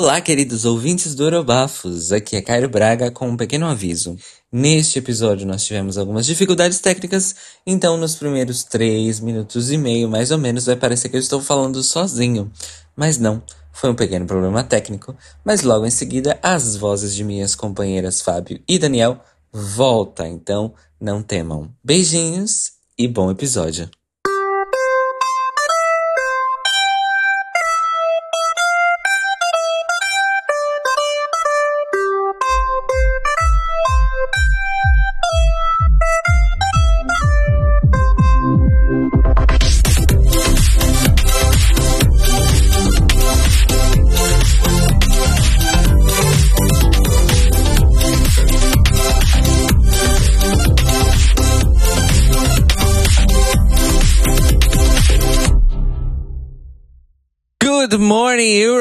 Olá, queridos ouvintes do Eurobafos. Aqui é Cairo Braga com um pequeno aviso. Neste episódio nós tivemos algumas dificuldades técnicas, então nos primeiros três minutos e meio, mais ou menos, vai parecer que eu estou falando sozinho. Mas não, foi um pequeno problema técnico, mas logo em seguida as vozes de minhas companheiras Fábio e Daniel volta, então não temam. Beijinhos e bom episódio.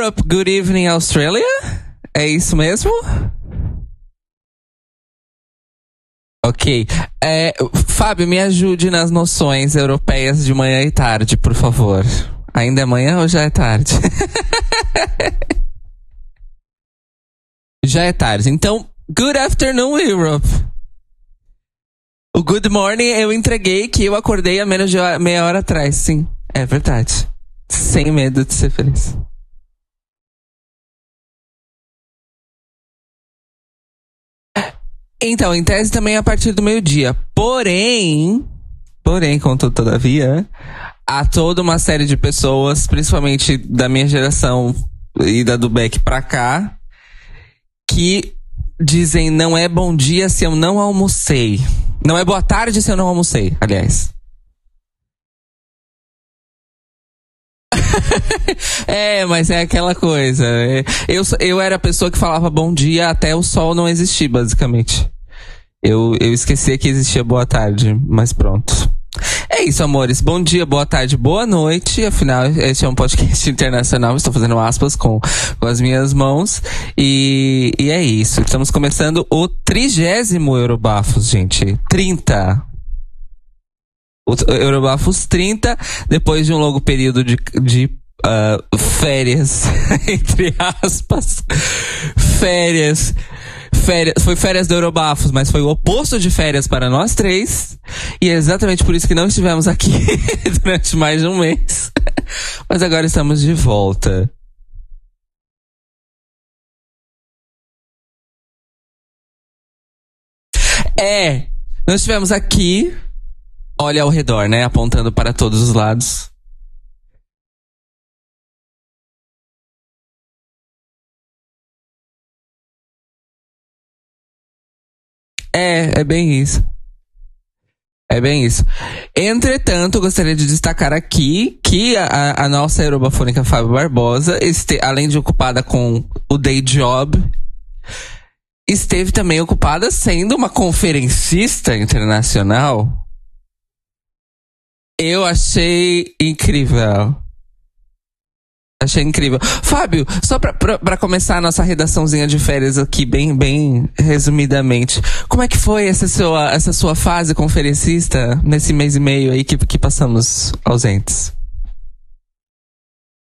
Europe. Good evening, Australia. É isso mesmo? Ok. É, Fábio, me ajude nas noções europeias de manhã e tarde, por favor. Ainda é manhã ou já é tarde? já é tarde. Então, good afternoon, Europe. O good morning eu entreguei que eu acordei a menos de meia hora atrás, sim. É verdade. Sem medo de ser feliz. Então, em tese também a partir do meio-dia. Porém, porém, contudo, todavia, há toda uma série de pessoas, principalmente da minha geração e da do Beck pra cá, que dizem não é bom dia se eu não almocei. Não é boa tarde se eu não almocei, aliás. é, mas é aquela coisa. É, eu, eu era a pessoa que falava bom dia até o sol não existir, basicamente. Eu, eu esqueci que existia boa tarde, mas pronto. É isso, amores. Bom dia, boa tarde, boa noite. Afinal, este é um podcast internacional. Estou fazendo aspas com, com as minhas mãos. E, e é isso. Estamos começando o trigésimo Eurobafos, gente. 30. Eurobafos 30, depois de um longo período de, de uh, férias, entre aspas, férias, férias, foi férias do Eurobafos, mas foi o oposto de férias para nós três, e é exatamente por isso que não estivemos aqui durante mais de um mês, mas agora estamos de volta. É, nós estivemos aqui olha ao redor, né? Apontando para todos os lados. É, é bem isso. É bem isso. Entretanto, gostaria de destacar aqui que a, a nossa aerobafônica Fábio Barbosa, este, além de ocupada com o day job, esteve também ocupada sendo uma conferencista internacional eu achei incrível. Achei incrível. Fábio, só pra, pra, pra, começar a nossa redaçãozinha de férias aqui, bem, bem resumidamente. Como é que foi essa sua, essa sua fase conferencista nesse mês e meio aí que, que passamos ausentes?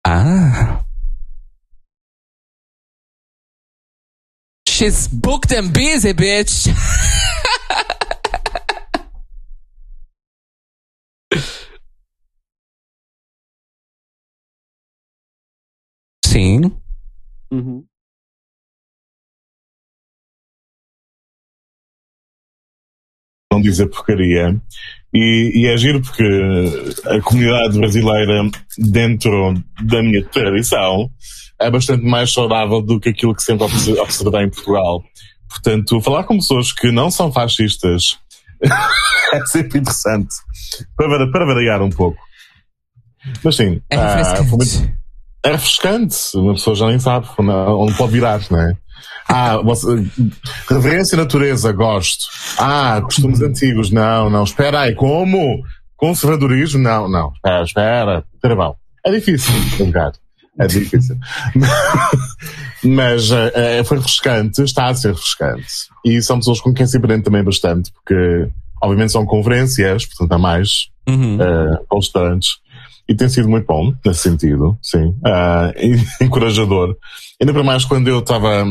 Ah. She's booked and busy, bitch. Sim. Uhum. Não dizer porcaria. E, e é giro porque a comunidade brasileira, dentro da minha tradição, é bastante mais saudável do que aquilo que sempre observei em Portugal. Portanto, falar com pessoas que não são fascistas é sempre interessante. Para, para variar um pouco. Mas sim, é ah, foi muito, é refrescante. Uma pessoa já nem sabe onde pode virar, não é? Ah, reverência à natureza, gosto. Ah, costumes antigos, não, não. Espera aí, como? Conservadorismo? Não, não. Espera, espera. Travão. É difícil, um bocado. É difícil. Mas é, foi refrescante, está a ser refrescante. E são pessoas com quem se aprende também bastante, porque obviamente são conferências, portanto há mais uhum. uh, constantes. e tem sido muito bom nesse sentido, sim. Uh, encorajador. Ainda para mais quando eu estava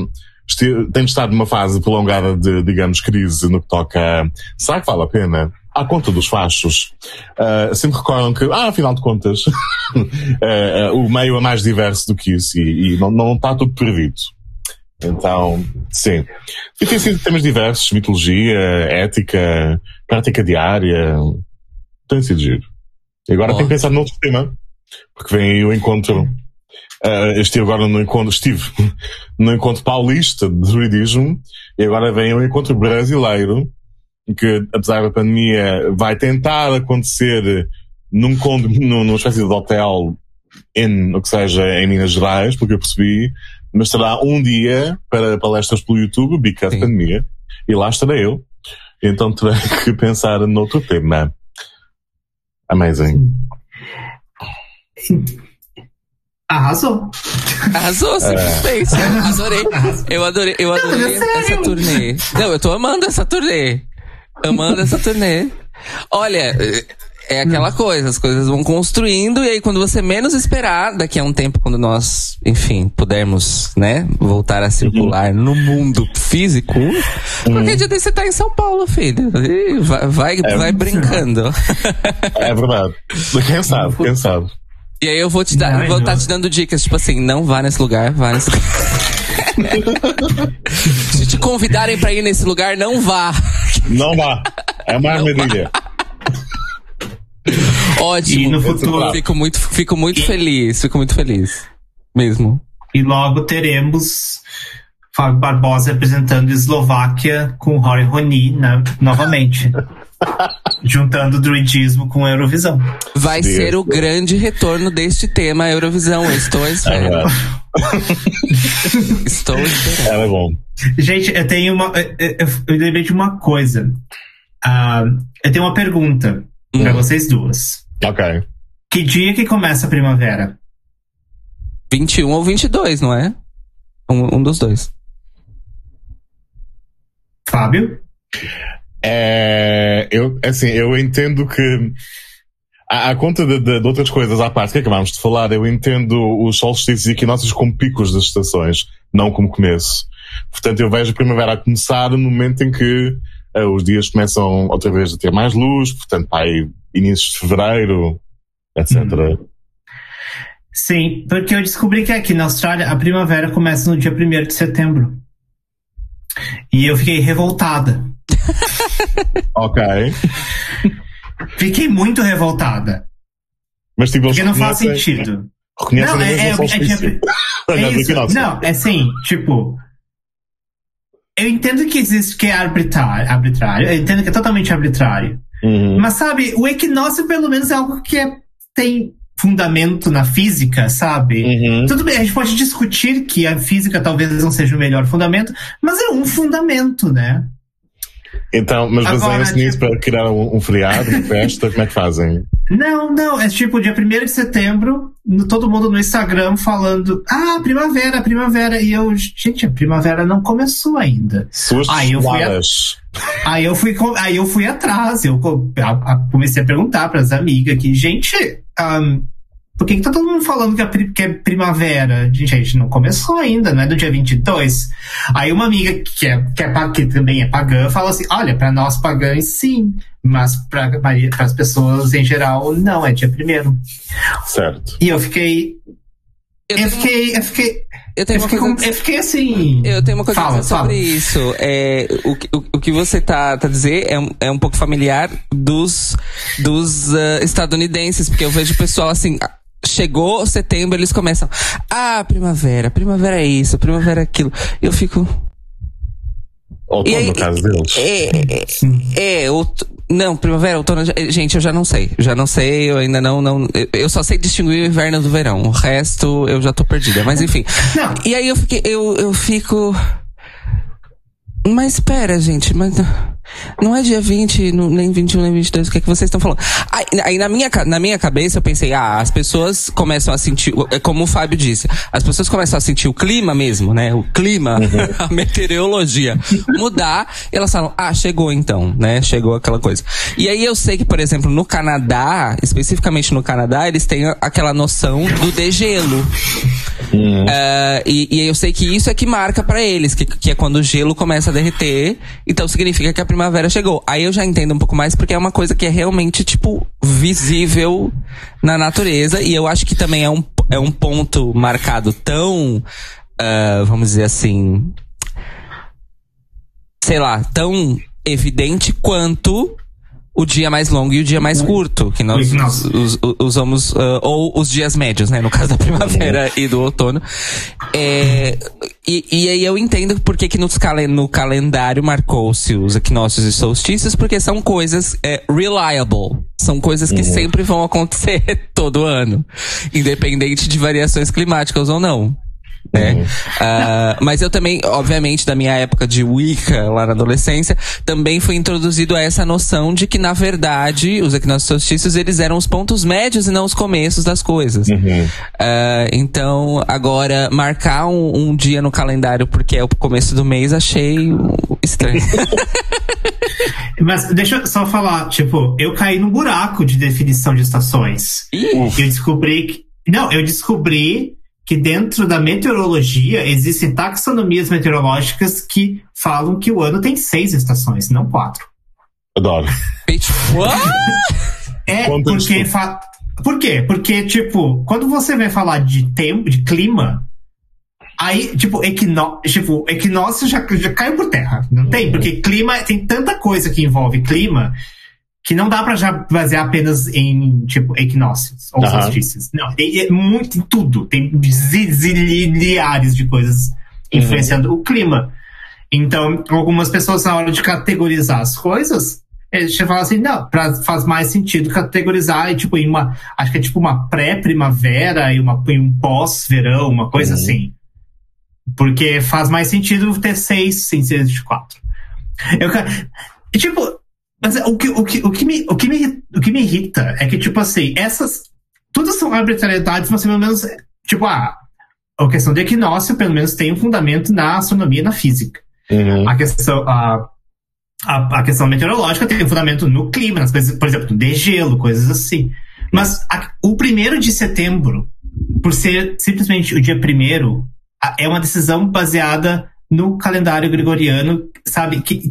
tenho estado numa fase prolongada de, digamos, crise no que toca. Será que vale a pena? À conta dos fachos, uh, sempre recordam que, ah, afinal de contas, uh, uh, o meio é mais diverso do que isso e, e não, não está tudo perdido. Então, sim. E tem sido temas diversos, mitologia, ética, prática diária. Tem sido giro. E agora oh. tenho que pensar num outro tema, porque vem aí o encontro Uh, estive agora no encontro, estive no encontro paulista de druidismo e agora vem o encontro brasileiro, que apesar da pandemia vai tentar acontecer num condomínio, numa espécie de hotel em, o que seja, em Minas Gerais, porque eu percebi, mas será um dia para palestras pelo YouTube, bica a pandemia, e lá estarei eu. Então terei que pensar noutro tema. Amazing. Arrasou. Arrasou, simplesmente. É. Adorei. Eu adorei, eu adorei não, essa turnê. Não, eu tô amando essa turnê. Amando essa turnê. Olha, é aquela coisa, as coisas vão construindo e aí quando você menos esperar, daqui a um tempo quando nós, enfim, pudermos, né, voltar a circular uhum. no mundo físico, uhum. qualquer dia desse você tá em São Paulo, filho. E vai, vai, é, vai brincando. É verdade. Quem sabe, quem sabe. E aí eu vou te dar, vou estar tá te dando dicas, tipo assim, não vá nesse lugar, vá nesse lugar. Se te convidarem para ir nesse lugar, não vá. Não vá. É uma armadilha. Ótimo. E no futuro. Fico muito, fico muito e... feliz, fico muito feliz. Mesmo. E logo teremos Fábio Barbosa representando Eslováquia com Rory Roni né, novamente. Juntando o druidismo com a Eurovisão. Vai Deus. ser o grande retorno deste tema Eurovisão. estou esperando. É estou esperando. É bom. Gente, eu tenho uma. Eu, eu, eu lembrei de uma coisa. Uh, eu tenho uma pergunta hum. para vocês duas. Ok. Que dia que começa a primavera? 21 ou 22, não é? Um, um dos dois. Fábio? É, eu, assim, eu entendo que à, conta de, de, de, outras coisas à parte que acabámos de falar, eu entendo os solstícios e equinócios como picos das estações, não como começo. Portanto, eu vejo a primavera a começar no momento em que uh, os dias começam outra vez a ter mais luz, portanto, aí inícios de fevereiro, etc. Hum. Sim, porque eu descobri que aqui na Austrália a primavera começa no dia 1 de setembro. E eu fiquei revoltada. ok. Fiquei muito revoltada. Mas tipo, Porque não faz sentido. Não, é, é, é, é, isso. Não, é assim, tipo. Eu entendo que existe que é arbitrário, arbitrário eu entendo que é totalmente arbitrário. Uhum. Mas sabe, o equinócio pelo menos é algo que é, tem fundamento na física, sabe? Uhum. Tudo bem, a gente pode discutir que a física talvez não seja o melhor fundamento, mas é um fundamento, né? Então, mas baseiam-se tipo... nisso para criar um, um feriado, uma festa, como é que fazem? Não, não, é tipo dia 1 de setembro, todo mundo no Instagram falando, ah, primavera, primavera, e eu, gente, a primavera não começou ainda. Suas aí eu fui a... Aí eu fui, aí eu fui atrás, eu comecei a perguntar para as amigas que, gente, um, por que, que tá todo mundo falando que é, que é primavera? Gente, não começou ainda, não é do dia 22. Aí uma amiga que, é, que, é, que também é pagã fala assim: olha, para nós pagãs sim, mas para as pessoas em geral não, é dia primeiro. Certo. E eu fiquei. Eu, eu fiquei. Eu fiquei. Eu, tenho eu, fiquei, com, eu fiquei assim. Eu tenho uma coisa fala, a dizer sobre isso. É, o, o, o que você tá, tá a dizer é, é um pouco familiar dos, dos uh, estadunidenses, porque eu vejo o pessoal assim chegou setembro, eles começam. Ah, primavera, primavera é isso, primavera é aquilo. Eu fico. Outono, aí, no caso deles. É, é, é out... não, primavera, outono, gente, eu já não sei. Já não sei, eu ainda não, não. Eu só sei distinguir o inverno do verão. O resto eu já tô perdida. Mas enfim. Não. E aí eu fiquei, eu, eu fico. Mas espera, gente, mas. Não é dia 20, não- nem 21, nem 22, o que é que vocês estão falando? Aí, aí na, minha, na minha cabeça eu pensei, ah, as pessoas começam a sentir, é como o Fábio disse, as pessoas começam a sentir o clima mesmo, né? O clima, a meteorologia mudar, e elas falam, ah, chegou então, né? Chegou aquela coisa. E aí eu sei que, por exemplo, no Canadá, especificamente no Canadá, eles têm aquela noção do degelo. Ah, e, e eu sei que isso é que marca pra eles, que, que é quando o gelo começa a derreter, então significa que a primavera chegou. Aí eu já entendo um pouco mais porque é uma coisa que é realmente, tipo, visível na natureza, e eu acho que também é um, é um ponto marcado tão, ah, vamos dizer assim, sei lá, tão evidente quanto o dia mais longo e o dia mais curto, que nós us- us- usamos, ah, ou os dias médios, né? No caso da primavera e do outono. É, e, e aí eu entendo por que, nos calen- no calendário marcou-se os equinócios e solstícios, porque são coisas é, reliable. São coisas que sempre vão acontecer todo ano. Independente de variações climáticas ou não. Né? Ah, mas eu também, obviamente, da minha época de Wicca, lá na adolescência, também fui introduzido a essa noção de que, na verdade, os equinócios solstícios, eles eram os pontos médios e não os começos das coisas. Uhum. Ah, então, agora, marcar um, um dia no calendário porque é o começo do mês, achei estranho. Mas deixa eu só falar, tipo, eu caí num buraco de definição de estações. Ih, Eu descobri que. Não, eu descobri que dentro da meteorologia existem taxonomias meteorológicas que falam que o ano tem seis estações, não quatro. Adoro. É, Conta porque. Fa... Por quê? Porque, tipo, quando você vai falar de tempo, de clima, aí, tipo, equinó... tipo equinócio já, já caiu por terra. Não tem? Porque clima tem tanta coisa que envolve clima que não dá pra já basear apenas em, tipo, equinócios ou Aham. solstícios. Não, tem é muito em tudo. Tem zi- zilhares de coisas influenciando o clima. Então, algumas pessoas, na hora de categorizar as coisas, eles falam assim, não, pra, faz mais sentido categorizar, e, tipo, em uma, acho que é tipo uma pré-primavera e, uma, um pós-verão, uma coisa Uhum. assim. Porque faz mais sentido ter seis sem ser de quatro. Eu, tipo, mas o que, o, que, o, que me, o, que me, o que me irrita é que, tipo assim, essas. Tudo são arbitrariedades, mas pelo menos, tipo, ah, a questão do equinócio, pelo menos, tem um fundamento na astronomia e na física. Uhum. A questão, a, a, a questão meteorológica tem um fundamento no clima, nas coisas, por exemplo, no degelo, coisas assim. Mas a- o primeiro de setembro, por ser simplesmente o dia primeiro, a- é uma decisão baseada no calendário gregoriano, sabe? Que,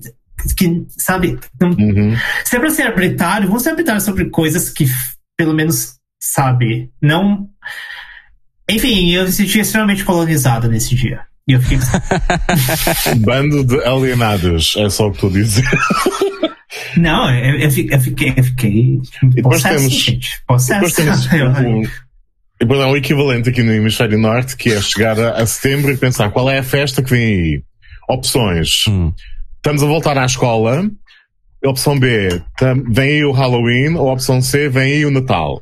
que sabe? Não, Uhum. se é pra ser arbitrário, vamos ser arbitrários sobre coisas que, pelo menos, sabe, não. Enfim, eu me senti extremamente colonizada nesse dia. E eu fiquei. Bando de alienados, é só o que tu dizes. Não, eu, eu eu fiquei. Eu fiquei depois possesso, temos- gente. Possesso. Depois temos Eu- um, e depois há um equivalente aqui no hemisfério norte que é chegar a, a setembro e pensar qual é a festa que vem aí. Opções. Hum. Estamos a voltar à escola. Opção B, vem aí o Halloween. Ou opção C, vem aí o Natal.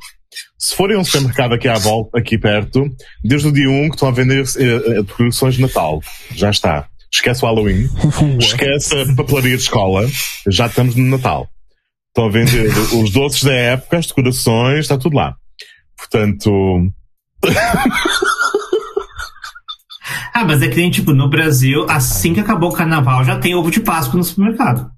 Se forem um supermercado aqui à volta, aqui perto, desde o dia 1 que estão a vender eh, eh, decorações de Natal. Já está. Esquece o Halloween. Esquece a papelaria de escola. Já estamos no Natal. Estão a vender os doces da época, as decorações, está tudo lá. Portanto, Ah, mas é que nem, tipo, no Brasil, assim que acabou o carnaval, já tem ovo de Páscoa no supermercado.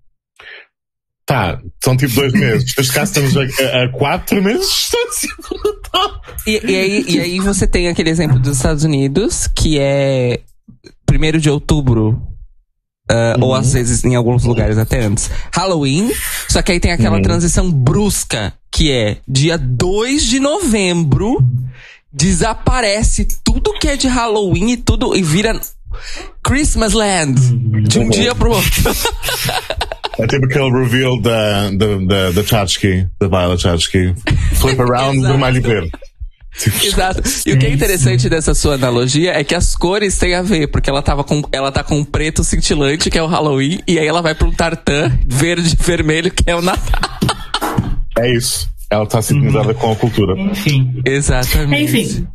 tá, são tipo dois meses. Neste caso estamos a, a quatro meses de distância do Natal. E, e aí, e aí você tem aquele exemplo dos Estados Unidos, que é 1 de outubro. ah, Ou às vezes em alguns lugares até antes. Halloween. Só que aí tem aquela transição brusca, que é dia 2 de novembro. Desaparece tudo que é de Halloween e tudo. E vira Christmas Land. De um dia pro outro. É tipo aquele reveal da, da, da, da Chachki, da Violet Chachki. Flip around, vermelho e verde. Exato. E o que é interessante dessa sua analogia é que as cores têm a ver, porque ela tava com ela tá com um preto cintilante, que é o Halloween, e aí ela vai pra um tartan verde e vermelho, que é o Natal. É isso. Ela está sintonizada com a cultura. Enfim. Exatamente. Enfim.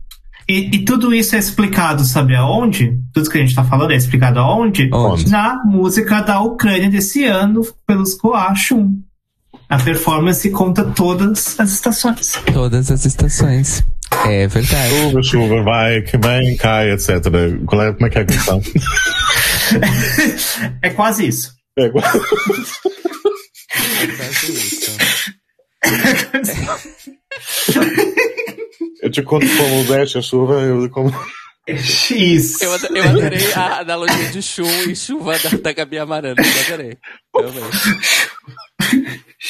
E, e tudo isso é explicado, sabe aonde? Tudo que a gente tá falando é explicado aonde? Onde? Na música da Ucrânia desse ano, pelos Koachum. A performance conta todas as estações. Todas as estações. É verdade. Chuva, chuva, vai, que vem, cai, etc. Qual é, como é que é a questão? é quase isso. É, igual- eu te conto como desce a chuva, eu como. Isso. Eu, eu adorei a analogia de chum e chuva da, da Gabi Amarano. Eu adorei.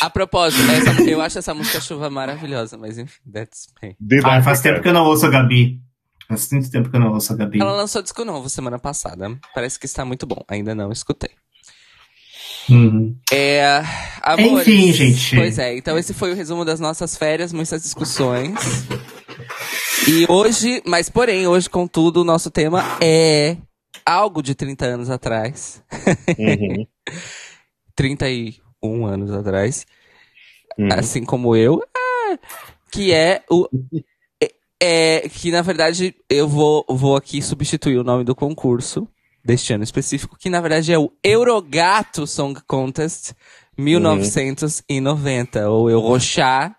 A propósito, essa- eu acho essa música chuva maravilhosa, mas enfim, that's me. Ah, faz tempo que eu não ouço a Gabi. Faz muito tempo que eu não ouço a Gabi. Ela lançou disco novo semana passada. Parece que está muito bom. Ainda não escutei. Uhum. É. Amores, Enfim, gente. Pois é, então esse foi o resumo das nossas férias, muitas discussões. E hoje, mas porém, hoje, contudo, o nosso tema é algo de 30 anos atrás. Uhum, 31 anos atrás. uhum. assim como eu, ah, que é o. É, é- que na verdade eu vou, vou aqui substituir o nome do concurso deste ano específico, que na verdade é o Eurogato Song Contest 1990, ou Eurochá,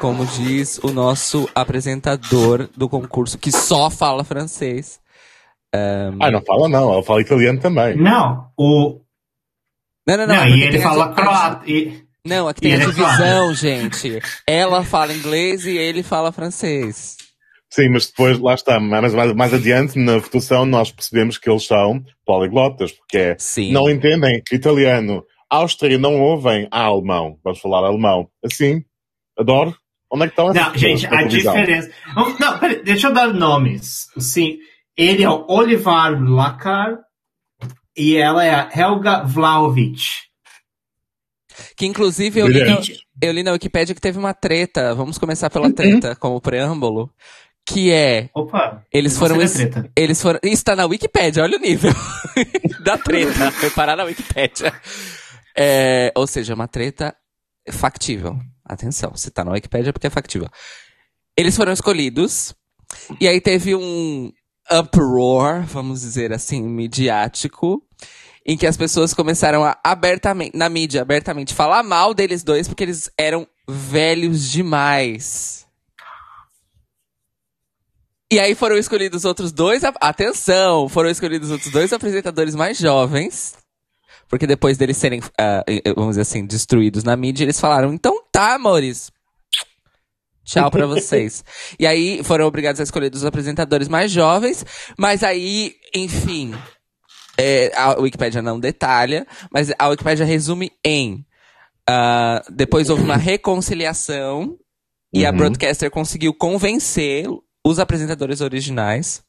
como diz o nosso apresentador do concurso, que só fala francês. Ah, não fala não, ela fala italiano também. Não, o. Não, não, não. Não, é e ele tem a fala croata. e- Não, aqui tem E a ele é divisão, gente. Ela fala inglês e ele fala francês. Sim, mas depois, lá está, mais, mais, mais adiante, na votação, nós percebemos que eles são poliglotas, porque é, Sim. não entendem italiano. Áustria não ouvem alemão. Vamos falar alemão. Assim, adoro. Onde é que estão essas Não, gente, a diferença. Não, Não, peraí, deixa eu dar nomes. Sim, ele é o Olivar Lakar e ela é a Helga Vlaovic. Que inclusive eu li, na, Brilhante. eu li na Wikipédia que teve uma treta. Vamos começar Uhum. pela treta, como preâmbulo. Que é. Opa, Eles foram. es- treta. Eles foram. Isso tá na Wikipédia, olha o nível da treta. Foi parar na Wikipédia. É, ou seja, uma treta factível. Atenção, se tá na Wikipédia é porque é factível. Eles foram escolhidos. E aí teve um uproar, vamos dizer assim, midiático. Em que as pessoas começaram a abertamente, na mídia, abertamente, falar mal deles dois porque eles eram velhos demais. E aí foram escolhidos outros dois. Atenção! Foram escolhidos outros dois apresentadores mais jovens. Porque depois deles serem, eh, vamos dizer assim, destruídos na mídia, eles falaram: então tá, amores. Tchau pra vocês. e aí foram obrigados a escolher dos apresentadores mais jovens. Mas aí, enfim. é, a Wikipédia não detalha, mas a Wikipédia resume em. ah, depois houve uma reconciliação e a Uhum. broadcaster conseguiu convencer os apresentadores originais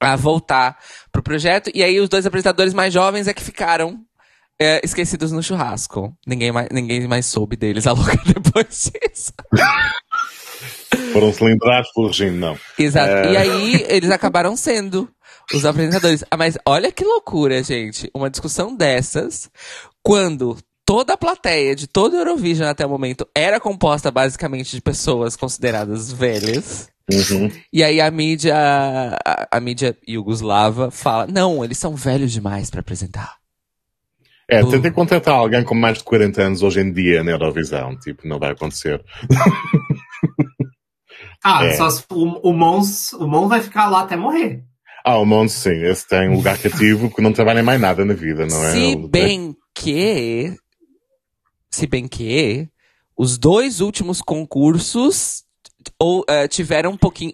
a voltar pro projeto. E aí os dois apresentadores mais jovens é que ficaram é, esquecidos no churrasco. Ninguém mais, ninguém mais soube deles a louca depois disso. Foram cilindrados pelo regime, não. Exato. É. E aí eles acabaram sendo os apresentadores. Ah, mas olha que loucura, gente. Uma discussão dessas, quando toda a plateia de todo o Eurovision até o momento era composta basicamente de pessoas consideradas velhas. Uhum. E aí a mídia, a, a mídia iugoslava fala, não, eles são velhos demais pra apresentar. É, Uh. tentem contratar alguém com mais de 40 anos hoje em dia na Eurovisão. Tipo, não vai acontecer. Ah, É. só se- o, o, Mons, o Mons vai ficar lá até morrer. Ah, o Monte, sim. Esse tem um lugar cativo que não trabalha mais nada na vida, não é? Se bem que, se bem que, os dois últimos concursos ou, eh, tiveram um pouquinho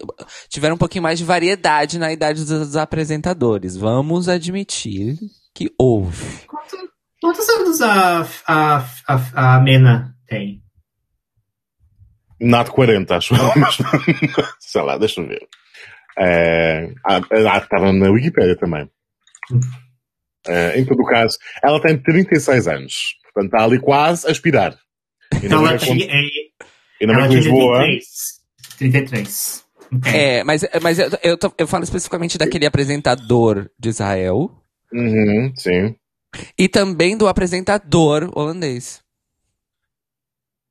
tiveram um pouquinho mais de variedade na idade dos, dos apresentadores. Vamos admitir que houve. Quanto- quantos anos a, a, a, a Mena tem? Nada de 40, acho. Mas, sei lá, deixa eu ver. É, estava na Wikipédia também. É, em todo o caso, ela tem 36 anos. Portanto, está ali quase a aspirar. Então ela é como- tinha, é ela que tinha Lisboa. 33. 33. Ok. É, mas, mas eu, eu, tô- eu falo especificamente daquele apresentador de Israel Uhum, sim. e também do apresentador holandês.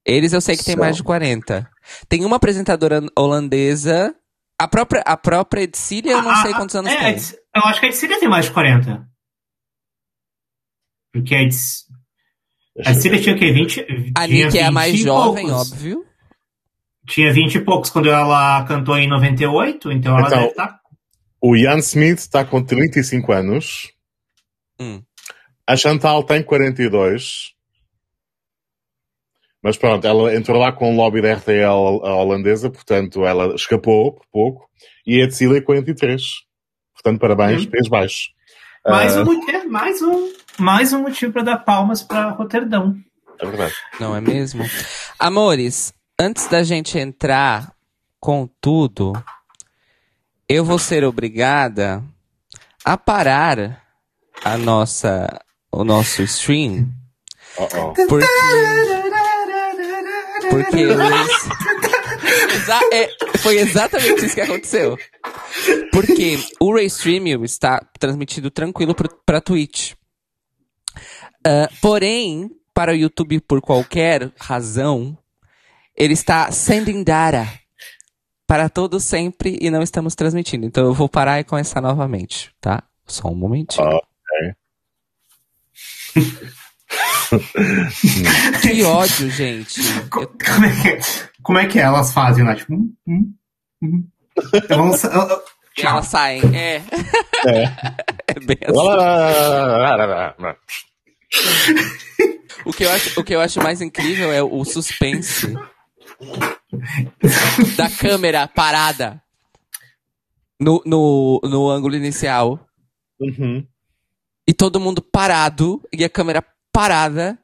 Eles eu sei que tem Só. mais de 40. Tem uma apresentadora holandesa. A própria, a própria Edcília, eu não Ah, sei ah, quantos anos é, tem. a Eu acho que a Edcília tem mais de 40. Porque a a Edcília tinha o quê? 20? A tinha Nick é a 20 mais jovem, poucos. óbvio. Tinha 20 e poucos quando ela cantou em 98, então ela Então, deve estar. O Ian Smith está com 35 anos. Hum. A Chantal tem 42. Mas pronto, ela entrou lá com o lobby da RTL holandesa, portanto ela escapou por pouco. E a Cecília 43. Portanto, parabéns, Hum. pés baixos. Mais, Ah, um, motivo- mais, um, mais um motivo para dar palmas para Roterdão. É verdade. Não é mesmo? Amores, antes da gente entrar com tudo, eu vou ser obrigada a parar a nossa, o nosso stream, Oh, oh. porque, porque Exa- é, foi exatamente isso que aconteceu. Porque o Raystream está transmitido tranquilo para Twitch. Ah, porém, para o YouTube, por qualquer razão, ele está sending data para todo sempre e não estamos transmitindo. Então eu vou parar e começar novamente, tá? Só um momentinho. Que ódio, gente. Como é que, é? como é que elas fazem lá? Tipo, hum, hum, hum. Então, E tchau. elas saem. É. É bem assim. O que, eu acho, o que eu acho mais incrível é o suspense da câmera parada no, no, no ângulo inicial. Uhum. E todo mundo parado, e a câmera parada,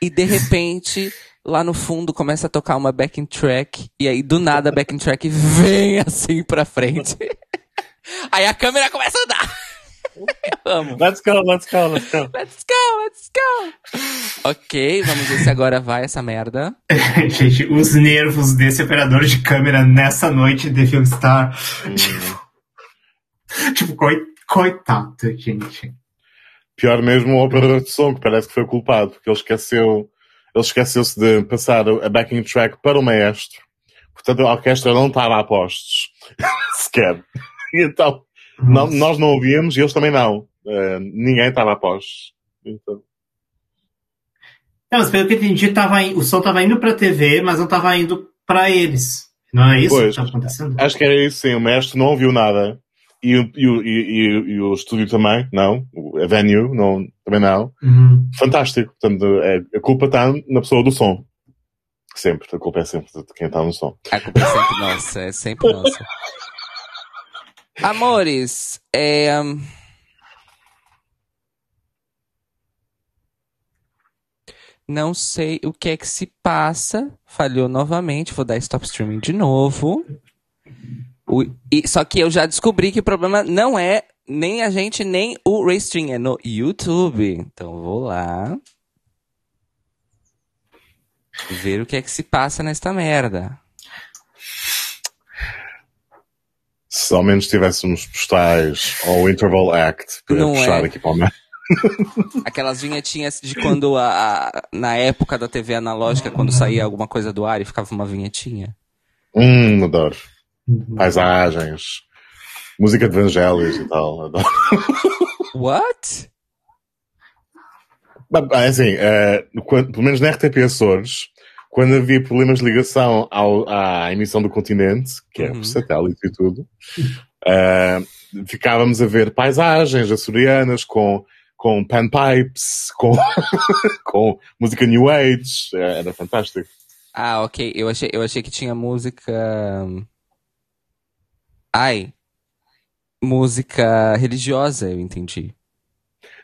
e de repente, lá no fundo começa a tocar uma backing track, e aí do nada a backing track vem assim pra frente. aí a câmera começa a andar. Amo. Let's go, let's go, let's go. Let's go, let's go. Ok, vamos ver se agora vai essa merda. Gente, os nervos desse operador de câmera nessa noite deviam estar. Tipo, tipo coi- coitado, gente. Pior mesmo o operador de som, que parece que foi o culpado, porque ele esqueceu, ele esqueceu-se de passar a backing track para o maestro. Portanto, a orquestra não estava a postos. Sequer. E então, não- nós não ouvíamos e eles também não. Eh, ninguém estava a postos. Então, Não, mas pelo que eu entendi, tava, in- o som tava indo pra TV, mas não tava indo pra eles. Não é isso Pois. que tá acontecendo? acho que era isso, sim. O maestro não ouviu nada. E, o- e, o- e, e- o estúdio também, não. O- A venue, não, também não. Uhum. Fantástico. Portanto, é, a culpa está na pessoa do som. Sempre. A culpa é sempre de quem está no som. A culpa é sempre nossa, é sempre nossa. Amores, é. Não sei o que é que se passa. Falhou novamente. Vou dar stop streaming de novo. O- e- só que eu já descobri que o problema não é nem a gente, nem o Raystream, é no YouTube. Então vou lá. Ver o que é que se passa nesta merda. Se ao menos tivéssemos postais ou interval act para Não puxar é. aqui para o meio. Aquelas vinhetinhas de quando a, a- na época da TV analógica, quando saía alguma coisa do ar e ficava uma vinhetinha. Hum, adoro. Uhum. Paisagens. Música de evangelhos e tal. Adoro. What? Mas, é assim, eh, quando- pelo menos na RTP Açores, quando havia problemas de ligação ao- à emissão do continente, que é Uhum. por satélite e tudo, eh, ficávamos a ver paisagens açorianas com, com panpipes, com, com música New Age. Eh, Era fantástico. Ah, ok. Eu achei, eu achei que tinha música. Ai. Música religiosa, eu entendi.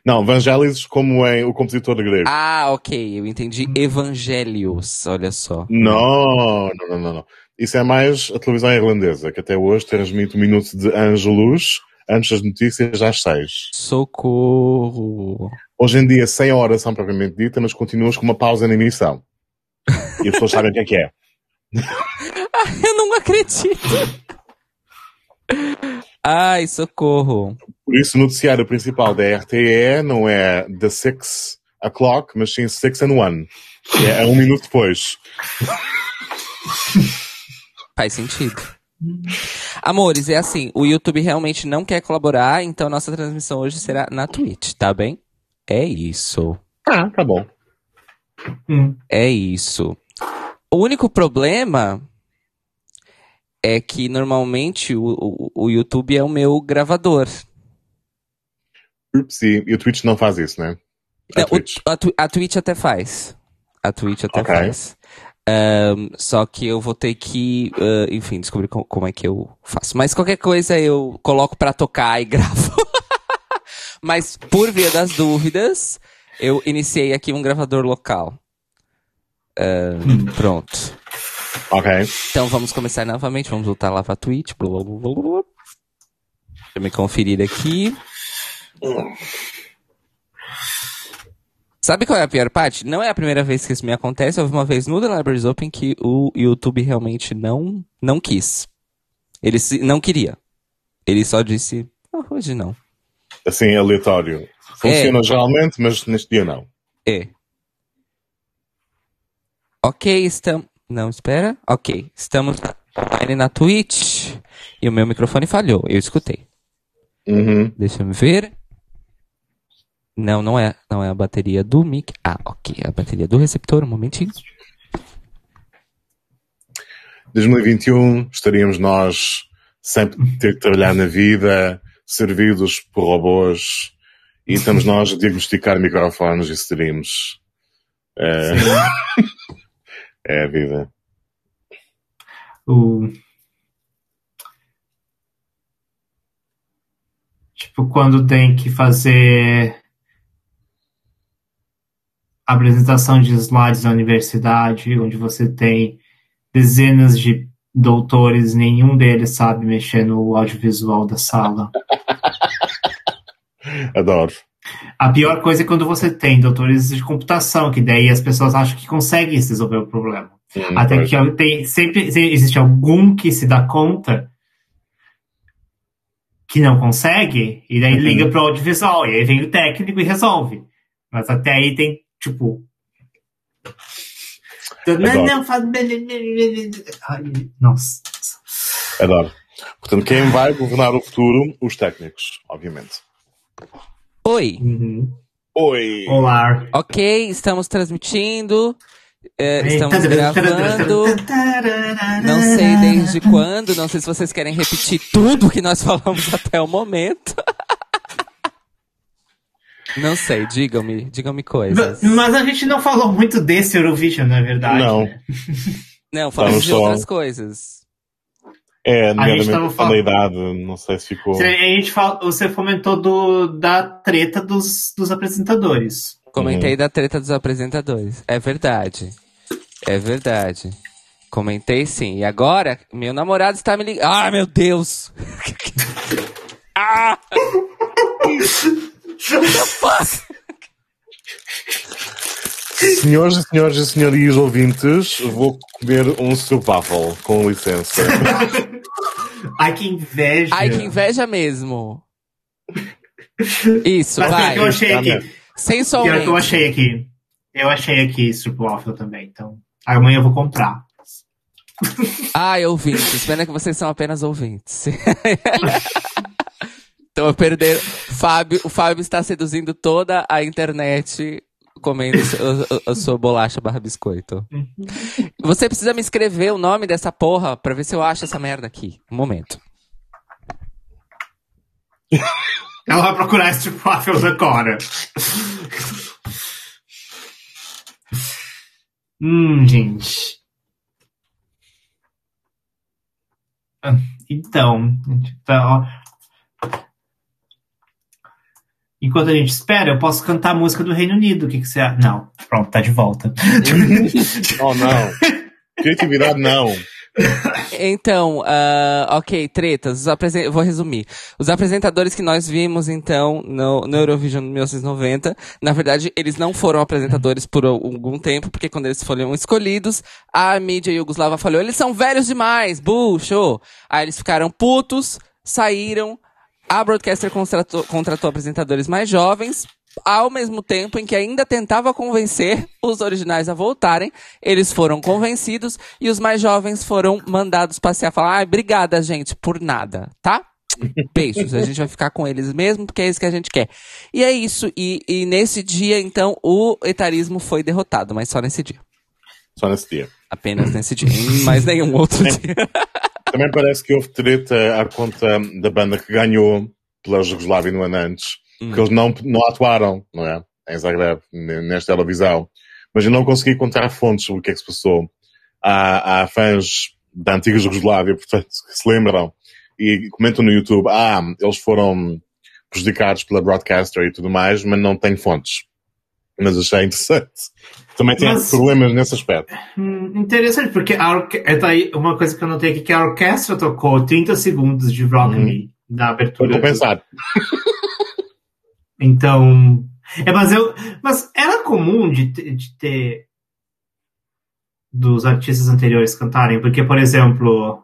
Não, Evangelis como em o compositor grego. Ah, ok. Eu entendi Evangelhos. Olha só. Não, não, não, não, não. Isso é mais a televisão irlandesa, que até hoje transmite um minuto de Angelus antes das notícias às seis. Socorro. Hoje em dia, sem a oração propriamente dita, mas continuas com uma pausa na emissão. E as pessoas sabem o que é que é. Eu não acredito. Ai, socorro. Por isso, o noticiário principal da RTE não é The Six O'Clock, mas sim Six and One. Que é um minuto depois. Faz sentido. Amores, é assim, o YouTube realmente não quer colaborar, então nossa transmissão hoje será na Twitch, tá bem? É isso. Ah, tá bom. Hum. É isso. O único problema é que normalmente o, o, o YouTube é o meu gravador. Ups, e, o Twitch não faz isso, né? A Não, o- Twitch. a, Twi- a Twitch até faz. A Twitch até Ok. faz. Ahn, só que eu vou ter que, ah, enfim, descobrir co- como é que eu faço. Mas qualquer coisa eu coloco pra tocar e gravo. Mas por via das dúvidas, eu iniciei aqui um gravador local. Pronto. Ok. Então vamos começar novamente. Vamos voltar lá pra Twitch. Blá, blá, blá, blá. Deixa eu me conferir aqui. Sabe qual é a pior parte? Não é a primeira vez que isso me acontece. Houve uma vez no The Libraries Open que o YouTube realmente não, não quis. Ele se- não queria. Ele só disse, "Ah, hoje não. Assim, aleatório. Funciona É. geralmente, mas neste dia não. É. Ok, estamos. Não, espera. Ok, estamos online na Twitch. E o meu microfone falhou. Eu escutei. Uhum. Deixa eu ver. Não, não é, não é a bateria do mic. Ah, ok, é a bateria do receptor, um momentinho. 2021 estaríamos nós sempre a ter que trabalhar na vida, servidos por robôs, e estamos nós a diagnosticar microfones e streams. É, é a vida. O... Tipo, quando tem que fazer apresentação de slides na universidade, onde você tem dezenas de doutores, nenhum deles sabe mexer no audiovisual da sala. Adoro. A pior coisa é quando você tem doutores de computação, que daí as pessoas acham que conseguem resolver o problema. Hum, Até pois. que tem, sempre se- existe algum que se dá conta que não consegue, e daí Uhum. liga para o audiovisual, e aí vem o técnico e resolve. Mas até aí tem, tipo. Não, faz. Nossa. Adoro. Portanto, quem vai governar o futuro? Os técnicos, obviamente. Oi. Uhum. Oi! Olá. Ok, estamos transmitindo. é, estamos gravando. Não sei desde quando. Não sei se vocês querem repetir tudo que nós falamos até o momento. Não sei, digam-me, digam-me coisas. Mas a gente não falou muito desse Eurovision, na verdade. Não. né? Não, falamos de só- outras coisas. É, gente nomeadamente a falando- idade, não sei se ficou. Você- A gente fala, você fomentou do, da treta dos, dos apresentadores. Comentei da treta dos apresentadores. É verdade. É verdade. Comentei sim. E agora, meu namorado está me ligando. Ah, meu Deus! ah! The fuck? Senhores e senhores e senhorias ouvintes, vou comer um survival, com licença. Ai, que inveja. Ai, que inveja mesmo. Isso, Mas pior vai. que eu achei aqui. Pior Sensualmente. que eu achei aqui. Eu achei aqui Waffle também, então. Amanhã eu vou comprar. Ai, ouvintes. Pena que vocês são apenas ouvintes. então eu perder. Fábio, o Fábio está seduzindo toda a internet comendo a, sua bolacha barra biscoito. Você precisa me escrever o nome dessa porra pra ver se eu acho essa merda aqui. Um momento. Ela vai procurar Waffles agora. hum, gente. Ah, Então, então, ó. Enquanto a gente espera, eu posso cantar a música do Reino Unido. O que, que você acha? Não, pronto, tá de volta. oh não! Criatividade não! Então, ah, ok, tretas. Vou resumir. Os apresentadores que nós vimos, então, no, no Eurovision 1990, na verdade, eles não foram apresentadores por algum tempo, porque quando eles foram escolhidos, a mídia iugoslava falou, eles são velhos demais, bucho! Aí eles ficaram putos, saíram, a Broadcaster contratou, contratou apresentadores mais jovens, ao mesmo tempo em que ainda tentava convencer os originais a voltarem, eles foram convencidos e os mais jovens foram mandados passear. Falar, ah, obrigada, gente, por nada, tá? Beijos, a gente vai ficar com eles mesmo, porque é isso que a gente quer. E é isso, e, e nesse dia, então, o etarismo foi derrotado, mas só nesse dia. Só nesse dia. Apenas nesse dia, em mais nenhum outro dia. Também parece que houve treta à conta da banda que ganhou pela Jugoslávia no ano antes, Hum. que eles não, não atuaram, não é? Em Zagreb, nesta televisão. Mas eu não consegui encontrar fontes sobre o que é que se passou. Há, há fãs da antiga Jugoslávia, portanto, que se lembram e comentam no YouTube, ah, eles foram prejudicados pela broadcaster e tudo mais, mas não tem fontes. Mas achei interessante. Também tem Mas- problemas nesse aspecto. Hum, interessante, porque a orque... é daí uma coisa que eu notei aqui que a orquestra tocou 30 segundos de Rock Uhum. Me na abertura. compensado. Então. É, mas eu. Mas era comum de, de ter dos artistas anteriores cantarem, porque, por exemplo,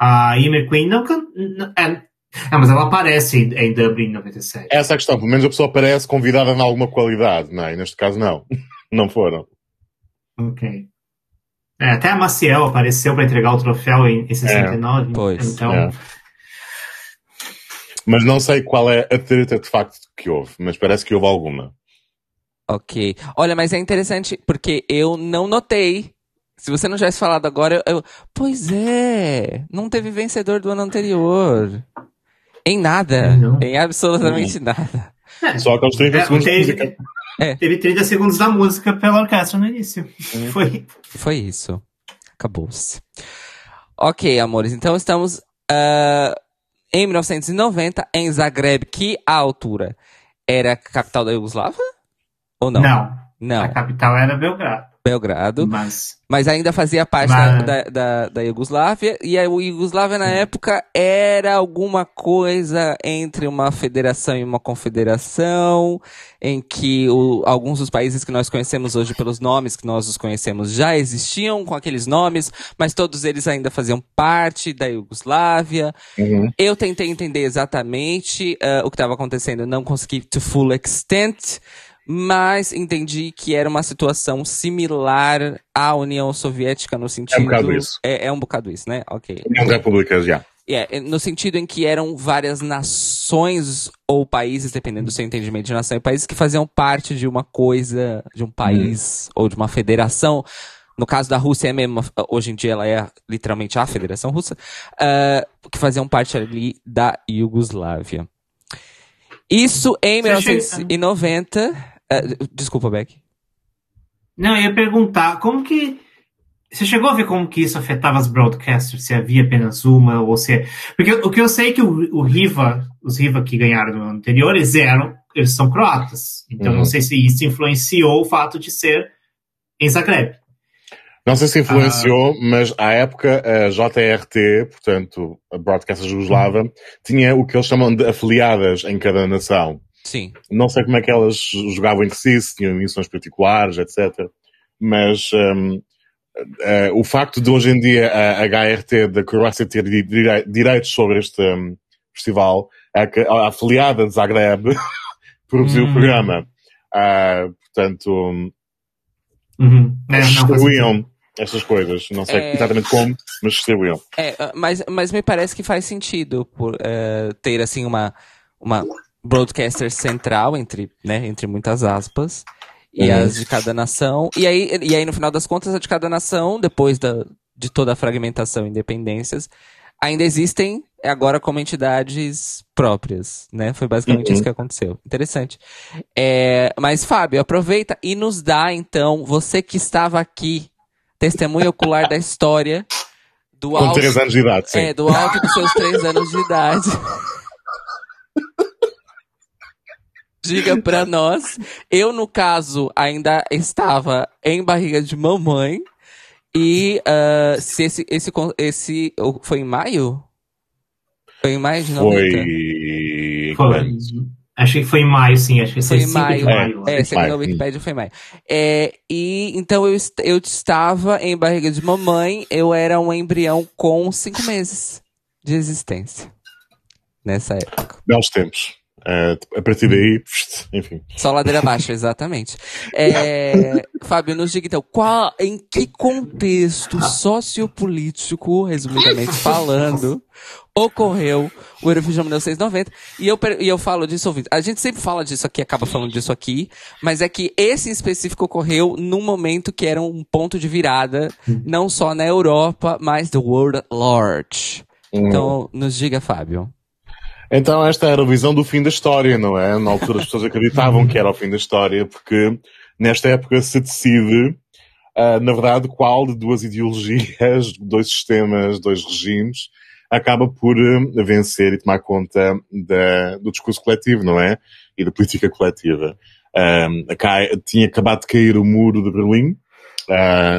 a Emer Queen não canta. É, é, mas ela aparece em, em Dublin em 97. Essa é a questão. Pelo menos a pessoa parece convidada em alguma qualidade, não é? E neste caso, não. Não foram. Ok. É, até a Maciel apareceu para entregar o troféu em, em 69. Pois, então, é. Mas não sei qual é a treta de facto que houve, mas parece que houve alguma. Ok. Olha, mas é interessante porque eu não notei. Se você não tivesse falado agora, eu, eu- Pois é! Não teve vencedor do ano anterior. Em nada. Não. Em absolutamente nada. Só aqueles 30 É, segundos teve. É. teve 30 segundos da música pela orquestra no início. Foi. Foi isso. Acabou-se. Ok, amores. Então estamos ah, em 1990, em Zagreb, que a altura era a capital da Iugoslávia? Ou não? Não. Não. A capital era Belgrado. Belgrado. Mas. Mas ainda fazia parte Mas- da, da, da, Iugoslávia. E a Iugoslávia, na época, era alguma coisa entre uma federação e uma confederação, em que o- alguns dos países que nós conhecemos hoje pelos nomes que nós os conhecemos já existiam com aqueles nomes, mas todos eles ainda faziam parte da Iugoslávia. Uhum. Eu tentei entender exatamente eh, o que estava acontecendo, não consegui to full extent, mas entendi que era uma situação similar à União Soviética no sentido. bocado isso. É, é um bocado isso, né? Ok. União de Repúblicas, já. É, no sentido em que eram várias nações ou países, dependendo do seu entendimento de nação e países, que faziam parte de uma coisa, de um país ou de uma federação. No caso da Rússia é mesmo, hoje em dia ela é literalmente a Federação Russa, ah, que faziam parte ali da Iugoslávia. Isso em Você chega- 1990. Ah, desculpa, Beck. Não, eu ia perguntar, como que. Você chegou a ver como que isso afetava as broadcasters? Se havia apenas uma, ou se. Porque o que eu sei é que o, o Riva, os Riva que ganharam no ano anterior, eles eram. Eles são croatas. Então Uhum. não sei se isso influenciou o fato de ser em Zagreb. Não sei se influenciou, Ah. mas à época a JRT, portanto, a Broadcaster Jugoslava, tinha o que eles chamam de afiliadas em cada nação. Sim. Não sei como é que elas jogavam entre si, se tinham missões particulares, etc. Mas hum, eh, o facto de hoje em dia a HRT da Croácia ter di- direi- direitos sobre este hum, festival, é que a afiliada de Zagreb produziu Hum. o programa. Ah, portanto, hum, Uhum. É, distribuíam estas coisas. Não sei É. exatamente como, mas distribuíam. É, ah, mas, mas me parece que faz sentido por eh, ter assim uma, uma broadcaster central entre, né, entre muitas aspas e Uhum. as de cada nação. E aí, e aí no final das contas a de cada nação, depois da, de toda a fragmentação e independências, ainda existem agora como entidades próprias, né? Foi basicamente Uhum. isso que aconteceu. Interessante. É, mas Fábio, aproveita e nos dá então, você que estava aqui, testemunha ocular da história do Com alto, 3 anos de idade, sim. é, do alto dos seus três anos de idade. Diga pra nós. Eu, no caso, ainda estava em barriga de mamãe. E ah, se esse, esse, esse. Foi em maio? Foi em maio de 90? Foi. Foi. Achei que foi em maio, sim. Acho que Foi em 5 de maio. maio. É, segundo a maio. Wikipedia foi em maio. É, e então eu, eu estava em barriga de mamãe, eu era um embrião com cinco meses de existência. Nessa época. Belos tempos. Uh, a partir daí, enfim. Só ladeira abaixo, exatamente. É, Fábio, nos diga então, qual, em que contexto sociopolítico, resumidamente falando, ocorreu o Eurovision 1990? E eu, e eu falo disso, ouvindo. A gente sempre fala disso aqui, acaba falando disso aqui, mas é que esse em específico ocorreu num momento que era um ponto de virada, não só na Europa, mas do world at large. Hum. Então, nos diga, Fábio. Então esta era a visão do fim da história, não é? Na altura as pessoas acreditavam que era o fim da história, porque nesta época se decide, uh, na verdade, qual de duas ideologias, dois sistemas, dois regimes, acaba por uh, vencer e tomar conta da, do discurso coletivo, não é? E da política coletiva. Uh, tinha acabado de cair o muro de Berlim,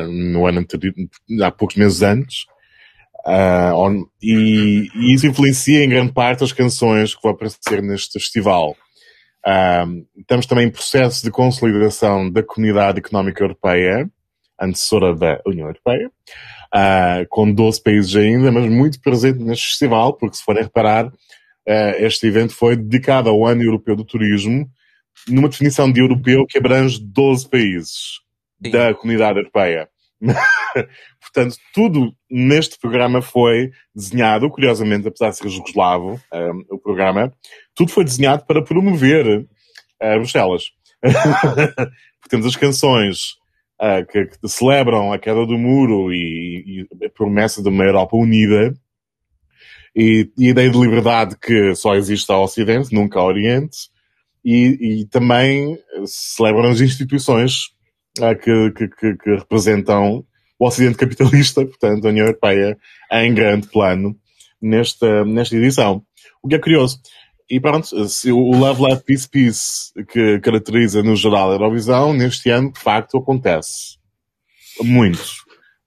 no ano anterior, há poucos meses antes, Uh, on, e, e, isso influencia em grande parte as canções que vão aparecer neste festival. Uh, estamos também em processo de consolidação da Comunidade Económica Europeia, antecessora da União Europeia, uh, com 12 países ainda, mas muito presente neste festival, porque se forem reparar, este evento foi dedicado ao Ano Europeu do Turismo, numa definição de europeu que abrange 12 países Sim. da Comunidade Europeia. Portanto, tudo neste programa foi desenhado, curiosamente, apesar de ser jugoslavo, um, o programa, tudo foi desenhado para promover uh, Bruxelas. Temos as canções uh, que, que, celebram a queda do muro e, e, a promessa de uma Europa unida e, e, a ideia de liberdade que só existe ao Ocidente, nunca ao Oriente, e, e também celebram as instituições uh, que, que, que representam o Ocidente capitalista, portanto, a União Europeia em grande plano nesta, nesta edição. O que é curioso. E pronto, se o Love, Love, Peace, Peace que caracteriza no geral a Eurovisão, neste ano, de facto, acontece. Muitos.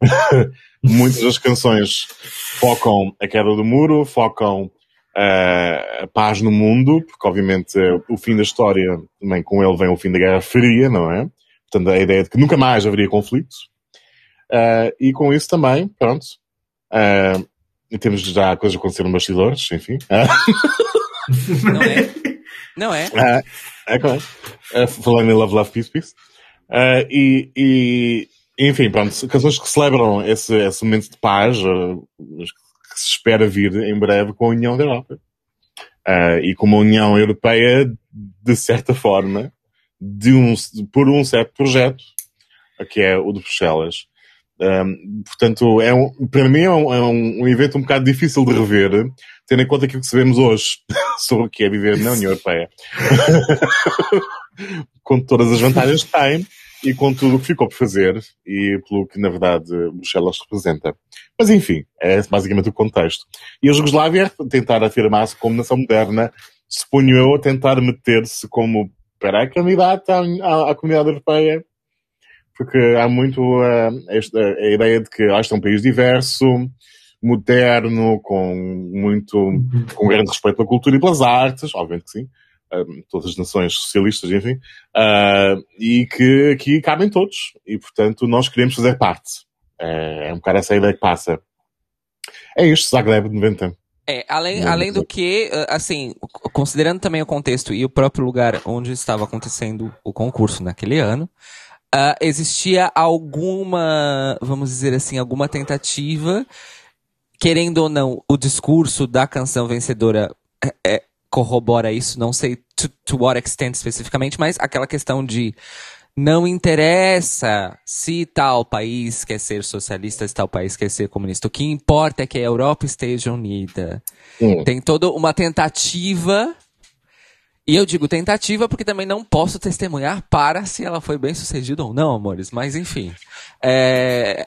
Muitas das canções focam a queda do muro, focam uh, a paz no mundo, porque obviamente o fim da história, também com ele vem o fim da Guerra Fria, não é? Portanto, a ideia de que nunca mais haveria conflitos. Uh, e com isso também, pronto, uh, temos já coisas aconteceram nos bastidores, enfim. Não é? Não é? Uh, é claro. Uh, falando em Love, Love, Peace, Peace. Uh, e, e, enfim, pronto, canções que celebram esse, esse momento de paz, uh, que se espera vir em breve com a União da Europa. E com uma União Europeia, de certa forma, de um, por um certo projeto, que é o de Bruxelas. Um, portanto, é um, para mim é, um, é um, evento um bocado difícil de rever, tendo em conta aquilo que sabemos hoje sobre o que é viver na União Europeia. com todas as vantagens que tem e com tudo o que ficou por fazer e pelo que, na verdade, Bruxelas representa. Mas, enfim, é basicamente o contexto. E a Jugoslávia tentar afirmar-se como nação moderna, suponho eu, a tentar meter-se como pré-candidata à, à comunidade europeia porque há muito uh, esta, a ideia de que este é um país diverso, moderno, com muito, com grande respeito pela cultura e pelas artes, obviamente que sim, uh, todas as nações socialistas, enfim, uh, e que aqui cabem todos, e portanto nós queremos fazer parte. É, é um bocado essa ideia que passa. É isto, Zagreb de 90. É, além, além do que, assim, considerando também o contexto e o próprio lugar onde estava acontecendo o concurso naquele ano, uh, existia alguma, vamos dizer assim, alguma tentativa, querendo ou não, o discurso da canção vencedora é, é, corrobora isso, não sei to, to what extent especificamente, mas aquela questão de não interessa se tal país quer ser socialista, se tal país quer ser comunista. O que importa é que a Europa esteja unida. Hum. Tem toda uma tentativa e eu digo tentativa porque também não posso testemunhar para se ela foi bem sucedida ou não, amores. Mas enfim. É,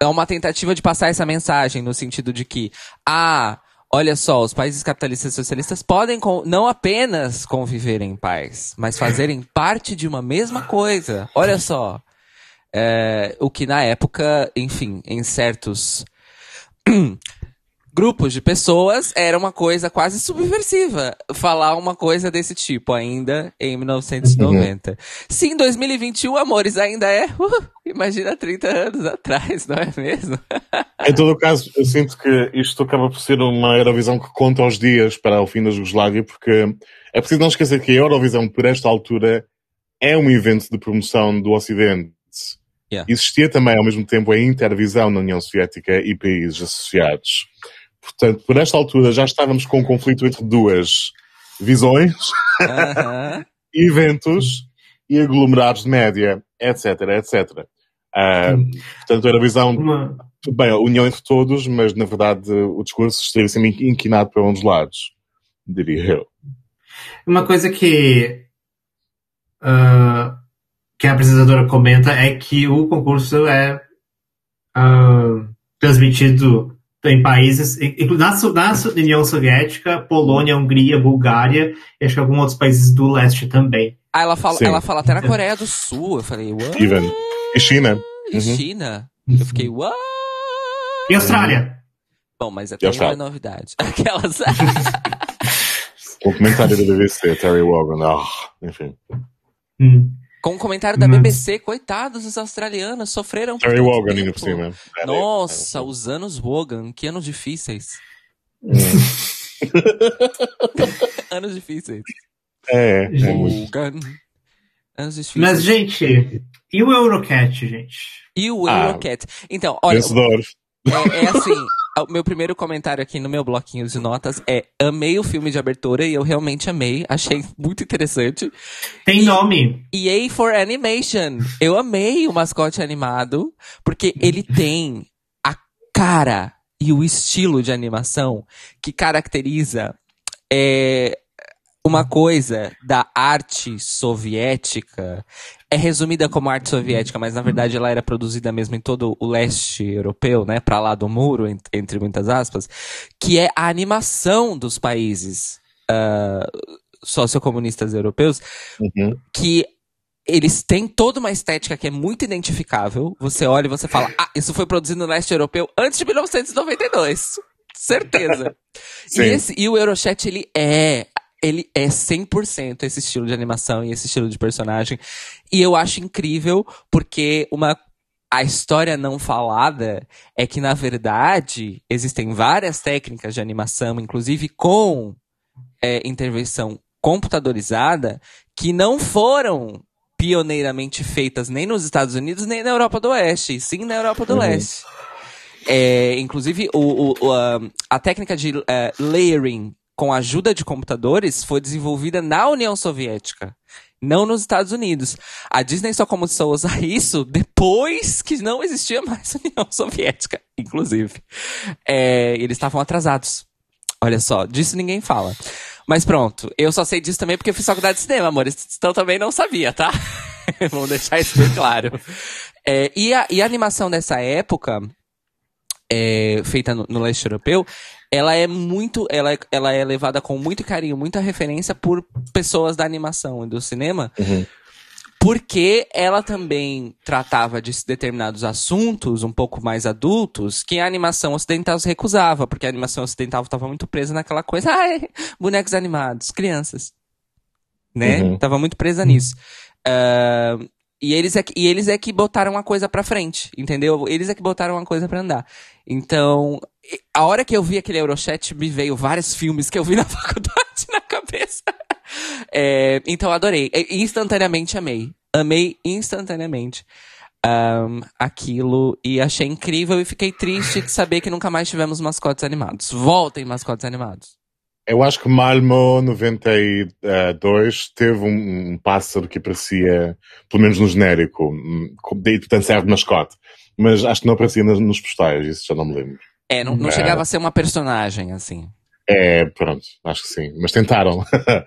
é uma tentativa de passar essa mensagem no sentido de que, ah, olha só, os países capitalistas e socialistas podem não apenas conviver em paz, mas fazerem parte de uma mesma coisa. Olha só. É, o que na época, enfim, em certos grupos de pessoas era uma coisa quase subversiva falar uma coisa desse tipo ainda em 1990. Uhum. Se em 2021, amores, ainda é, uh, imagina 30 anos atrás, não é mesmo? em todo caso, eu sinto que isto acaba por ser uma Eurovisão que conta os dias para o fim da Jugoslávia, porque É preciso não esquecer que a Eurovisão, por esta altura, é um evento de promoção do Ocidente. Yeah. Existia também, ao mesmo tempo, a Intervisão na União Soviética e países associados. Portanto, por esta altura já estávamos com um conflito entre duas visões, eventos e aglomerados de média, etc, etc. Ah, portanto, a Eurovisão, Uma, tudo bem, a união entre todos, mas na verdade o discurso esteve sempre inquinado para um dos lados, diria eu. uma coisa que, ah, que a apresentadora comenta é que o concurso é ah, transmitido em países, na, na União Soviética, Polônia, Hungria, Bulgária e acho que alguns outros países do leste também. Ah, ela fala, Sim. ela fala até na Coreia do Sul. Eu falei, what? Even. E China. E Uhum. China? Eu fiquei, what? E Austrália? Bom, mas até não é novidade. Aquelas. O comentário da BBC, Terry Wogan. Ah, enfim. Hum. Com o comentário da Mas- BBC, coitados os australianos, sofreram Terry Wogan, ainda tempo. por cima. Nossa, os anos Wogan, que anos difíceis. Hum. anos difíceis. É, é muito. Wogan. Anos difíceis. Mas, gente, e o Eurocat, gente? E o Ah. Eurocat. Então, olha, Vencedor. é, é assim, o meu primeiro comentário aqui no meu bloquinho de notas é amei o filme de abertura e eu realmente amei, achei muito interessante. Tem E- nome. EA for Animation. Eu amei o mascote animado, porque ele tem a cara e o estilo de animação que caracteriza é, uma coisa da arte soviética. É resumida como arte soviética, mas na verdade ela era produzida mesmo em todo o leste europeu, né? Pra lá do muro, en- entre muitas aspas, que é a animação dos países ah, sociocomunistas europeus Uhum. que eles têm toda uma estética que é muito identificável. Você olha e você fala, ah, isso foi produzido no leste europeu antes de 1992. Certeza. e, esse- e o Eurochat, ele é. Ele é 100% esse estilo de animação e esse estilo de personagem. E eu acho incrível, porque uma. A história não falada é que, na verdade, existem várias técnicas de animação, inclusive com é, intervenção computadorizada, que não foram pioneiramente feitas nem nos Estados Unidos nem na Europa do Oeste, sim na Europa do Uhum. Leste. É, inclusive, o, o- o, a, a técnica de é, layering com a ajuda de computadores foi desenvolvida na União Soviética, não nos Estados Unidos. A Disney só começou a usar isso depois que não existia mais União Soviética, inclusive. É, eles estavam atrasados. Olha só, disso ninguém fala. Mas pronto, eu só sei disso também porque eu fiz faculdade de cinema, amores. Então também não sabia, tá? Vamos deixar isso bem claro. É, e, a, e a animação dessa época, é, feita no, no leste europeu, ela é muito. Ela, é- ela é levada com muito carinho, muita referência por pessoas da animação e do cinema. Uhum. Porque ela também tratava de determinados assuntos um pouco mais adultos que a animação ocidental se recusava, porque a animação ocidental estava muito presa naquela coisa, ai, bonecos animados, crianças. Né? Uhum. Tava muito presa nisso. Ah, e, eles é que, e eles é que botaram a coisa pra frente, entendeu? Eles é que botaram a coisa pra andar. Então, a hora que eu vi aquele Eurochat, me veio vários filmes que eu vi na faculdade na cabeça. É, então, adorei. Instantaneamente amei. Amei instantaneamente ahn, aquilo e achei incrível e fiquei triste de saber que nunca mais tivemos mascotes animados. Voltem, mascotes animados. Eu acho que Malmo 92 teve um, um pássaro que aparecia, pelo menos no genérico, hum, daí portanto serve de mascote. Mas acho que não aparecia nos, nos postais, isso já não me lembro. É, não, não É. chegava a ser uma personagem, assim. É, pronto, acho que sim. Mas tentaram.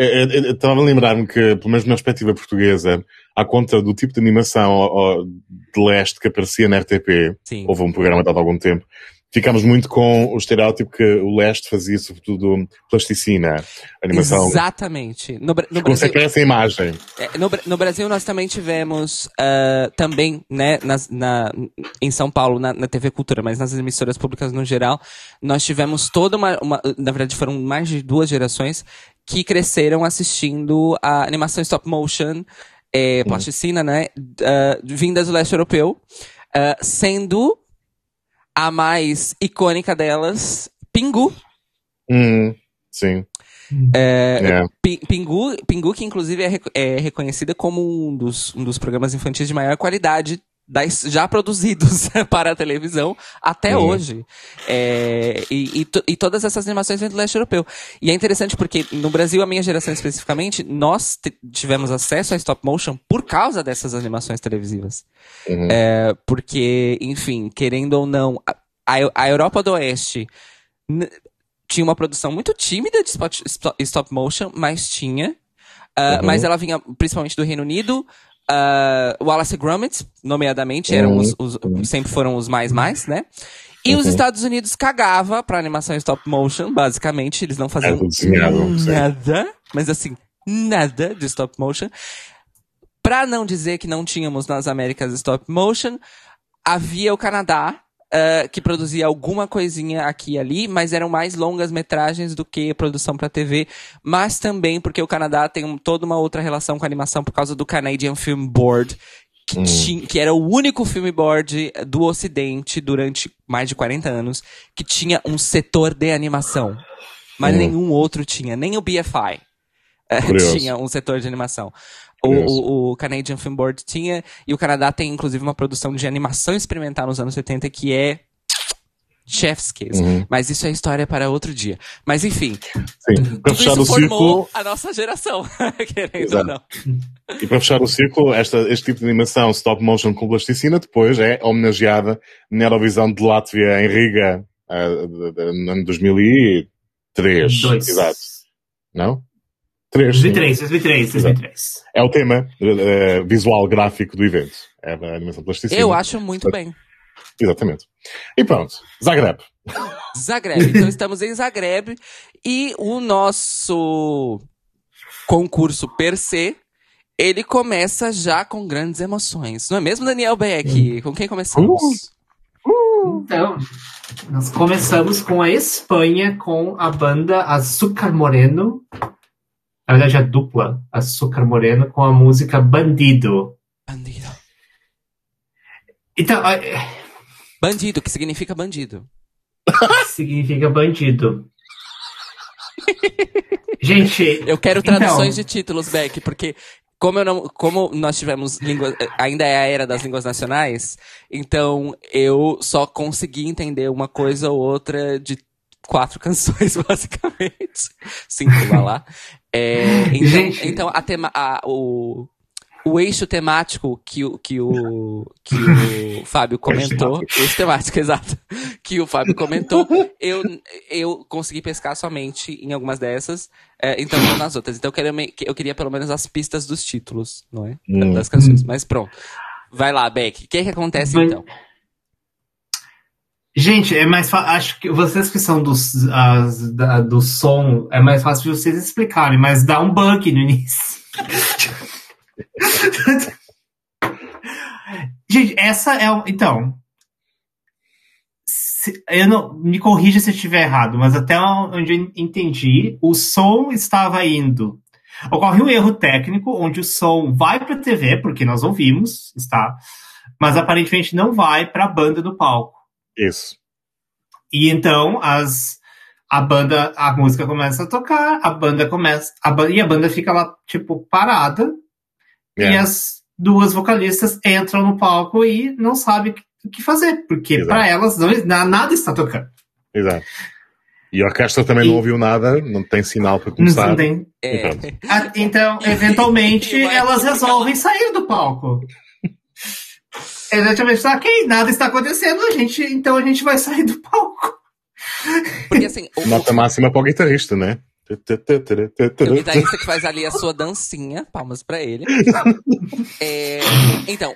É, é, é, Estava a lembrar-me que, pelo menos na perspectiva portuguesa, à conta do tipo de animação ó, ó, de leste que aparecia na RTP, Sim. houve um programa dado há algum tempo, ficámos muito com o estereótipo que o leste fazia, sobretudo, plasticina, animação. Exatamente. No, no Brasil, essa imagem. É, no, no Brasil nós também tivemos, ah, também, né, nas- na, em São Paulo, na, na TV Cultura, mas nas emissoras públicas no geral, nós tivemos toda uma, uma- na verdade foram mais de duas gerações que cresceram assistindo a animação stop motion, é, plasticina, né, ah, vindas do leste europeu, ah, sendo a mais icônica delas, Pingu, Hum, sim. É, É. Pi- Pingu, Pingu, que inclusive é, é reconhecida como um dos, um dos programas infantis de maior qualidade das, já produzidos para a televisão até hoje. É, e, e to- e todas essas animações vêm do leste europeu. E é interessante porque no Brasil, a minha geração especificamente, nós tivemos acesso a stop motion por causa dessas animações televisivas. Uhum. É, porque, enfim, querendo ou não, a, a- Europa do Oeste tinha uma produção muito tímida de spot- spo- stop motion, mas tinha. Ah, Uhum. Mas ela vinha principalmente do Reino Unido. Ah, Wallace Gromit, nomeadamente, eram Uhum. os, os- sempre foram os mais mais, né? E os Uhum. Estados Unidos cagava pra animação stop motion, basicamente. Eles não faziam sim. nada, mas assim, nada de stop motion. Pra não dizer que não tínhamos nas Américas stop motion, havia o Canadá, ah, que produzia alguma coisinha aqui e ali, mas eram mais longas metragens do que produção pra TV, mas também porque o Canadá tem um- toda uma outra relação com a animação por causa do Canadian Film Board, que, Hum. tinha, que era o único filme board do Ocidente durante mais de 40 anos que tinha um setor de animação. Mas Hum. nenhum outro tinha, nem o BFI eh, Curioso. tinha um setor de animação. O, o, o Canadian Film Board tinha, e o Canadá tem inclusive uma produção de animação experimental nos anos 70 que é Chef's Kiss. Uhum. Mas isso é história para outro dia. Mas enfim, Sim. Para tudo fechar isso o formou círculo, a nossa geração, querendo Exato. ou não. e para fechar o círculo, esta, este tipo de animação stop motion com plasticina depois é homenageada na Eurovisão de Látvia em Riga, de- de- no ano 2003. Dois. Exato. Não? Três. sim. 2003, 2003, 2003. É o tema eh, visual gráfico do evento. É a animação plasticina. Eu acho muito bem. Exatamente. E pronto. Zagreb. Zagreb. Então estamos em Zagreb e o nosso concurso per se, ele começa já com grandes emoções. Não é mesmo, Daniel Beck? Com quem começamos? Então, nós começamos com a Espanha com a banda Azúcar Moreno. Na verdade, a dupla Azúcar Moreno com a música Bandido. Bandido. Então, é, Bandido, que significa bandido. significa bandido. Gente, Eu quero Então. traduções de títulos, Beck, porque como, eu não, como nós tivemos língua, ainda é a era das línguas nacionais, então eu só consegui entender uma coisa ou outra de quatro canções, basicamente. Cinco, vai lá. É, então, Gente. então a tema, a- o, o eixo temático que o, que o, que o Fábio comentou, o eixo temático, exato, que o Fábio comentou, eu, eu consegui pescar somente em algumas dessas, é, então não nas outras. Então eu queria, eu queria pelo menos as pistas dos títulos, não é? Hum. Das canções. Mas pronto. Vai lá, Beck. O que que acontece Vai- então? Gente, é mais fácil. Acho que vocês que são dos, as- da- do som, é mais fácil de vocês explicarem, mas dá um bug no início. Gente, essa é. Então. se- eu não, me corrija se eu estiver errado, mas até onde eu entendi, o som estava indo. Ocorre um erro técnico onde o som vai para a TV, porque nós ouvimos, está, mas aparentemente não vai para a banda do palco. Isso. E então as a banda, a música começa a tocar, a banda começa, a ba- e a banda fica lá tipo parada e É. as duas vocalistas entram no palco e não sabem o que- fazer, porque para elas não, na- nada está tocando. Exato. E a orquestra também E- não ouviu nada, não tem sinal para Não começar. tem- É, Ah, Então, eventualmente, E elas resolvem sair do palco. Exatamente, tá, ok, nada está acontecendo, a gente, então a gente vai sair do palco. porque assim, o, Nota máxima para o guitarrista, né? o guitarrista que faz ali a sua dancinha, palmas pra ele. É, então,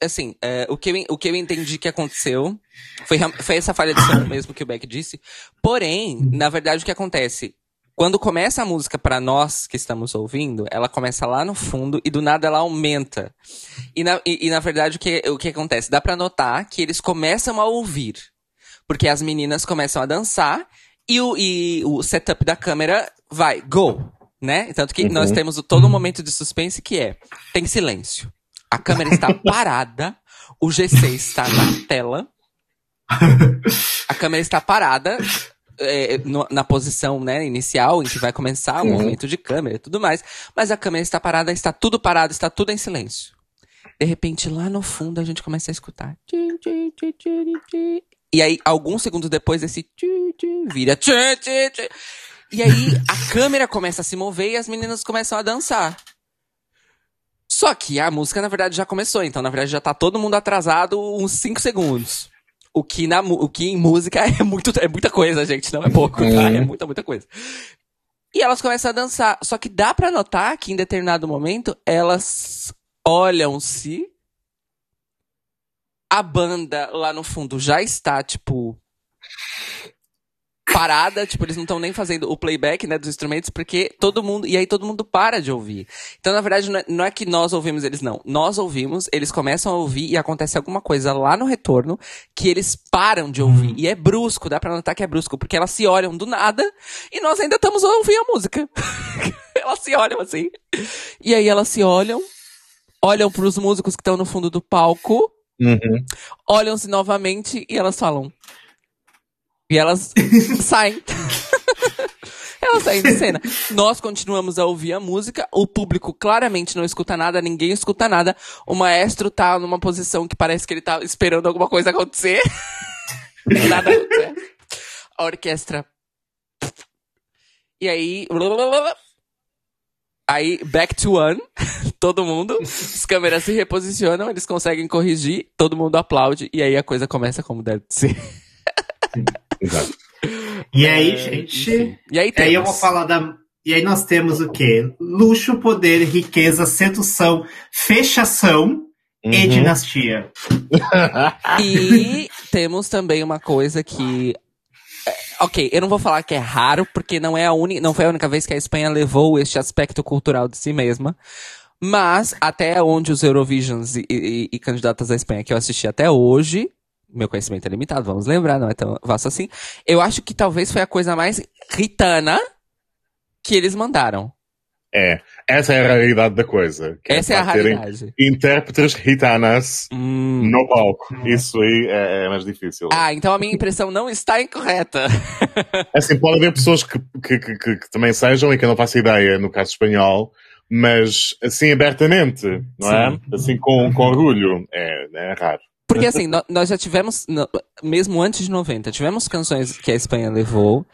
assim, é, o, que eu, o que eu entendi que aconteceu foi, foi essa falha de som mesmo que o Beck disse. Porém, na verdade, o que acontece? Quando começa a música pra nós que estamos ouvindo, ela começa lá no fundo e do nada ela aumenta. E na, e, e, na verdade, o que, o que acontece? Dá pra notar que eles começam a ouvir. Porque as meninas começam a dançar e o, e o setup da câmera vai, go, né? Tanto que Uhum. nós temos todo um momento de suspense que é, tem silêncio. A câmera está parada, o GC está na tela, a câmera está parada, é, no, na posição né, inicial, em que vai começar o movimento de câmera e tudo mais. Mas a câmera está parada, está tudo parado, está tudo em silêncio. De repente, lá no fundo, a gente começa a escutar. E aí, alguns segundos depois, esse vira. E aí, a câmera começa a se mover e as meninas começam a dançar. Só que a música, na verdade, já começou. Então, na verdade, já tá todo mundo atrasado uns 5 segundos. O que, na, o que em música é, muito, é muita coisa, gente. Não é pouco, tá? É muita, muita coisa. E elas começam a dançar. Só que dá pra notar que em determinado momento elas olham-se. A banda lá no fundo já está, tipo. Parada, tipo, eles não estão nem fazendo o playback, né, dos instrumentos, porque todo mundo. E aí todo mundo para de ouvir. Então, na verdade, não é, não é que nós ouvimos eles, não. Nós ouvimos, eles começam a ouvir e acontece alguma coisa lá no retorno que eles param de ouvir. E é brusco, dá pra notar que é brusco, porque elas se olham do nada e nós ainda estamos a ouvir a música. elas se olham assim. E aí elas se olham, olham pros músicos que estão no fundo do palco, Uhum. olham-se novamente e elas falam. E elas saem. elas saem de cena. Nós continuamos a ouvir a música, o público claramente não escuta nada, ninguém escuta nada. O maestro tá numa posição que parece que ele tá esperando alguma coisa acontecer. nada acontece. A orquestra. E aí. Aí, back to one, todo mundo, as câmeras se reposicionam, eles conseguem corrigir, todo mundo aplaude, e aí a coisa começa como deve ser. Exato. E aí, É, gente. enfim. E aí E aí eu temos- vou falar da. E aí nós temos o quê? Luxo, poder, riqueza, sedução, fechação e Uhum. dinastia. E temos também uma coisa que. é, Ok, eu não vou falar que é raro, porque não, é a uni... não foi a única vez que a Espanha levou este aspecto cultural de si mesma. Mas, até onde os Eurovisions e, e, e candidatas da Espanha que eu assisti até hoje, meu conhecimento é limitado, vamos lembrar, não é tão vasto assim. Eu acho que talvez foi a coisa mais ritana que eles mandaram. É, essa é a realidade da coisa. que Essa é a para terem realidade. Intérpretes gitanas Hum. no palco. Isso aí é, é mais difícil. Ah, então a minha impressão não está incorreta. Assim, pode haver pessoas que, que, que, que- também sejam e que eu não faço ideia no caso espanhol, mas assim abertamente, não é? Sim. Assim com, com orgulho, é, é raro. Porque assim, nó- nós já tivemos, mesmo antes de 90, tivemos canções que a Espanha levou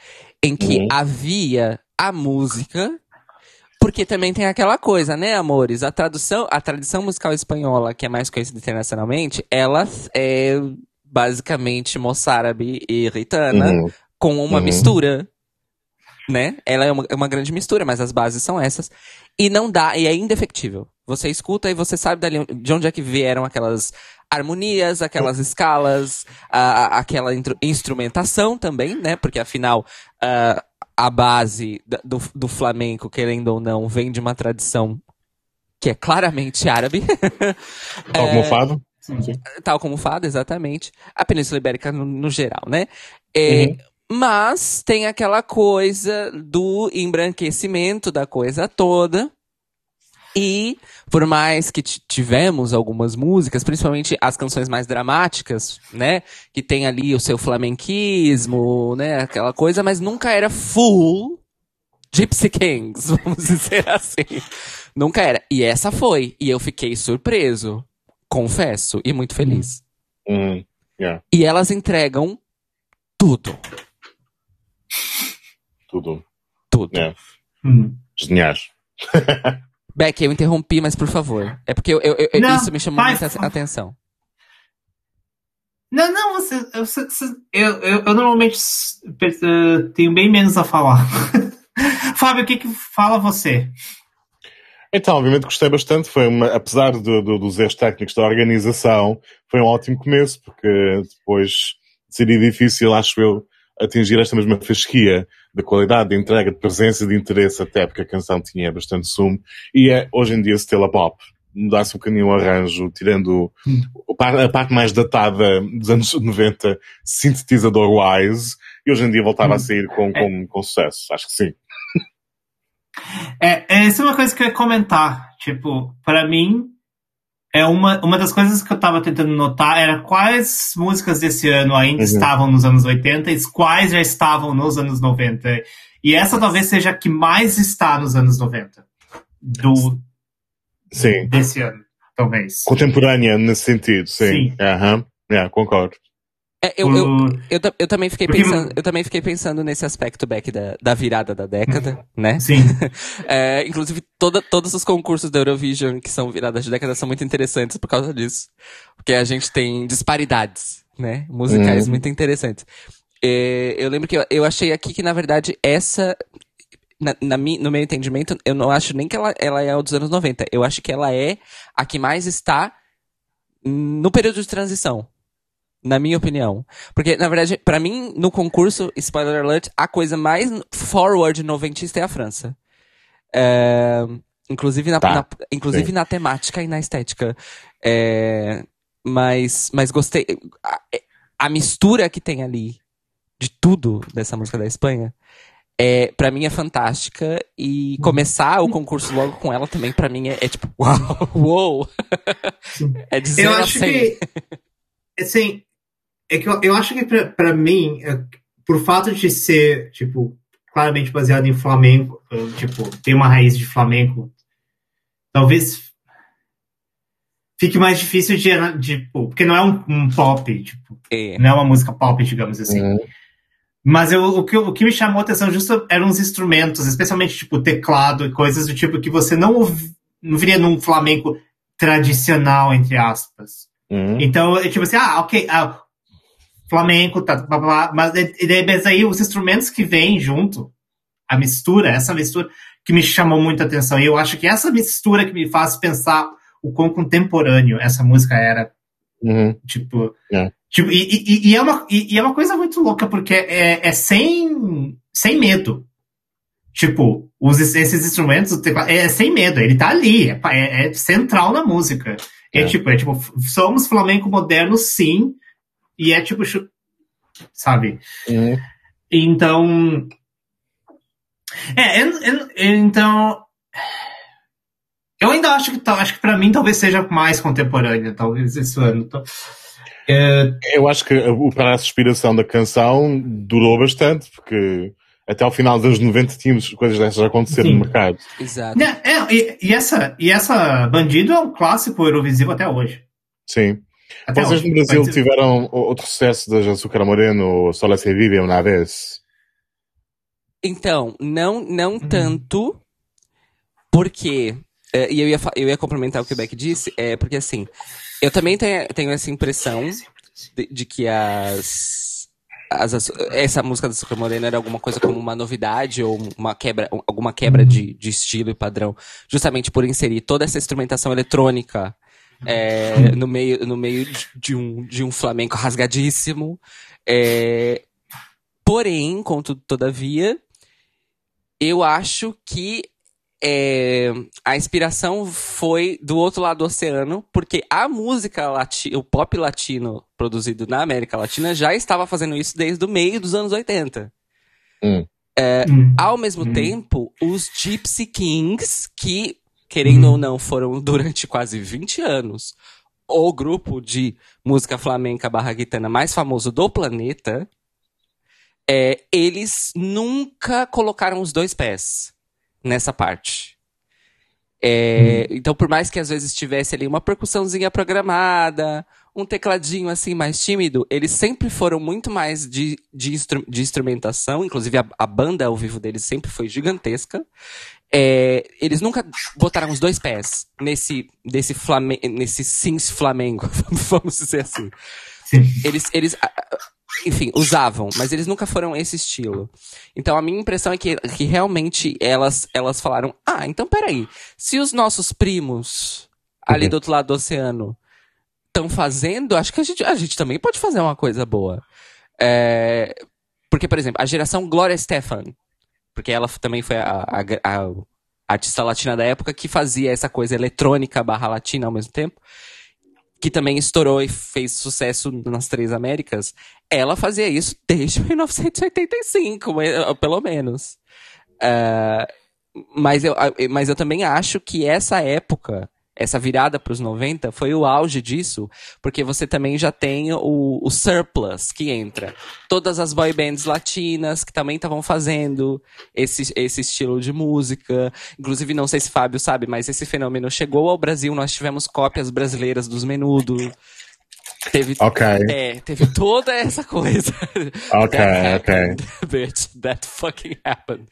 em que Uhum. havia a música, porque também tem aquela coisa, né, amores? A tradução, a tradição musical espanhola, que é mais conhecida internacionalmente, ela é basicamente moçárabe e ritana Uhum. com uma Uhum. mistura, né? Ela é uma, é uma grande mistura, mas as bases são essas. E não dá, e é indefectível. Você escuta e você sabe dali, de onde é que vieram aquelas harmonias, aquelas escalas, a, a- aquela instrumentação também, né? Porque afinal, ah, a base do, do flamenco, querendo ou não, vem de uma tradição que é claramente árabe. Tal como o fado? tal como fado, exatamente. A Península Ibérica no, no geral, né? É, Uhum. Mas tem aquela coisa do embranquecimento da coisa toda. E, por mais que tivemos algumas músicas, principalmente as canções mais dramáticas, né? Que tem ali o seu flamenquismo, né? Aquela coisa, mas nunca era full Gypsy Kings, vamos dizer assim. Nunca era. E essa foi. E eu fiquei surpreso, confesso, e muito feliz. Uhum. Yeah, E elas entregam tudo. tudo. Tudo. Yeah. Hum. Geniais. Beck, eu interrompi, mas por favor. É porque eu, eu- eu- Não, isso me chamou vai, muita atenção. Não, não, você, você- você- eu, eu, eu normalmente eh, tenho bem menos a falar. Fábio, o que, que fala você? Então, obviamente gostei bastante. Foi uma, apesar do- do- dos erros técnicos da organização, foi um ótimo começo, porque depois seria difícil, acho eu, atingir esta mesma fasquia de qualidade, de entrega, de presença, de interesse, até porque a canção tinha bastante sumo. E é, hoje em dia, Stella Pop. Mudasse um bocadinho o arranjo, tirando Hum. a parte mais datada dos anos 90, sintetizador wise, e hoje em dia voltava Hum. a sair com, com, com sucesso. Acho que sim. É, essa é uma coisa que eu ia comentar. Tipo, pra mim, É uma, uma das coisas que eu tava tentando notar era quais músicas desse ano ainda Uhum. estavam nos anos 80 e quais já estavam nos anos 90. E essa talvez seja a que mais está nos anos 90. Do, Sim. desse ano, talvez. Contemporânea nesse sentido, sim. Sim. Aham. Yeah, concordo. É, eu, eu, O- eu, eu também fiquei Porque- pensando, eu também fiquei pensando nesse aspecto back da, da virada da década, né? Sim. É, inclusive, toda, todos os concursos da Eurovision que são viradas de década são muito interessantes por causa disso. Porque a gente tem disparidades, né? Musicais Uhum. muito interessantes. É, eu lembro que eu, eu achei aqui que, na verdade, essa. Na, na mi- no meu entendimento, eu não acho nem que ela, ela é a dos anos 90. Eu acho que ela é a que mais está no período de transição. Na minha opinião. Porque, na verdade, pra mim, no concurso, spoiler alert, a coisa mais forward noventista é a França. É, inclusive na, Tá, na- inclusive sim. na temática e na estética. É, mas, mas gostei. A, a mistura que tem ali de tudo dessa música da Espanha. É, para mim é fantástica e começar o concurso logo com ela também pra mim é, é tipo uau, uou. é dizer Eu acho que. Assim, é que eu, eu acho que pra mim, é, por fato de ser, tipo, claramente baseado em flamenco, tipo, tem uma raiz de flamenco, talvez fique mais difícil de, de porque não é um, um pop, tipo, é, não é uma música pop, digamos assim. Uhum. Mas eu, o, que, o que me chamou a atenção justo eram os instrumentos, especialmente tipo teclado e coisas do tipo que você não, ouvi- não viria num flamenco tradicional, entre aspas. Uhum. Então, é tipo assim, ah, ok, ah, flamenco, tá, blá, blá, mas, mas aí os instrumentos que vêm junto, a mistura, essa mistura que me chamou muito a atenção. E eu acho que essa mistura que me faz pensar o quão contemporâneo essa música era Uhum. Tipo, É. tipo e, e, e é uma, e, e é uma coisa muito louca, porque é, é sem, sem medo. Tipo, os, esses instrumentos, teclado, é sem medo, ele tá ali, é, é- é central na música. É, É. tipo, é tipo, somos flamenco moderno, sim, e é tipo, sabe? Uhum. Então. É, eu- eu- então. Eu ainda acho que acho que para mim talvez seja mais contemporânea, talvez esse ano. É, Eu acho que o prazo de inspiração da canção durou bastante, porque até ao final dos 90 tínhamos coisas dessas a acontecer Sim. no mercado. exato. né, é, e, e essa, e essa Bandido é um clássico Eurovisivo até hoje. Sim. Até Vocês no Brasil tiveram o- outro sucesso das Açúcar Moreno, Sola Se Vive uma vez? Então, não, não Uhum. tanto, porque. é, e eu ia, eu ia complementar o que o Beck disse, é porque assim, eu também tenho, tenho essa impressão de, de que as, as, as- essa música da Açúcar Morena era alguma coisa como uma novidade ou uma quebra, alguma quebra de, de estilo e padrão, justamente por inserir toda essa instrumentação eletrônica é, no meio, no meio de, um, de um flamenco rasgadíssimo. É, porém, contudo, todavia, eu acho que é, a inspiração foi do outro lado do oceano, porque a música latina, o pop latino produzido na América Latina já estava fazendo isso desde o meio dos anos 80. Hum. Hum. Ao mesmo Hum. tempo, os Gypsy Kings, que, querendo Hum. ou não, foram durante quase 20 anos o grupo de música flamenca barra guitarra mais famoso do planeta, é, eles nunca colocaram os dois pés nessa parte. É, Então, por mais que às vezes tivesse ali uma percussãozinha programada, um tecladinho assim mais tímido, eles sempre foram muito mais de, de, instru- de instrumentação, inclusive a, a banda ao vivo deles sempre foi gigantesca. É, eles nunca botaram os dois pés nesse, nesse, flame, nesse Sims Flamengo, vamos dizer assim. Sim. Eles, eles, enfim, usavam, mas eles nunca foram esse estilo. Então a minha impressão é que, que realmente elas, elas falaram: ah, então peraí, se os nossos primos ali Uhum. do outro lado do oceano estão fazendo, acho que a gente, a gente também pode fazer uma coisa boa. É, porque, por exemplo, a geração Gloria Stefan, porque ela também foi a, a- a artista latina da época que fazia essa coisa eletrônica barra latina ao mesmo tempo, que também estourou e fez sucesso nas três Américas, ela fazia isso desde 1985, eh, pelo menos. É, mas, eu, mas eu também acho que essa época essa virada para os 90 foi o auge disso, porque você também já tem o, o surplus que entra. Todas as boy bands latinas que também estavam fazendo esse, esse estilo de música. Inclusive, não sei se Fábio sabe, mas esse fenômeno chegou ao Brasil, nós tivemos cópias brasileiras dos Menudo. Teve, Ok. é, teve toda essa coisa. Ok, That ok. happened, Bitch, that fucking happened.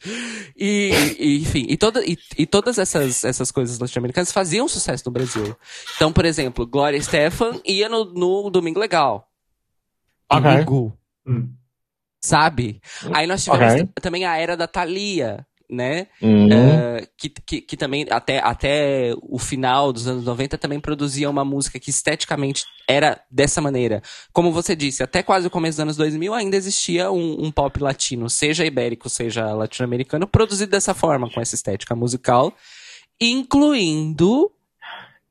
E, e, enfim, e, toda, e, e todas essas, essas coisas latino-americanas faziam sucesso no Brasil. Então, por exemplo, Gloria Estefan ia no, no Domingo Legal. Ok. Domingo, Hum. sabe? Aí nós tivemos Ok. também a era da Thalia, né? Uhum. Eh, que, que, que também, até, até o final dos anos 90, também produzia uma música que esteticamente era dessa maneira. Como você disse, até quase o começo dos anos 2000 ainda existia um, um pop latino, seja ibérico, seja latino-americano, produzido dessa forma, com essa estética musical, incluindo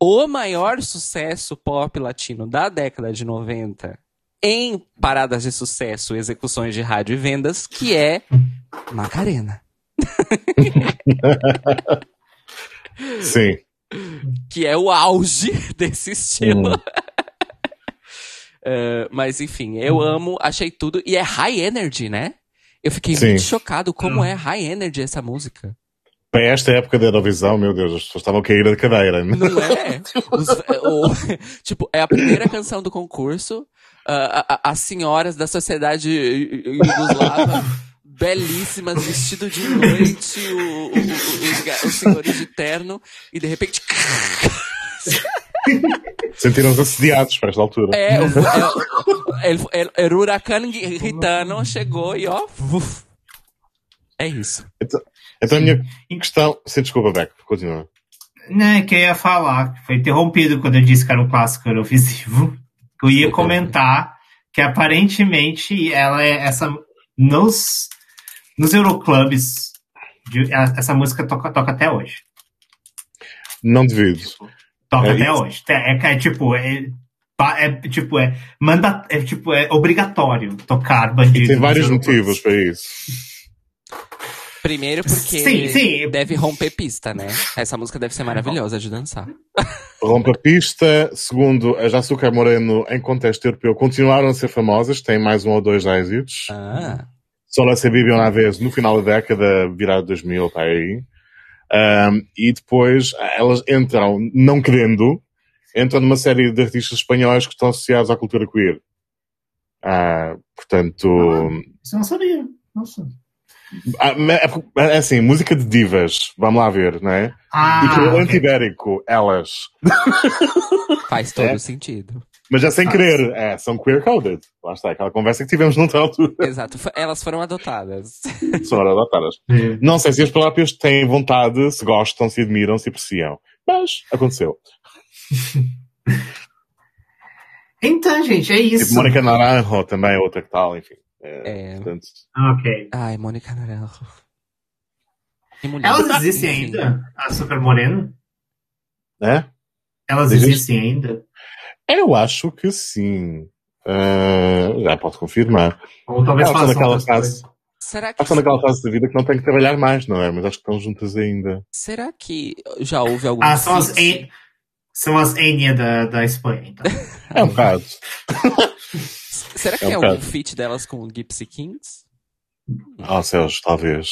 o maior sucesso pop latino da década de 90 em paradas de sucesso, execuções de rádio e vendas, que é Macarena. Sim. que é o auge desse estilo. Eh, mas enfim, eu amo, achei tudo. E é high energy, né? Eu fiquei Sim. muito chocado como é high energy essa música. Para esta época da Eurovisão, meu Deus, as pessoas estavam a cair da cadeira. Não é? Os- o- tipo, é a primeira canção do concurso. ah, a- a- as senhoras da sociedade Yugoslava, belíssimas, vestido de noite, o- o- o- os, os senhores de terno, e de repente. Sentiram-se assediados para esta altura. É, o, é, o- el, el huracán gitano chegou e ó. uf. É isso. Então, então a minha questão. Sim, desculpa, Beck, continua. Né, que eu ia falar, que foi interrompido quando eu disse que era um clássico Eurovisivo. que Eu ia comentar que aparentemente ela é essa. Nos, nos Euroclubs, essa música toca, toca até hoje. Não devido. Toca É até isso. hoje. É, é, é tipo, é, é tipo, é, manda, é tipo, é obrigatório tocar bandido. E tem vários motivos para isso. Primeiro porque Sim, sim. deve romper pista, né? Essa música deve ser maravilhosa de dançar. Rompa pista, segundo, as Açúcar Moreno em contexto europeu continuaram a ser famosas, têm mais um ou dois êxitos. Ah, Só lá se viviam uma vez no final da década, virada de 2000, para aí. Um, e depois elas entram, não querendo, entram numa série de artistas espanhóis que estão associados à cultura queer. Ah, portanto, Isso eu não sabia. Nossa. ah, é porque- é assim, música de divas, vamos lá ver, não é? Ah, Equivalente ok. ibérico, elas. faz todo É. sentido. Mas já sem Ah, querer, é, são queer-coded. Lá está, aquela conversa que tivemos noutra altura. Exato. Elas foram adotadas. São adotadas. É. Não sei se as próprias têm vontade, se gostam, se admiram, se apreciam. Mas aconteceu. Então, gente, é isso. Tipo, Mônica Naranjo também é outra que tal, enfim. É, É. portanto, Ah, Ok. Ai, Mônica Naranjo. Elas existem ainda? A Super Moreno? né? Elas Existe? existem ainda? Eu acho que sim. Ah, já posso confirmar. Ou talvez estão façam naquela fase. Será que, estão naquela fase da vida que não têm que trabalhar mais, não é? Mas acho que estão juntas ainda. será que já houve algum Ah, são as? En- são as Enya da, da Espanha, então. É um bocado. Será que É um é algum bocado. feat delas com o Gypsy Kings? Oh, céus, talvez.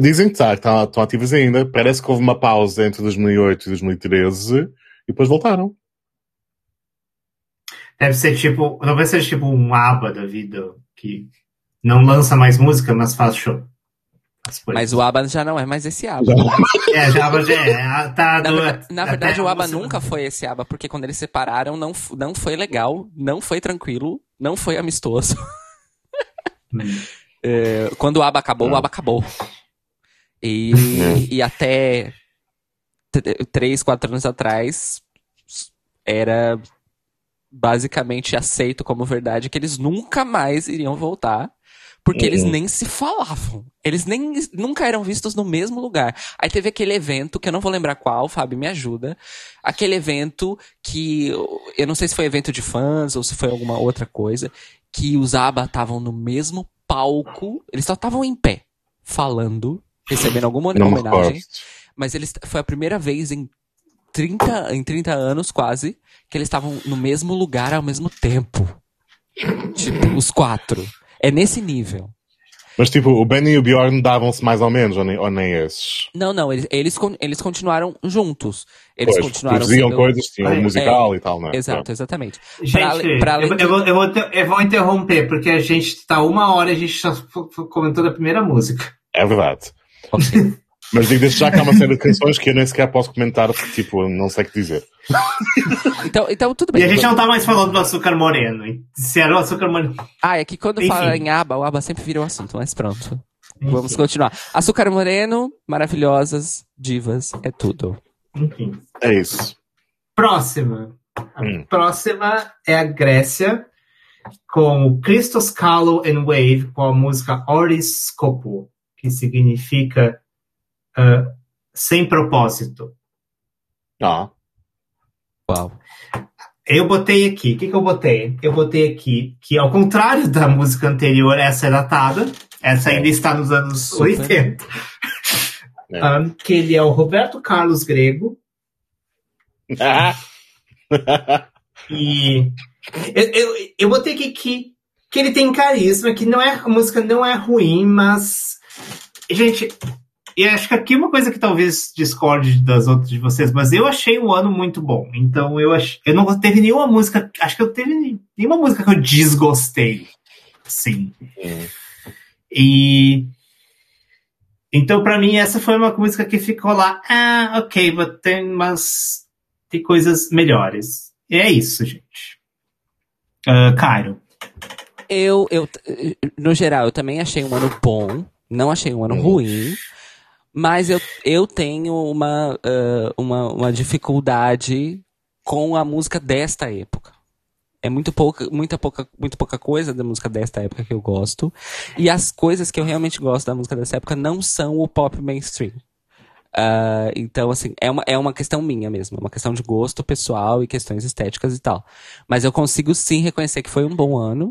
Dizem que tá, que tá- estão ativas ainda. Parece que houve uma pausa entre 2008 e 2013 e depois voltaram. Deve ser tipo. Talvez seja tipo um ABBA da vida que não lança mais música, mas faz show. Mas o ABBA já não é mais esse ABBA. É, já, já é, tá Na, verdade, na verdade, o ABBA nunca foi esse ABBA, porque quando eles separaram, não, não foi legal, não foi tranquilo, não foi amistoso. Hum. É, quando o ABBA acabou, o ABBA acabou. E, É. e até três, quatro anos atrás, era basicamente aceito como verdade que eles nunca mais iriam voltar. Porque eles Uhum. nem se falavam. Eles nem nunca eram vistos no mesmo lugar. Aí teve aquele evento, que eu não vou lembrar qual, Fábio, me ajuda. Aquele evento que. Eu não sei se foi evento de fãs ou se foi alguma outra coisa. Que os ABBA estavam no mesmo palco. Eles só estavam em pé, falando, recebendo alguma homenagem. Mas eles foi a primeira vez em 30, em 30 anos quase, que eles estavam no mesmo lugar ao mesmo tempo. Tipo, os quatro. É nesse nível. Mas tipo, o Benny e o Bjorn davam-se mais ou menos, ou nem, ou nem esses? Não, não, eles, eles, eles continuaram juntos. Eles Pois, continuaram produziam sendo- coisas, tinham É, um musical e tal, não é? Exato, exatamente. Gente, Pra pra eu, de- eu vou, eu, vou, te- eu vou interromper, porque a gente tá uma hora e a gente só comentou da primeira música. É verdade. Ok. Mas digo desde já que há uma série de canções que eu nem sequer posso comentar, porque tipo, não sei o que dizer. Então, então tudo E bem. a gente não tá mais falando do açúcar moreno. hein? Se era o açúcar moreno. Ah, é que quando Enfim. fala em aba, o aba sempre vira o assunto, mas pronto. Vamos Enfim, continuar. Açúcar Moreno, maravilhosas, divas, é tudo. enfim. É isso. Próxima. A Hum. próxima é a Grécia, com o Christos Kahlo and Wave, com a música Oriscopo, que significa ah, sem propósito. Ah, Uau. Eu botei aqui, o que, que eu botei? Eu botei aqui que, ao contrário da música anterior, essa é datada, essa ainda está nos anos Super. 80, É. ah, que ele é o Roberto Carlos Grego, Ah! E eu, eu, eu botei aqui que, que ele tem carisma, que não é, a música não é ruim, mas. Gente, eu acho que aqui é uma coisa que talvez discorde das outras de vocês, mas eu achei o ano muito bom. Então eu ach, eu não teve nenhuma música. Acho que eu teve nenhuma música que eu desgostei. Sim. Hum. E. Então, pra mim, essa foi uma música que ficou lá. Ah, ok, mas tem, mas tem coisas melhores. E é isso, gente. Ah, Cairo. Eu, eu, no geral, eu também achei um ano bom. Não achei um ano ruim. Mas eu, eu tenho uma, ah, uma, uma dificuldade com a música desta época. É muito pouca, muita pouca, muito pouca coisa da música desta época que eu gosto. E as coisas que eu realmente gosto da música dessa época não são o pop mainstream. Ah, então, assim, é uma, é uma questão minha mesmo. É uma questão de gosto pessoal e questões estéticas e tal. Mas eu consigo sim reconhecer que foi um bom ano.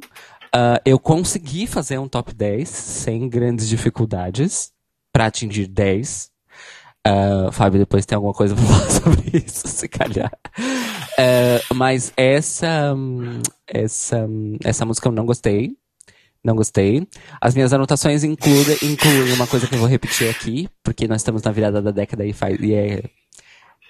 Ah, eu consegui fazer um top 10 sem grandes dificuldades para atingir 10. Ah, Fábio, depois tem alguma coisa pra falar sobre isso, se calhar. Ah, mas essa, essa, essa música eu não gostei. Não gostei. As minhas anotações incluem, incluem uma coisa que eu vou repetir aqui, porque nós estamos na virada da década e, faz, e é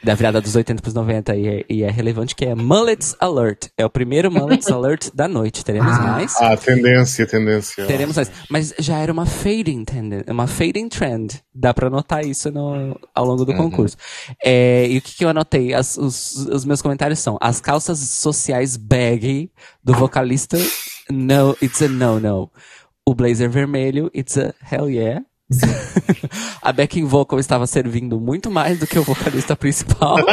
da virada dos 80 para os 90 e é, e é relevante, que é Mullets Alert. É o primeiro Mullets Alert da noite. Teremos Ah. mais? Ah, tendência, tendência. Teremos mais. Mas já era uma fading trend. Uma fading trend. Dá pra notar isso no, ao longo do Uhum. concurso. É, e o que, que eu anotei? As- os, os meus comentários são: as calças sociais baggy do vocalista, no, it's a no-no. O blazer vermelho, it's a hell yeah. A backing vocal estava servindo muito mais do que o vocalista principal.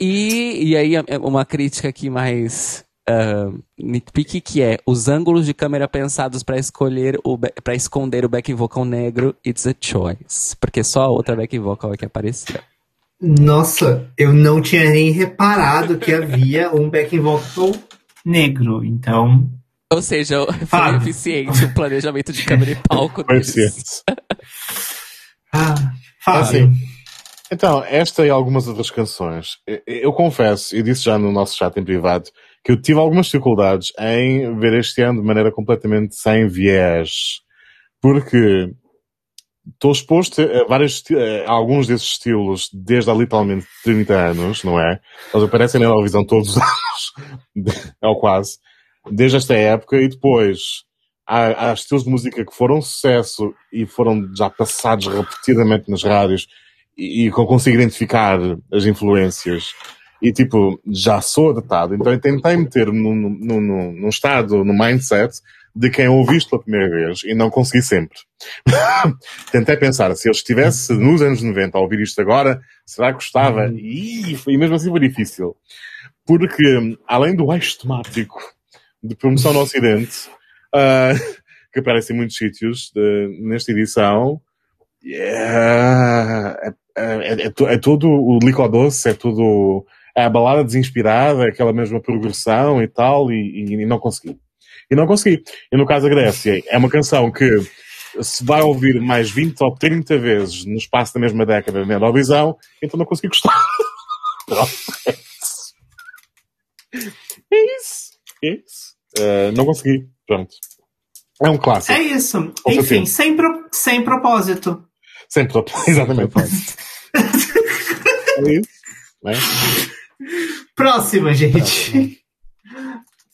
E, e aí, é uma crítica aqui mais ah, nitpick, que é os ângulos de câmera pensados para escolher o para esconder o backing vocal negro, it's a choice. Porque só a outra backing vocal é que aparecia. Nossa, eu não tinha nem reparado que havia um backing vocal negro. Então, Ou seja, foi Fábio. eficiente o planejamento de câmera e palco Foi deles. eficiente. ah, assim. Então, esta e algumas outras canções. Eu, eu confesso, e disse já no nosso chat em privado, que eu tive algumas dificuldades em ver este ano de maneira completamente sem viés. Porque estou exposto a, vários, a alguns desses estilos desde há literalmente 30 anos, não é? Eles aparecem na televisão todos os anos, ou quase, desde esta época, e depois há, há estilos de música que foram sucesso e foram já passados repetidamente nas rádios e, e que eu consigo identificar as influências e tipo, já sou adaptado. Então eu tentei meter-me num, num, num, num estado, no mindset de quem ouvi isto pela primeira vez e não consegui sempre. tentei pensar, se eu estivesse nos anos 90 a ouvir isto agora, será que gostava? Uhum. E, e mesmo assim foi difícil. Porque, além do eixo temático de promoção no Ocidente, ah, que aparece em muitos sítios de- nesta edição, yeah, é, é, é, é todo o licor doce, é tudo é a balada desinspirada, é aquela mesma progressão e tal, e, e- e não consegui. E não consegui. E no caso da Grécia, é uma canção que se vai ouvir mais 20 ou 30 vezes no espaço da mesma década na Eurovisão, então não consegui gostar. É isso. É isso. Uh, não consegui. Pronto. É um clássico. É isso. Enfim, sem, pro, sem propósito. Sem propósito. Exatamente. é isso. Né? Próxima, gente.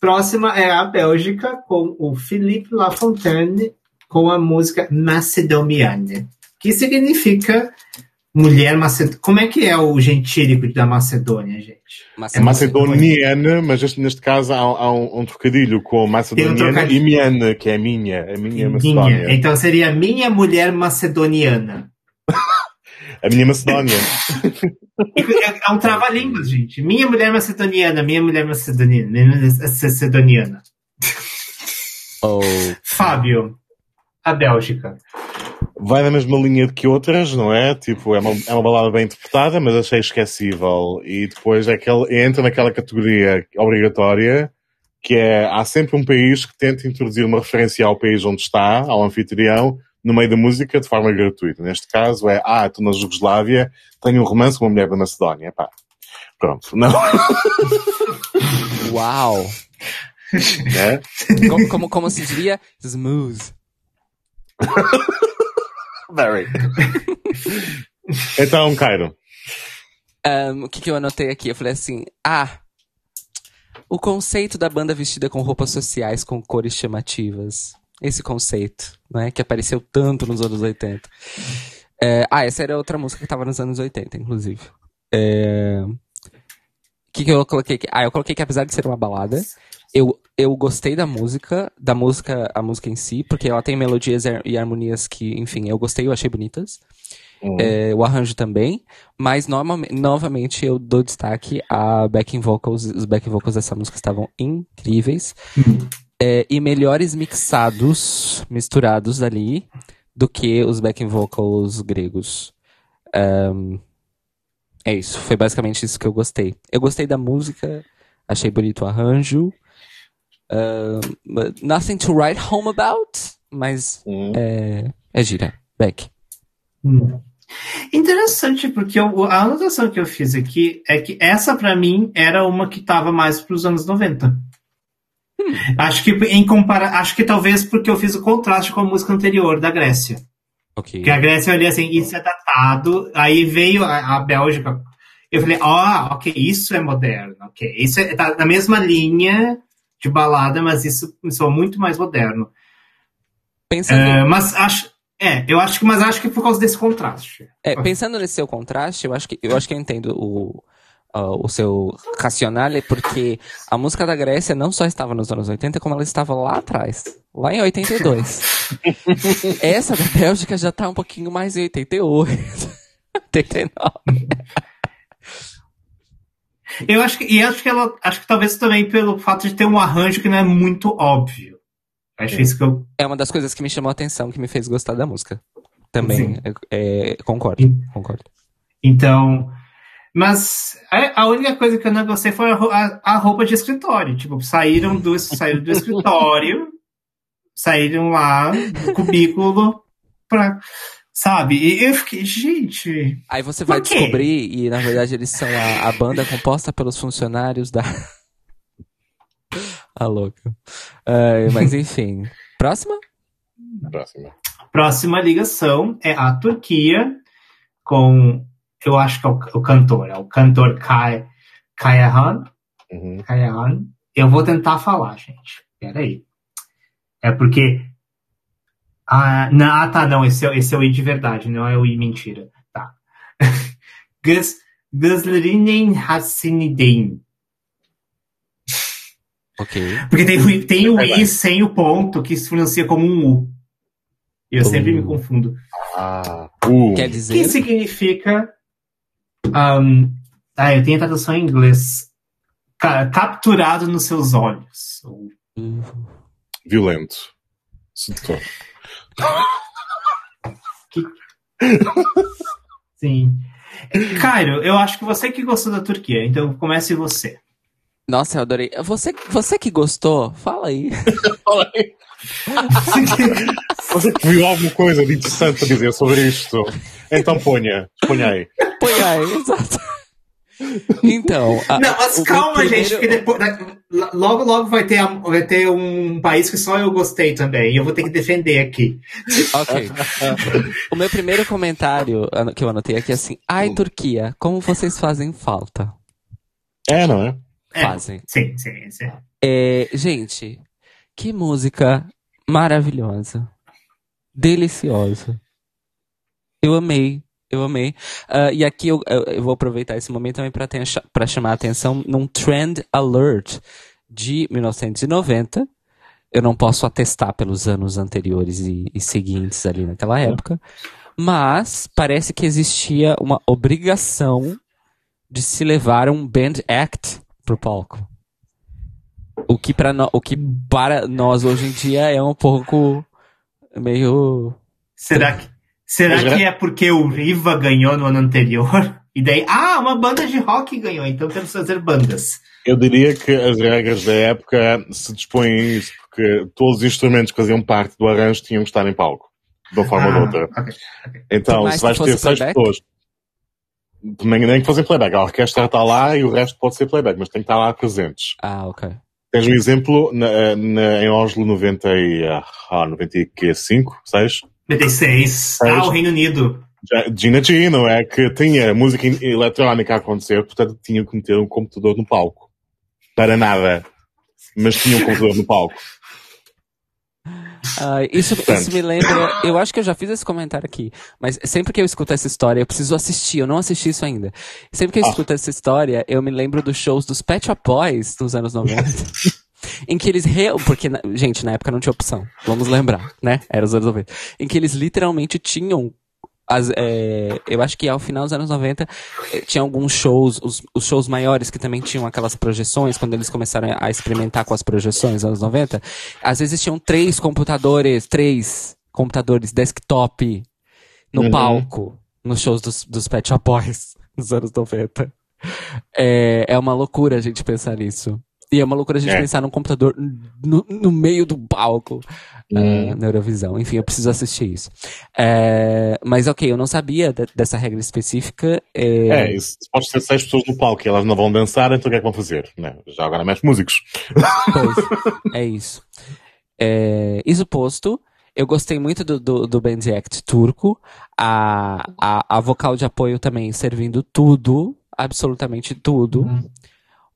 Próxima é a Bélgica com o Philippe Lafontaine com a música Macedoniana, que significa mulher macedônia. Como é que é o gentílico da Macedônia, gente? É macedoniana, mas este, neste caso há, há um, um, trocadilho com macedoniana um e miana, que é minha, a minha Macedônia. Minha. Então seria minha mulher macedoniana. a minha Macedônia. É, é um trava-línguas, gente. Minha mulher macedoniana, minha mulher macedoniana, minha macedoniana. Oh. Fábio, a Bélgica. Vai na mesma linha que outras, não é? Tipo, é uma, é uma balada bem interpretada, mas achei esquecível. E depois é aquele, entra naquela categoria obrigatória, que é, há sempre um país que tenta introduzir uma referência ao país onde está, ao anfitrião, no meio da música de forma gratuita. Neste caso é, ah, estou na Jugoslávia, tenho um romance com uma mulher da Macedónia. Pá. Pronto. Não. Uau! É? Como, como, como se diria? Smooth. Very. então, Cairo. Um, o que, que eu anotei aqui? Eu falei assim, ah, o conceito da banda vestida com roupas sociais com cores chamativas esse conceito, né? Que apareceu tanto nos anos 80. É, ah, essa era outra música que tava nos anos 80, inclusive. É... O que, que eu coloquei aqui? Ah, eu coloquei que apesar de ser uma balada, eu, eu gostei da música, da música, a música em si, porque ela tem melodias e harmonias que, enfim, eu gostei, eu achei bonitas. Uhum. É, o arranjo também, mas novamente eu dou destaque a backing vocals, os backing vocals dessa música estavam incríveis. É, e melhores mixados, misturados ali, do que os backing vocals gregos. Um, é isso, foi basicamente isso que eu gostei. Eu gostei da música, achei bonito o arranjo. Nothing to write home about, mas hum. é, é gira. Beck. Hum. Interessante, porque eu, a anotação que eu fiz aqui é que essa, para mim, era uma que estava mais para os anos 90. Acho que em compara... acho que talvez porque eu fiz o contraste com a música anterior da Grécia. Okay. Que a Grécia eu olhei assim, isso é datado. Aí veio a, a Bélgica. Eu falei, ó, oh, ok, isso é moderno, ok. Isso é tá na mesma linha de balada, mas isso é muito mais moderno. Pensando... Uh, mas acho, é, eu acho que, mas acho que por causa desse contraste. É, pensando nesse seu contraste, eu acho que eu acho que eu entendo o, uh, o seu racional é porque a música da Grécia não só estava nos anos 80, como ela estava lá atrás, lá em 82. Essa da Bélgica já está um pouquinho mais em 88, 89. Eu acho que, e acho que ela, acho que talvez também pelo fato de ter um arranjo que não é muito óbvio. Acho é. isso que eu... É uma das coisas que me chamou a atenção, que me fez gostar da música. Também, é, é, concordo, concordo. Então, mas a única coisa que eu não gostei foi a, a roupa de escritório. Tipo, saíram do, saíram do escritório, saíram lá do cubículo pra. Sabe? E eu fiquei, gente. Aí você vai descobrir, e na verdade eles são a, a banda composta pelos funcionários da. a louca. Uh, mas enfim. Próxima? Próxima. Próxima ligação é a Turquia com eu acho que é o, o cantor, é o cantor Kai, Kayahan. Uhum. Kayahan. Eu vou tentar falar, gente. Peraí. É porque. Ah, não, ah, tá, não. Esse é, esse é o I de verdade, não é o I mentira. Tá. Gus, Guslerinen Hassinidin. Ok. Porque tem, tem o I sem o ponto que se pronuncia como um U. Eu uh. sempre me confundo. Ah, uh. Quer dizer? Que significa um, ah, eu tenho a tradução em inglês. Ca capturado nos seus olhos. Violento. Sedutor. Que... Sim. Cairo, eu acho que você que gostou da Turquia, então comece você. Nossa, eu adorei. Você, você que gostou, fala aí. fala aí. Você viu alguma coisa de interessante a dizer sobre isto? Então ponha, ponha aí. Ponha aí, exato. Então. A, não, mas calma, primeiro... gente, porque depois. Logo, logo vai ter, vai ter um país que só eu gostei também. E eu vou ter que defender aqui. Ok. o meu primeiro comentário que eu anotei aqui é assim: Ai, Turquia, como vocês fazem falta? É, não é? é fazem. sim, sim, sim. É, gente, que música maravilhosa. Deliciosa. Eu amei. Eu amei. Uh, e aqui eu, eu, vou aproveitar esse momento também para chamar a atenção num Trend Alert de 1990. Eu não posso atestar pelos anos anteriores e, e seguintes ali naquela época. Mas parece que existia uma obrigação de se levar um band act pro palco. O que para no, o que para nós hoje em dia é um pouco meio Será que será que é porque o Riva ganhou no ano anterior? E daí, ah, uma banda de rock ganhou, então temos que fazer bandas. Eu diria que as regras da época se dispõem a isso, porque todos os instrumentos que faziam parte do arranjo tinham que estar em palco, de uma forma ah, ou de outra. Okay, okay. Então, se vais ter seis pessoas, nem, nem que fazem playback, a orquestra está lá e o resto pode ser playback, mas tem que estar lá presentes. Ah, ok. Tens um exemplo na, na, em Oslo 90 e, ah, 95, 6? 96. Ah, o Reino Unido. Gina G, não é? Que tinha música eletrónica a acontecer, portanto tinha que meter um computador no palco. Para nada. Mas tinha um computador no palco. Uh, isso, isso me lembra. Eu acho que eu já fiz esse comentário aqui. Mas sempre que eu escuto essa história, eu preciso assistir. Eu não assisti isso ainda. Sempre que eu ah. escuto essa história, eu me lembro dos shows dos Pet Shop Boys dos anos 90. em que eles real, porque gente, na época não tinha opção. Vamos lembrar, né? Era os anos 90. Em que eles literalmente tinham as, é, eu acho que ao final dos anos 90 eh, tinha alguns shows, os, os, shows maiores que também tinham aquelas projeções, quando eles começaram a experimentar com as projeções nos anos 90, às vezes tinham três computadores, três computadores desktop no uhum. palco, nos shows dos, dos Pet Shop Boys nos anos 90. É, é uma loucura a gente pensar nisso. E é uma loucura a gente é. pensar num computador no, no meio do palco hum. uh, na Eurovisão. Enfim, eu preciso assistir isso. É, mas ok, eu não sabia de, dessa regra específica. É... é, isso pode ser seis pessoas no palco e elas não vão dançar, então o que é que vão fazer? Né? Já agora mais músicos. Pois, é isso. É, isso posto, eu gostei muito do, do, do Band Act turco. A, a, a vocal de apoio também servindo tudo, absolutamente tudo. Uhum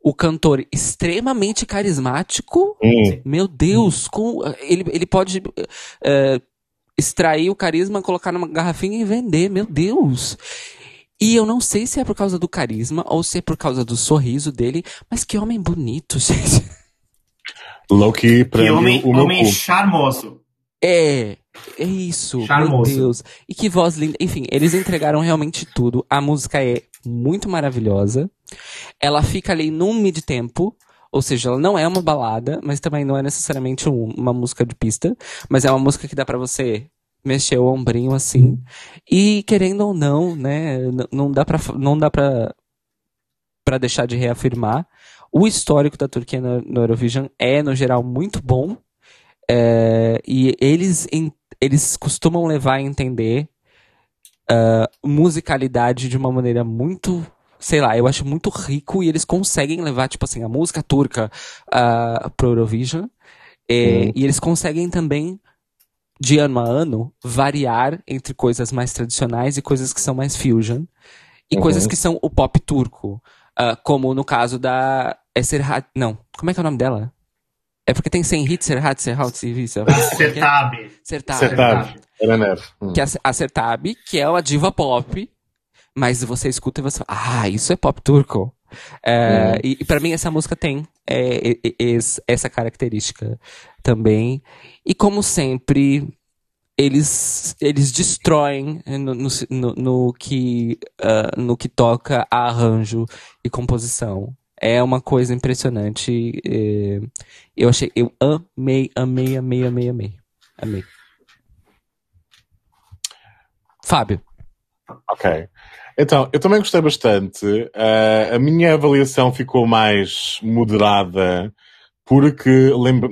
o cantor extremamente carismático. Hum. Meu Deus, com, ele, ele pode uh, extrair o carisma, colocar numa garrafinha e vender. Meu Deus. E eu não sei se é por causa do carisma ou se é por causa do sorriso dele, mas que homem bonito, gente. Loki pra que homem, o homem charmoso. É, é isso. Charmoso. Meu Deus. E que voz linda. Enfim, eles entregaram realmente tudo. A música é muito maravilhosa. Ela fica ali num mid-tempo, ou seja, ela não é uma balada, mas também não é necessariamente um, uma música de pista, mas é uma música que dá para você mexer o ombrinho assim. E querendo ou não, né, não dá para não dá para para deixar de reafirmar, o histórico da Turquia no, no Eurovision é no geral muito bom. É, e eles, eles costumam levar a entender uh, musicalidade de uma maneira muito sei lá, eu acho muito rico e eles conseguem levar, tipo assim, a música turca uh, pro Eurovision. E, e, eles conseguem também, de ano a ano, variar entre coisas mais tradicionais e coisas que são mais fusion. E uhum. coisas que são o pop turco. Uh, como no caso da Eserhat. Não, como é que é o nome dela? É porque tem 100 hits, Serhat, Serhat, Serhat. Sertab. Sertab. Sertab. Hum. Que é a Sertab, que é uma diva pop, mas você escuta e você fala, ah, isso é pop turco. É, hum. E, e para mim essa música tem é, é, essa característica também. E como sempre, eles, eles destroem no, no, no, no que, uh, no que toca a arranjo e composição. É uma coisa impressionante. É, eu achei, eu amei, amei, amei, amei, amei. Amei. Fábio. Ok. Então, eu também gostei bastante. Uh, a minha avaliação ficou mais moderada, porque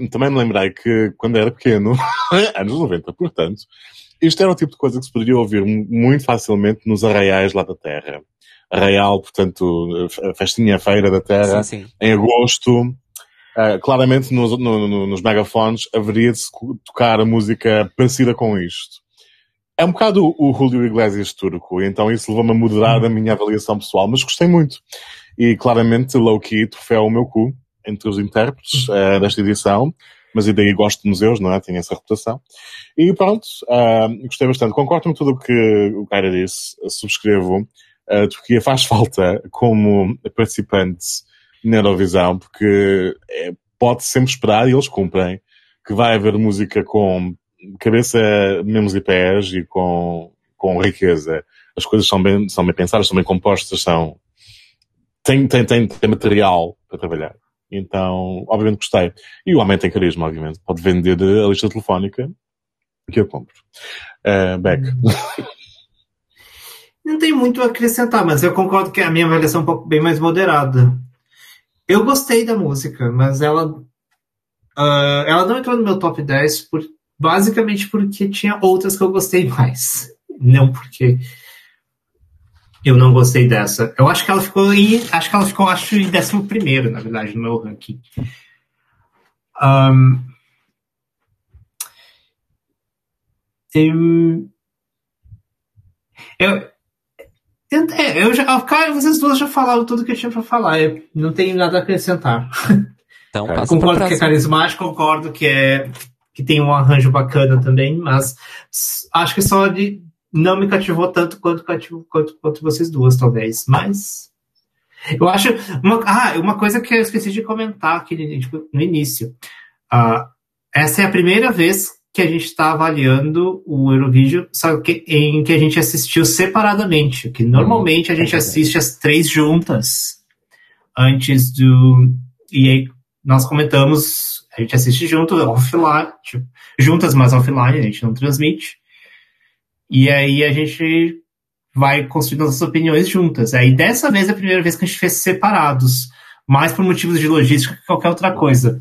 também me lembrei que quando era pequeno, anos 90, portanto, isto era o tipo de coisa que se poderia ouvir muito facilmente nos arraiais lá da terra. Real, portanto, a festinha, feira da terra, Sim, sim. em agosto. Uh, claramente nos, no, no, nos megafones haveria de se tocar a música parecida com isto. É um bocado o, Julio Iglesias turco, então isso levou-me a moderar a minha avaliação pessoal, mas gostei muito. E claramente, low-key, troféu o meu cu entre os intérpretes uh, desta edição, mas e daí gosto de museus, não é? Tenho essa reputação. E pronto, uh, gostei bastante. Concordo com tudo o que o Caira disse, subscrevo. A Turquia faz falta como participante na Eurovisão, porque é, pode sempre esperar, e eles cumprem, que vai haver música com cabeça, membros e pés e com, com riqueza. As coisas são bem, são bem pensadas, são bem compostas, são, tem, tem, tem, tem material para trabalhar. Então, obviamente gostei. E o homem tem carisma, obviamente. Pode vender a lista telefónica que eu compro. Uh, Beck. Não tem muito a acrescentar, mas eu concordo que a minha avaliação é um pouco bem mais moderada. Eu gostei da música, mas ela. Uh, ela não entrou no meu top 10 por, basicamente porque tinha outras que eu gostei mais. Não porque eu não gostei dessa. Eu acho que ela ficou em. Acho que ela ficou, acho, em 11, na verdade, no meu ranking. Um, eu, eu, eu já, cara, vocês duas já falaram tudo que eu tinha para falar. Eu não tenho nada a acrescentar. Então, passa concordo que é carismático, concordo que é que tem um arranjo bacana também, mas acho que só de não me cativou tanto quanto cativou quanto, quanto vocês duas, talvez. Mas eu acho uma, ah, uma coisa que eu esqueci de comentar aqui tipo, no início. Uh, essa é a primeira vez que a gente está avaliando o Eurovision, só que em que a gente assistiu separadamente, que normalmente a gente uhum. assiste as três juntas antes do e aí nós comentamos, a gente assiste junto offline, tipo, juntas mas offline, a gente não transmite. E aí a gente vai construindo nossas opiniões juntas. Aí dessa vez é a primeira vez que a gente fez separados, mais por motivos de logística que qualquer outra coisa.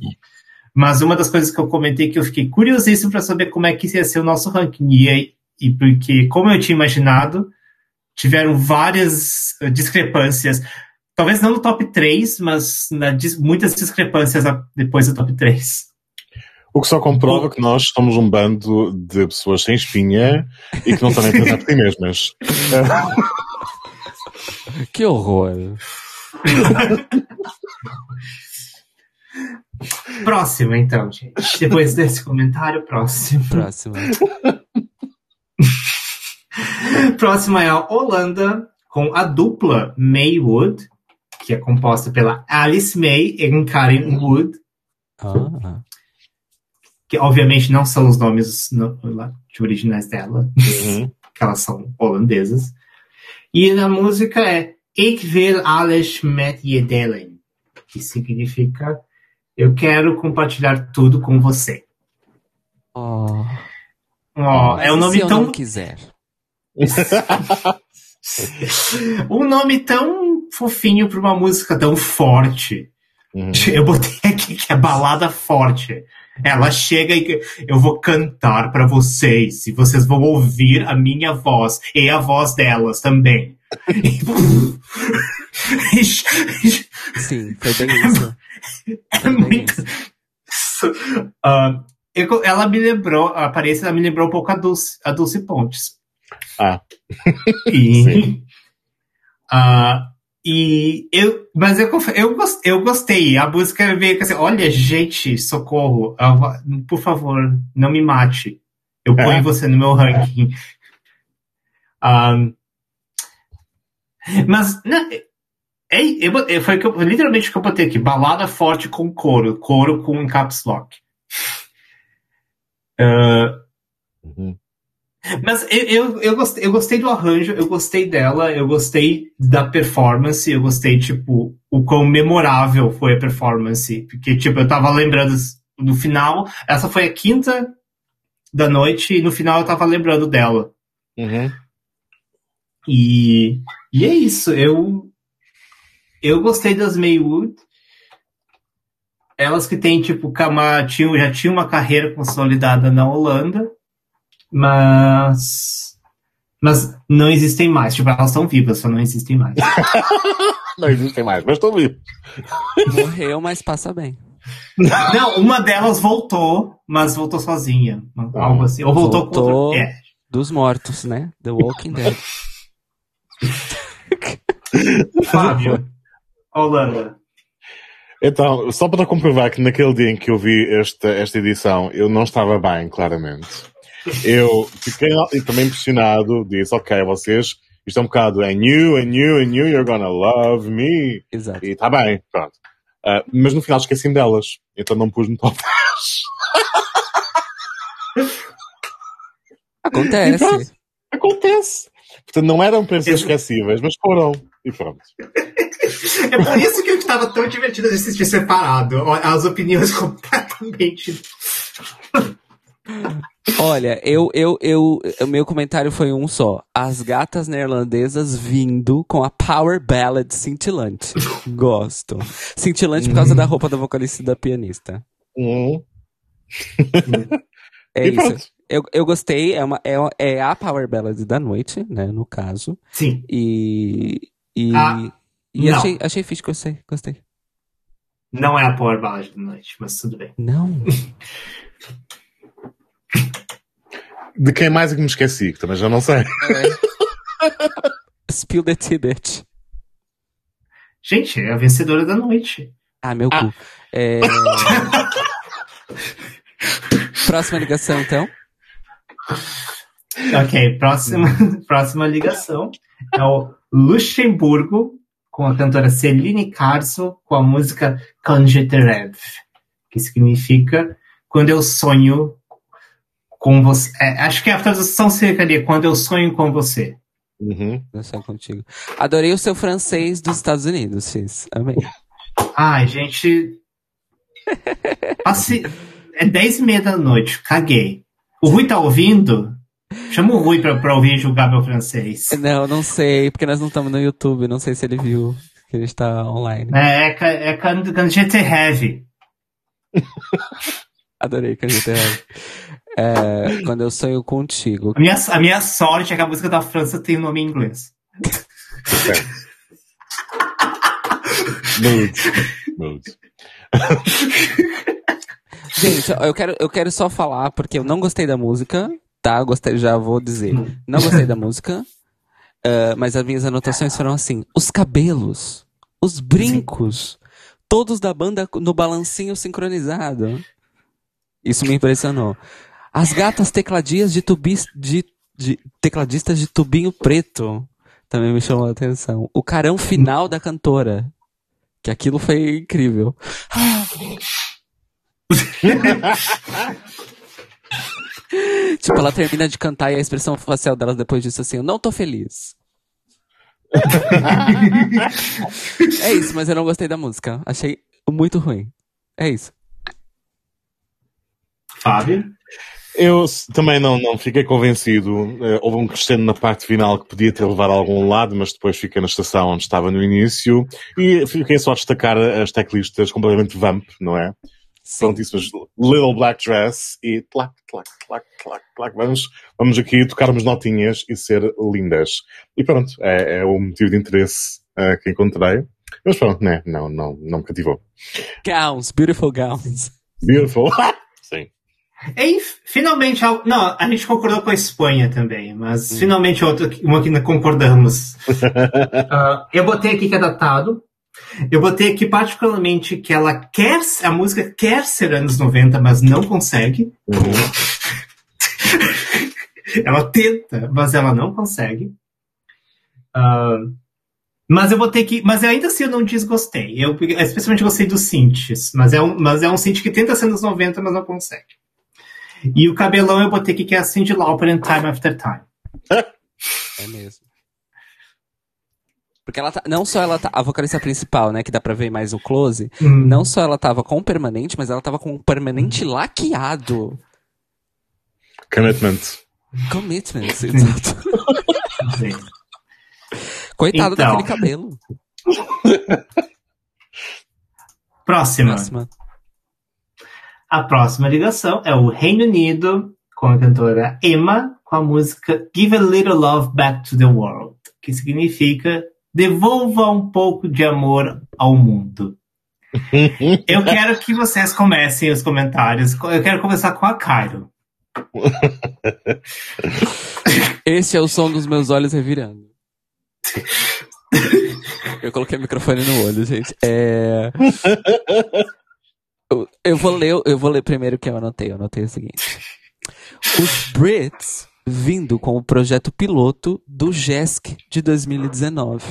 Mas uma das coisas que eu comentei que eu fiquei curiosíssimo para saber como é que ia ser o nosso ranking. E, aí, e porque, como eu tinha imaginado, tiveram várias uh, discrepâncias. Talvez não no top 3, mas na, muitas discrepâncias depois do top 3. O que só comprova que nós somos um bando de pessoas sem espinha e que não sabem pensar por si mesmas. que horror! Próximo, então, gente. Depois desse comentário, próximo. Próximo. Próxima é a Holanda, com a dupla Maywood, que é composta pela Alice May e Karen Wood. Ah que obviamente não são os nomes no, de originais dela, uhum. que elas são holandesas. E a música é Ik wil alles met je delen, que significa eu quero compartilhar tudo com você. Oh. Oh, é um nome se tão. Eu não quiser. um nome tão fofinho para uma música tão forte. Uhum. Eu botei aqui que é balada forte. Ela chega e eu vou cantar para vocês e vocês vão ouvir a minha voz e a voz delas também. Sim, foi bem isso. É muito. Uh, eu, ela me lembrou, a aparência ela me lembrou um pouco a Dulce, a Dulce Pontes. Ah. E, uh, e eu, mas eu, eu, eu gostei. A música veio assim: olha, gente, socorro, por favor, não me mate. Eu ponho é. você no meu ranking. Um, mas, né, é, eu, foi que eu, literalmente que eu botei aqui: balada forte com coro, coro com caps lock. Uh, uhum. Mas eu, eu, eu, gostei, eu gostei do arranjo, eu gostei dela, eu gostei da performance, eu gostei, tipo, o quão memorável foi a performance. Porque, tipo, eu tava lembrando no final, essa foi a quinta da noite, e no final eu tava lembrando dela. Uhum. E, e é isso, eu, eu gostei das Maywood. Elas que têm, tipo, uma, tinham, já tinham uma carreira consolidada na Holanda mas Mas não existem mais. Tipo, elas estão vivas, só não existem mais. Não existem mais, mas estou vivo. Morreu, mas passa bem. não, uma delas voltou, mas voltou sozinha. Algo assim. Ou voltou, Voltou. com outro. É. Dos mortos, né? The Walking Dead. Fábio. Holanda. Então, só para comprovar que naquele dia em que eu vi esta, esta edição, eu não estava bem, claramente. Eu fiquei também impressionado, disse, ok, vocês, isto é um bocado, and you, and you, and you, you're gonna love me. Exato. E está bem, pronto. Ah, mas no final esqueci-me delas, então não pus no top 10. Acontece. Então, Acontece. Portanto, não eram para ser esquecíveis, mas foram. E pronto. É por isso que eu estava tão divertido de assistir separado. As opiniões completamente. Olha, eu, eu, eu, o meu comentário foi um só. As gatas neerlandesas vindo com a power ballad cintilante. Gosto. Cintilante por causa da roupa da vocalista e da pianista. Hum. É isso. Eu, eu gostei, é, uma, é, é a power ballad da noite, né, no caso. Sim. E. E, Ah, e não. achei, achei fixe, gostei, gostei. Não é a Power Ballad da noite, mas tudo bem. Não. De quem mais é que me esqueci, que também já não sei. Spill the tea, bitch. Gente, é a vencedora da noite. Ah, meu Ah. cu. É... Próxima ligação, então. Ok, próxima, próxima ligação é o Luxemburgo com a cantora Celine Carso com a música Conjeterev, que significa quando eu sonho com você. É, acho que a tradução seria quando eu sonho com você. Uhum. Eu só contigo. Adorei o seu francês dos Estados Unidos, X. Amei. Ai, gente. Passe... É 10 e meia da noite, caguei. O Rui tá ouvindo? Chama o Rui pra, pra ouvir julgar meu francês. Não, não sei, porque nós não estamos no YouTube. Não sei se ele viu que ele está online. É, é, é quando, quando a gente é heavy. Adorei que a gente é, Quando eu sonho contigo. A minha, a minha sorte é que a música da França tem nome em inglês. Moods. Moods. Gente, eu quero, eu quero só falar, porque eu não gostei da música, tá? Gostei, já vou dizer. Não gostei da música, ah, mas as minhas anotações foram assim: os cabelos, os brincos, todos da banda no balancinho sincronizado. Isso me impressionou. As gatas tecladias de, tubis, de, de tecladistas de tubinho preto também me chamou a atenção. O carão final da cantora, que aquilo foi incrível. Tipo, ela termina de cantar e a expressão facial dela depois disso assim, eu não tô feliz. é isso, mas eu não gostei da música. Achei muito ruim. É isso. Fábio? Eu também não, não fiquei convencido. Eh, houve um crescendo na parte final que podia ter levado a algum lado, mas depois fiquei na estação onde estava no início. E fiquei só a destacar as teclistas completamente vamp, não é? Prontíssimas. Little Black Dress e tlac, tlac, tlac, tlac, tlac. Vamos, vamos aqui tocarmos notinhas e ser lindas. E pronto, é, é o motivo de interesse eh, que encontrei. Mas pronto, né? Não, não, não me cativou. Gowns, beautiful gowns. Beautiful. Sim. E finalmente, al- não, a gente concordou com a Espanha também, mas finalmente outra, que- uma que não concordamos. Ah, eu botei aqui que é datado. Eu botei aqui particularmente que ela quer, a música quer ser anos 90, mas não consegue. Uhum. ela tenta, mas ela não consegue. Ah, mas eu botei aqui, mas ainda assim eu não desgostei. Eu especialmente gostei dos synths, mas é um, mas é um synth que tenta ser anos 90, mas não consegue. E o cabelão eu botei aqui que é a Cindy Lauper em Time After Time. É mesmo. Porque ela tá, não só ela tá, a vocalista principal, né, que dá pra ver mais o close, Hum. não só ela tava com permanente, mas ela tava com um permanente laqueado. Commitment. Commitments, exato. Coitado Então. daquele cabelo. Próxima. Próxima. A próxima ligação é o Reino Unido com a cantora Emma com a música Give a Little Love Back to the World, que significa devolva um pouco de amor ao mundo. Eu quero que vocês comecem os comentários. Eu quero começar com a Cairo. Esse é o som dos meus olhos revirando. Eu coloquei o microfone no olho, gente. É... Eu, vou ler, eu vou ler primeiro o que eu anotei. Eu anotei o seguinte. Os Brits vindo com o projeto piloto do JESC de 2019.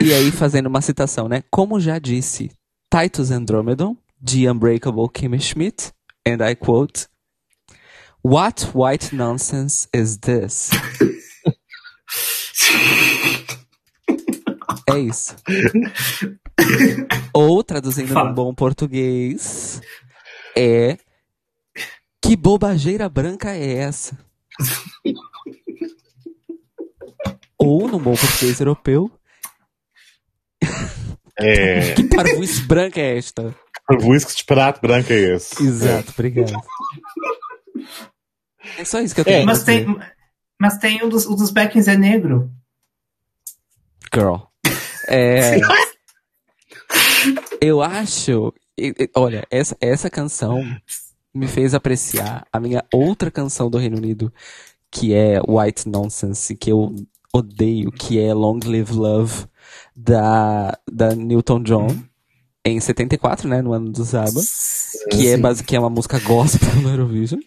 e aí, fazendo uma citação, né? Como já disse Titus Andromedon, de Unbreakable Kimmy Schmidt, and I quote, What white nonsense is this? é isso. Ou, traduzindo no bom português, é que bobageira branca é essa? Ou, no bom português europeu, É. que parvoíce branca é esta? Parvoíce que disparate branco é esse. Exato, obrigado. É só isso que eu tenho É, Mas tem, mas tem um dos, um dos backings é negro. Girl. É, eu acho. Olha, essa, essa canção me fez apreciar a minha outra canção do Reino Unido, que é White Nonsense, que eu odeio, que é Long Live Love, da, da Newton John, em 74, né, no ano do Zaba, que é, que é uma música gospel no Eurovision.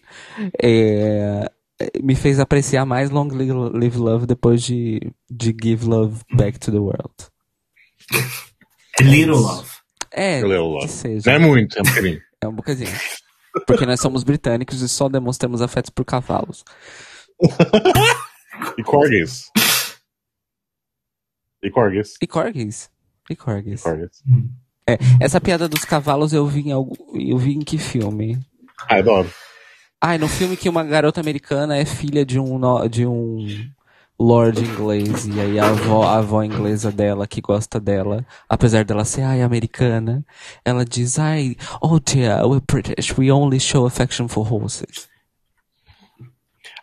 É, me fez apreciar mais Long Live Live Love depois de, de Give Love Back to the World. Little Love. É, Little Love. que seja. Não é muito, é um bocadinho. É um bocadinho. Porque nós somos britânicos e só demonstramos afetos por cavalos. E corgis. E corgis. E corgis. E corgis. Corgis. Essa piada dos cavalos eu vi em algo, eu vi em que filme? Ah, adoro. Ah, no filme que uma garota americana é filha de um de um lord inglês e aí a avó, a avó inglesa dela que gosta dela, apesar dela ser ai americana, ela diz ai, oh dear, we're British, we only show affection for horses.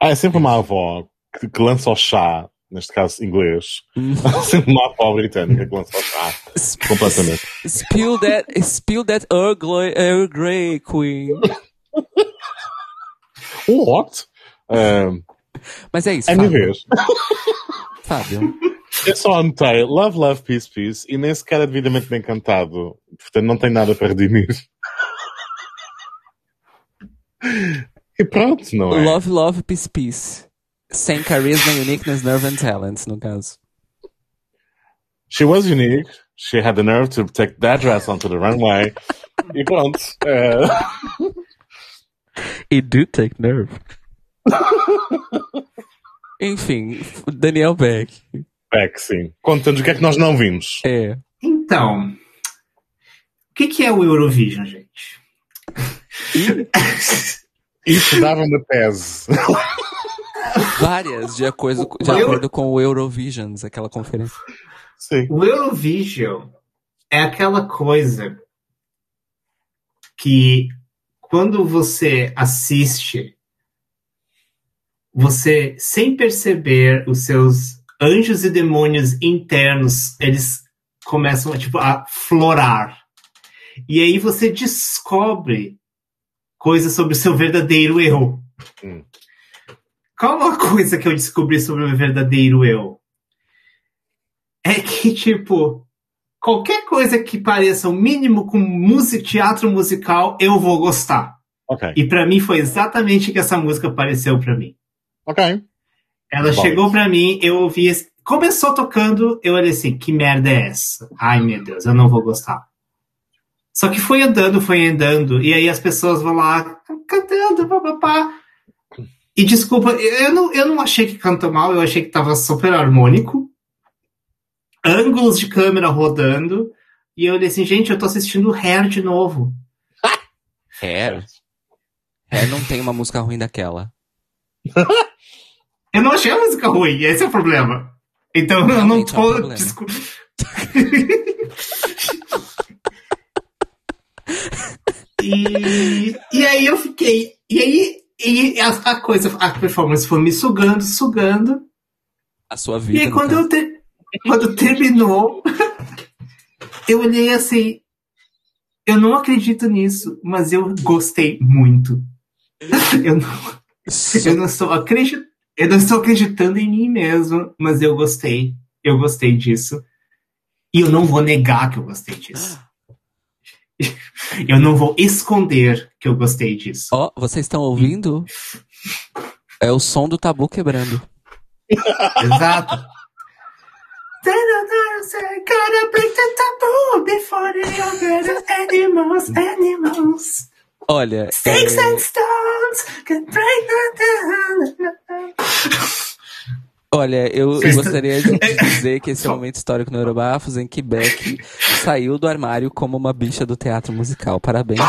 Ah, é sempre uma avó que, que lança o chá, neste caso inglês. Hum. Há sempre uma avó britânica que lança o chá. Completamente. Spill that, spill that Earl Grey, Queen. What? Um, Mas é isso, é minha Fábio. vez. Fábio. Eu só anotei Love, Love, Peace, Peace e nem sequer é devidamente bem cantado. Portanto, não tem nada para redimir. E pronto, não é? Love, love, peace, peace. Sem carisma, uniqueness, nerve and talent, no caso. She was unique. She had the nerve to take that dress onto the runway. e pronto. É, It do take nerve. Enfim, Daniel Beck. Beck, sim. Conta-nos o que é que nós não vimos. É. Então, o que, que é o Eurovision, gente? Isso dava uma tese. Várias, de acordo, de Eu- acordo com o Eurovisions, aquela conferência. Sim. O Eurovision é aquela coisa que quando você assiste, você, sem perceber, os seus anjos e demônios internos, eles começam a, tipo, a florar. E aí você descobre coisas sobre o seu verdadeiro eu. Hum. Qual uma coisa que eu descobri sobre o meu verdadeiro eu? É que, tipo, qualquer coisa que pareça o mínimo com música, teatro musical, eu vou gostar. Ok. E pra mim foi exatamente que essa música apareceu pra mim. Ok. Ela Bom. chegou pra mim, eu ouvi. esse- Começou tocando, eu olhei assim: que merda é essa? Ai meu Deus, eu não vou gostar. Só que foi andando, foi andando, e aí as pessoas vão lá cantando, papapá. E desculpa, eu não, eu não achei que cantou mal, eu achei que tava super harmônico. Ângulos de câmera rodando. E eu olhei assim, gente, eu tô assistindo Hair de novo. Hair. Hair não tem uma música ruim daquela. Eu não achei a música ruim, esse é o problema. Então eu não é um tô. desculpa. e, e aí eu fiquei. E aí, e a, a coisa, a performance foi me sugando, sugando. A sua vida. E quando, eu te- quando terminou, eu olhei assim. Eu não acredito nisso, mas eu gostei muito. Eu não, eu não estou acreditando. Eu não estou acreditando em mim mesmo, mas eu gostei. Eu gostei disso. E eu não vou negar que eu gostei disso. Eu não vou esconder que eu gostei disso. Ó, vocês estão ouvindo? É o som do tabu quebrando. Exato. Gotta break the taboo before they are better animals, animals. Olha, Sticks é, and stones can break olha, eu, gostaria de dizer que esse é um momento histórico no Eurobafos em que Beck saiu do armário como uma bicha do teatro musical. Parabéns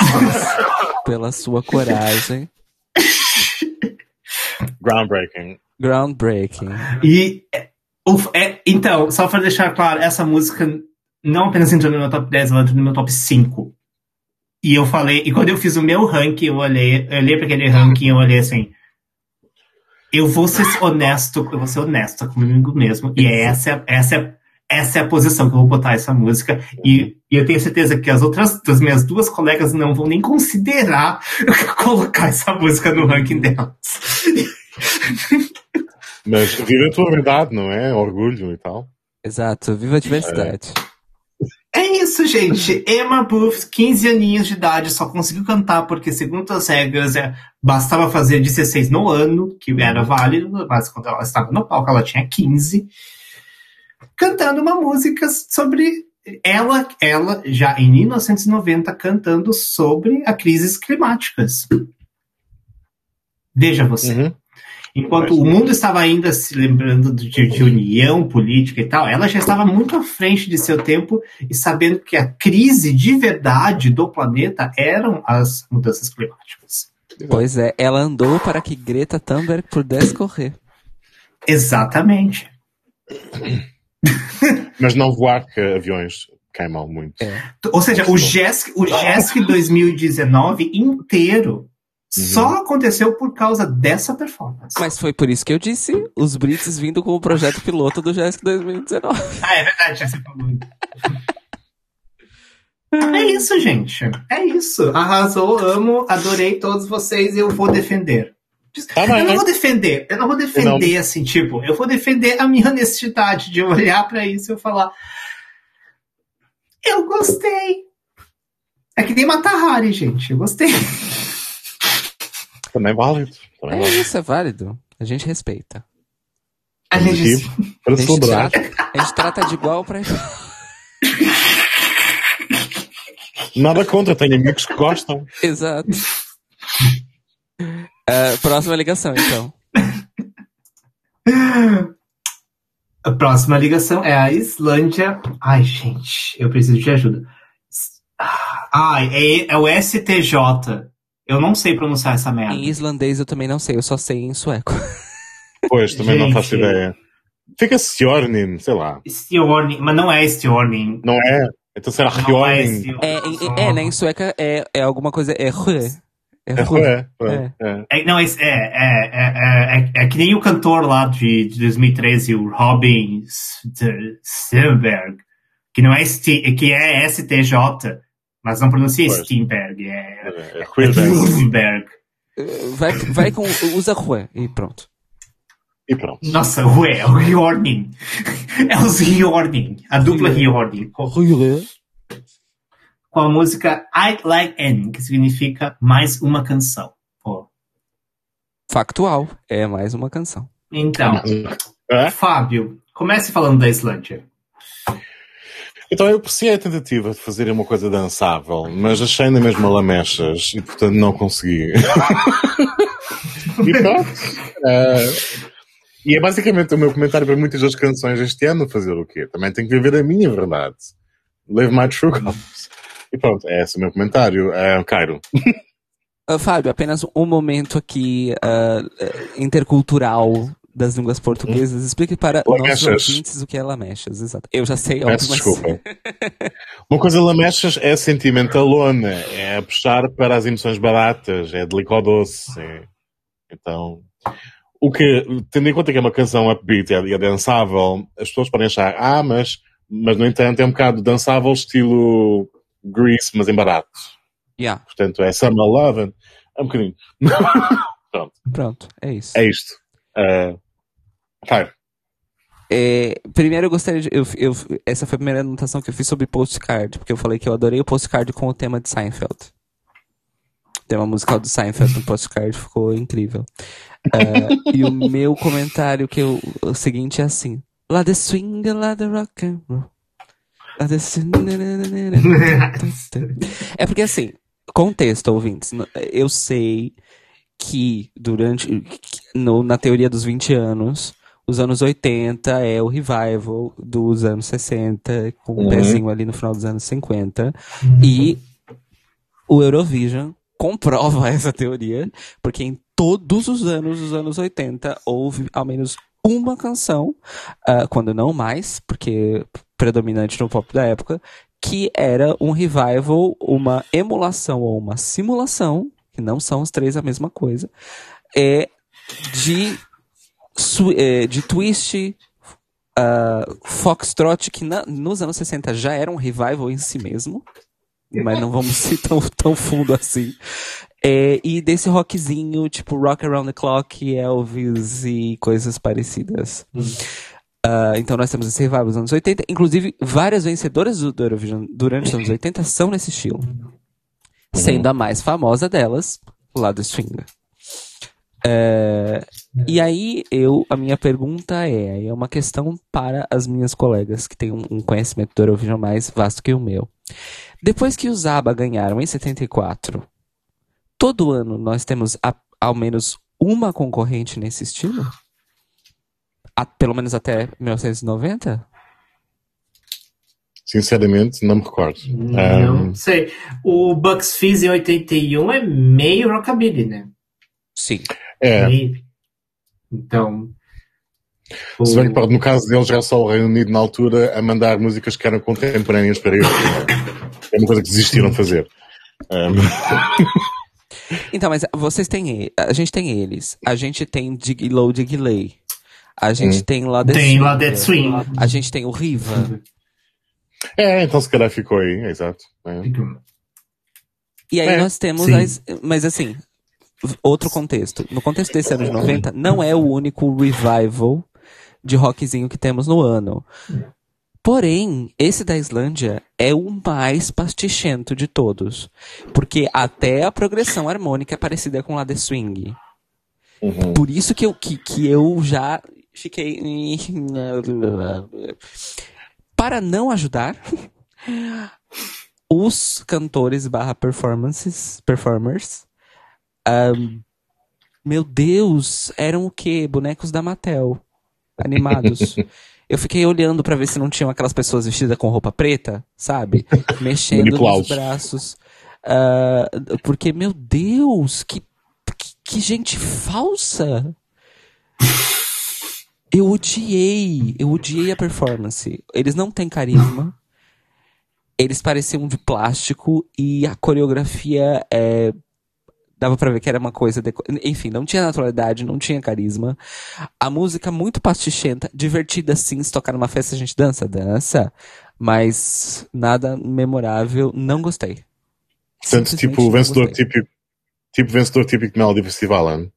pela sua coragem. Groundbreaking. Groundbreaking. E, é, uf, é, então, só para deixar claro, essa música não apenas entrou no meu top 10, ela entrou no meu top 5. E eu falei, e quando eu fiz o meu ranking, eu olhei, eu olhei para aquele ranking e eu olhei assim. Eu vou ser honesto, eu vou ser honesta comigo mesmo. E é essa, essa, é- essa é a posição que eu vou botar essa música. E, e eu tenho certeza que as outras, das minhas duas colegas não vão nem considerar colocar essa música no ranking delas. Mas vive a tua verdade, não é? Orgulho e tal. Exato, viva a diversidade. É isso, gente. Emma Booth, 15 aninhos de idade, só conseguiu cantar porque, segundo as regras, é, bastava fazer 16 no ano, que era válido, mas quando ela estava no palco, ela tinha 15. Cantando uma música sobre ela, ela já em 1990, cantando sobre as crises climáticas. Veja você. Uhum. Enquanto o mundo estava ainda se lembrando de, de união política e tal, ela já estava muito à frente de seu tempo e sabendo que a crise de verdade do planeta eram as mudanças climáticas. Pois é, ela andou para que Greta Thunberg pudesse correr. Exatamente. Mas não voar, porque aviões queimam muito. É. Ou seja, o GESC, o GESC 2019 inteiro só aconteceu por causa dessa performance. Mas foi por isso que eu disse os Brits vindo com o projeto piloto do JESC 2019. Ah, é verdade, já se falou. É isso, gente. É isso. Arrasou, amo, adorei todos vocês e eu vou defender. Tá eu não né? vou defender, eu não vou defender assim, tipo, eu vou defender a minha honestidade de olhar pra isso e eu falar. Eu gostei. É que nem Matahari, gente. Eu gostei. Também válido. Também É válido. isso, é válido. A gente respeita. A gente. Aqui, para A gente, trata, a gente trata de igual pra igual. Nada contra, tenho amigos que gostam. Exato. É, próxima ligação, então. A próxima ligação é a Islândia. Ai, gente, eu preciso de ajuda. Ai, é, é o STJ. Eu não sei pronunciar essa merda. Em islandês eu também não sei, eu só sei em sueco. Pois, também não Gente. faço ideia. Fica Sjornin, sei lá. Stjorning, mas não é Stjorning. Não é? Então será Não é Hjornin? Stjorning. É, em- é, né? Em sueca é, é alguma coisa. É rue. É É, rue. é, é, é. É, não, é, é, é, é, é, é que nem o cantor lá de, de 2013, o Robin Sternberg, que não é, que é STJ, mas não pronuncia Pois. Steenberg, é, É, é é Hjornin. Sternberg. Vai, vai com. Usa rue e pronto. E pronto. Nossa, é o Hjorning. É os Hjorning, a dupla Rue. com a música I'd Like N, que significa mais uma canção. Pô. Factual. É mais uma canção. Então, É? Fábio, comece falando da Islândia. Então eu apreciei a tentativa de fazer uma coisa dançável, mas achei ainda mesmo lamechas e portanto não consegui. e pronto. Eh, e é basicamente o meu comentário para muitas das canções este ano fazer o quê? Também tenho que viver a minha verdade. Live my true colors. E pronto, é esse o meu comentário. Uh, Cairo. Ah, Fábio, apenas um momento aqui eh, intercultural das línguas portuguesas, explique para Lamechas. nossos ouvintes o que é lamechas. Exato. Eu já sei, óbvio, mas... desculpa. Uma coisa lamechas é sentimentalona, é puxar para as emoções baratas, é delicadoce. É... Então, o que, tendo em conta que é uma canção upbeat e é, e é dançável, as pessoas podem achar, ah, mas, mas no entanto é um bocado dançável estilo Grease, mas em barato. Yeah, Portanto, é Summer Love, é um bocadinho. Pronto, pronto, é isso. é isto. Uh, vai. É, primeiro eu gostaria de. Eu, eu, essa foi a primeira anotação que eu fiz sobre postcard, porque eu falei que eu adorei o postcard com o tema de Seinfeld. O tema musical do Seinfeld no postcard ficou incrível. Ah, e o meu comentário que eu, o seguinte é assim: Lá de swing, lá de rock and roll. Lá de swing, É porque assim, contexto, ouvintes. Eu sei que durante. que no- na teoria dos 20 anos, os anos 80 é o revival dos anos 60, com um Uhum. pezinho ali no final dos anos 50. E o Eurovision comprova essa teoria, porque em todos os anos dos anos 80 houve ao menos uma canção, ah, quando não mais, porque predominante no pop da época, que era um revival, uma emulação ou uma simulação, que não são os três a mesma coisa, é de, de twist, ah, foxtrot, que na- nos anos 60 já era um revival em si mesmo, mas não vamos ir tão, tão fundo assim. É, e desse rockzinho, tipo Rock Around the Clock, Elvis e coisas parecidas. Ah, então nós temos esse revival dos anos 80. Inclusive, várias vencedoras do, Eurovision durante os anos 80 são nesse estilo. Sendo a mais famosa delas, lá do Swing. É, e aí, eu, a minha pergunta é, é uma questão para as minhas colegas que têm um, um conhecimento do Eurovision mais vasto que o meu. Depois que os ABBA ganharam em 74, todo ano nós temos a- ao menos uma concorrente nesse estilo? A- pelo menos até 1990? Sinceramente, não me recordo. Não Um, sei. O Bucks Fizz em 81 é meio rockabilly, né? Sim. É. Então. se bem que o- pode, no caso deles era só o Reino Unido na altura a mandar músicas que eram contemporâneas para eles. É uma coisa que desistiram de fazer. Um, Então, mas vocês têm. A gente tem eles. A gente tem Dig Low Dig Lay. A gente Hum. tem lá Tem lá. Dead Swing. A gente tem o Riva. é, então se calhar ficou aí, exato. É. E aí É, nós temos as. Mas assim, outro contexto. No contexto desse ano de 90, não é o único revival de rockzinho que temos no ano. Porém, esse da Islândia é o mais pastichento de todos. Porque até a progressão harmônica é parecida com a The Swing. Uhum. Por isso que eu, que, que eu já fiquei. Para não ajudar, os cantores barra performances, performers, ahn, meu Deus, eram o quê? Bonecos da Mattel. Animados. Eu fiquei olhando pra ver se não tinham aquelas pessoas vestidas com roupa preta, sabe? Mexendo nos braços. Ah, porque, meu Deus, que, que, que gente falsa! Eu odiei, eu odiei a performance. Eles não têm carisma. Eles pareciam de plástico e a coreografia é, dava pra ver que era uma coisa, deco- enfim, não tinha naturalidade, não tinha carisma. A música muito pastichenta, divertida sim, se tocar numa festa a gente dança, dança, mas nada memorável, não gostei. Portanto, Simplesmente tipo vencedor típico, tipo vencedor típico de Melody Festival, hein?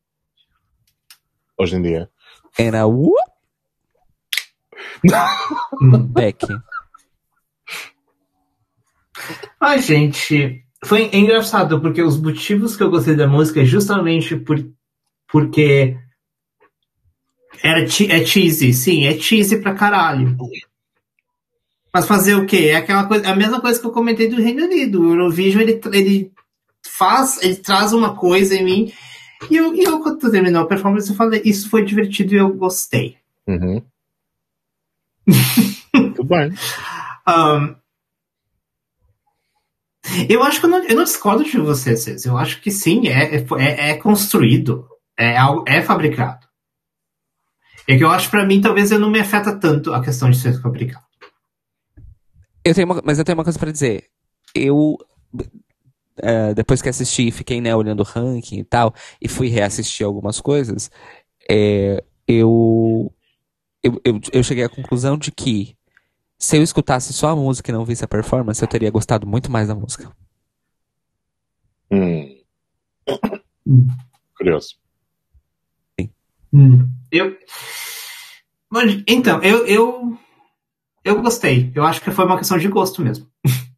hoje em dia. Era uh, Beck. Ai, gente, foi engraçado, porque os motivos que eu gostei da música é justamente por, porque era é cheesy, sim, é cheesy pra caralho. Mas fazer o quê? É aquela coisa, a mesma coisa que eu comentei do Reino Unido. O Eurovision, ele, ele faz, ele traz uma coisa em mim. E eu, e eu quando terminou a performance, eu falei, isso foi divertido e eu gostei. Uhum. Tudo bem. Ahn, eu acho que eu não, eu não discordo de você, Cês. Eu acho que sim, é, é, é- é construído, é, é fabricado. É que eu acho pra mim, talvez eu não me afeta tanto a questão de ser fabricado. Eu tenho uma, mas eu tenho uma coisa pra dizer. Eu, eh, depois que assisti, fiquei né, olhando o ranking e tal, e fui reassistir algumas coisas, eh, eu, eu, eu, eu cheguei à conclusão de que se eu escutasse só a música e não visse a performance, eu teria gostado muito mais da música. Hum. Curioso. Hum. Eu. Então, eu, eu. Eu gostei. Eu acho que foi uma questão de gosto mesmo.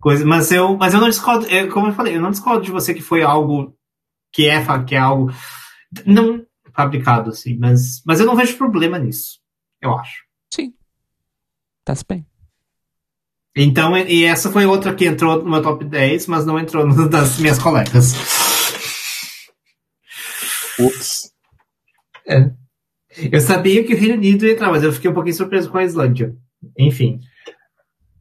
Coisa, mas eu, mas eu não discordo, eu- como eu falei, eu não discordo de você que foi algo que é, que é algo não fabricado assim, mas, mas eu não vejo problema nisso. Eu acho. Sim. Tá-se bem. Então, e essa foi outra que entrou no meu top 10, mas não entrou no das minhas colegas. Ups. Eu sabia que o Reino Unido ia entrar, mas eu fiquei um pouquinho surpreso com a Islândia. Enfim.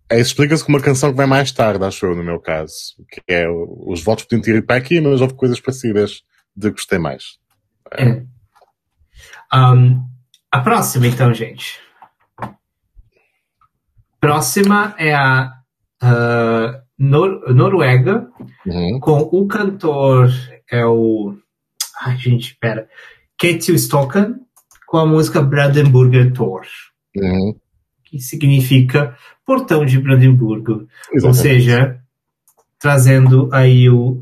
É, Explica-se com uma canção que vai mais tarde, acho eu, no meu caso. Que é os votos podiam ter ido para aqui, mas houve coisas parecidas de gostei mais. É. Um, a próxima, então, gente. Próxima é a ah, Nor- Noruega, Uhum. com o cantor é o. Ai, gente, pera. Ketil Stokken, com a música Brandenburger Tor, Uhum. que significa Portão de Brandenburgo. Ou Exatamente. seja, trazendo aí o,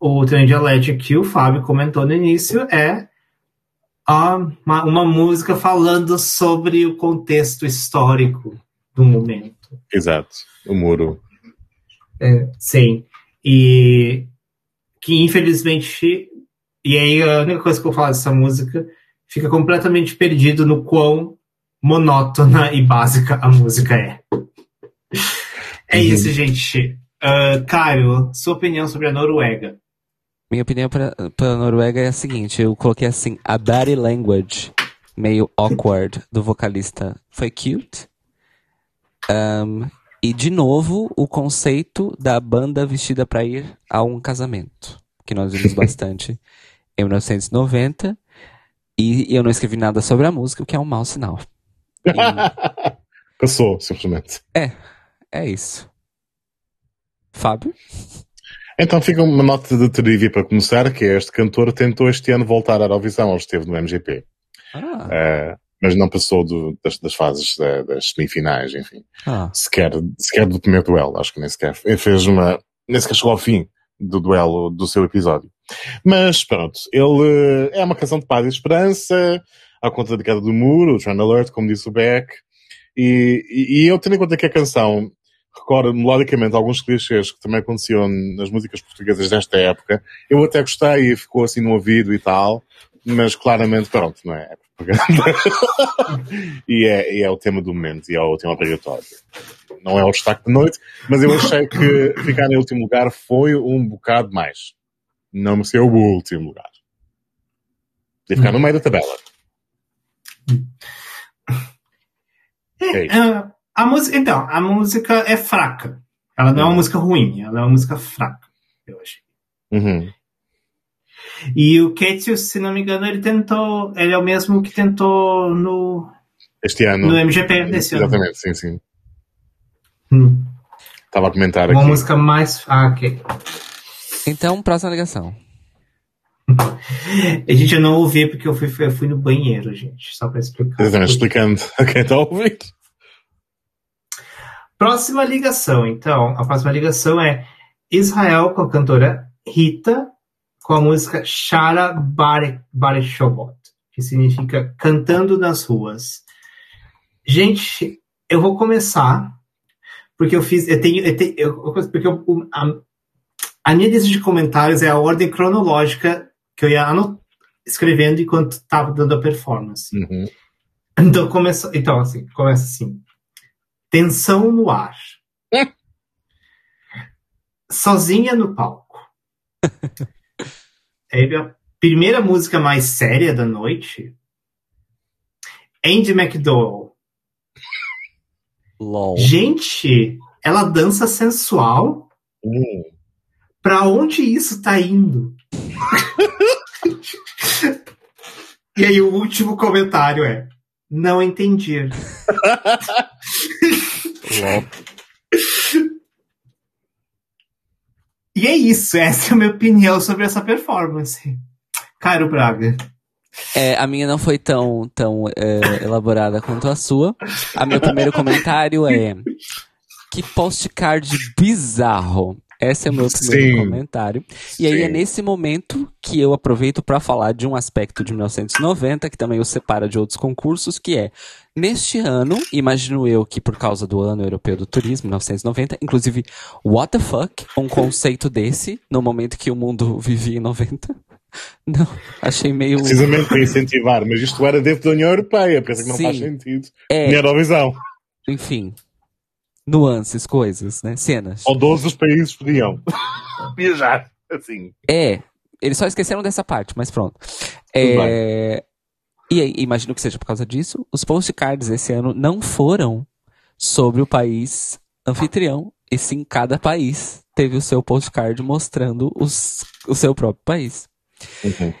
o trem dialético que o Fábio comentou no início, é uma, uma música falando sobre o contexto histórico do momento. Exato. O muro. Sim. E que infelizmente. E aí a única coisa que eu vou falar dessa música fica completamente perdido no quão monótona e básica a música é. É Uhum. isso, gente. Ah, Caio, sua opinião sobre a Noruega. Minha opinião pra, pra Noruega é a seguinte: eu coloquei assim, a body language meio awkward do vocalista foi cute. Um, e de novo, o conceito da banda vestida pra ir a um casamento, que nós vimos bastante em 1990. E, e eu não escrevi nada sobre a música, o que é um mau sinal. E simplesmente. é isso. Fábio? Então fica uma nota de trivia para começar, que é este cantor tentou este ano voltar à Eurovisão, ele esteve no MGP. Ah, Eh, mas não passou do- das, das fases da- das semifinais, enfim. ah, Sequer, sequer do primeiro duelo, acho que nem sequer. Fez uma, nem sequer chegou ao fim do duelo do seu episódio. Mas pronto, ele eh, é uma canção de paz e esperança, à conta da queda do muro, o Trend Alert, como disse o Beck, e, e, e eu tendo em conta que a canção recorda melodicamente alguns clichês que também aconteciam nas músicas portuguesas desta época, eu até gostei e ficou assim no ouvido e tal, mas claramente, pronto, não é? É e, é, e é o tema do momento, e é o tema obrigatório. Não é o destaque de noite, mas eu achei que ficar em último lugar foi um bocado mais. Não mereceu o último lugar. De ficar no meio da tabela. É isso. Ah, a música, então, a música é fraca. Ela não é uma música ruim, ela é uma música fraca, eu achei. Uhum. E o Ketil, se não me engano, ele tentou. Ele é o mesmo que tentou no, Este ano. no MGP desse ano. Exatamente, sim, sim. Hum. Estava a comentar Uma aqui. música mais. Ah, ok. então, próxima ligação. A gente eu não ouvi porque eu fui, eu fui no banheiro, gente. Só pra explicar. Exatamente, explicando a quem está a ouvir. Próxima ligação, então. A próxima ligação é Israel com a cantora Rita com a música Shara Bare- Bareshobot, que significa Cantando nas Ruas. Gente, eu vou começar porque eu fiz, eu tenho, eu tenho eu- porque eu- a, a minha lista de comentários é a ordem cronológica que eu ia anot- escrevendo enquanto estava dando a performance. Uhum. Então começa, então assim, começa assim. Tensão no ar. Sozinha no palco. Aí a primeira música mais séria da noite. Andy McDowell. LOL. Gente, ela dança sensual. Hum. Pra onde isso tá indo? E aí o último comentário é: Não entendi. e é isso, essa é a minha opinião sobre essa performance. Cairo Braga. É, a minha não foi tão, tão é, elaborada quanto a sua. A meu primeiro comentário é que postcard bizarro. Esse é o meu primeiro Sim. comentário. E aí é Sim. nesse momento que eu aproveito para falar de um aspecto de 1990 que também o separa de outros concursos, que é neste ano, imagino eu que por causa do ano europeu do turismo, 1990, inclusive what the fuck, um conceito desse no momento que o mundo vivia em 90. Não, achei meio Precisamente para incentivar, mas isto era dentro da União Europeia, pensa que não Sim. faz sentido. é, Na Eurovisão. enfim, nuances, coisas, né? Cenas. Ou 12 os países podiam viajar. Assim. É, eles só esqueceram dessa parte, mas pronto. É, e aí, imagino que seja por causa disso, os postcards esse ano não foram sobre o país anfitrião, e sim cada país teve o seu postcard mostrando os, o seu próprio país. Uhum.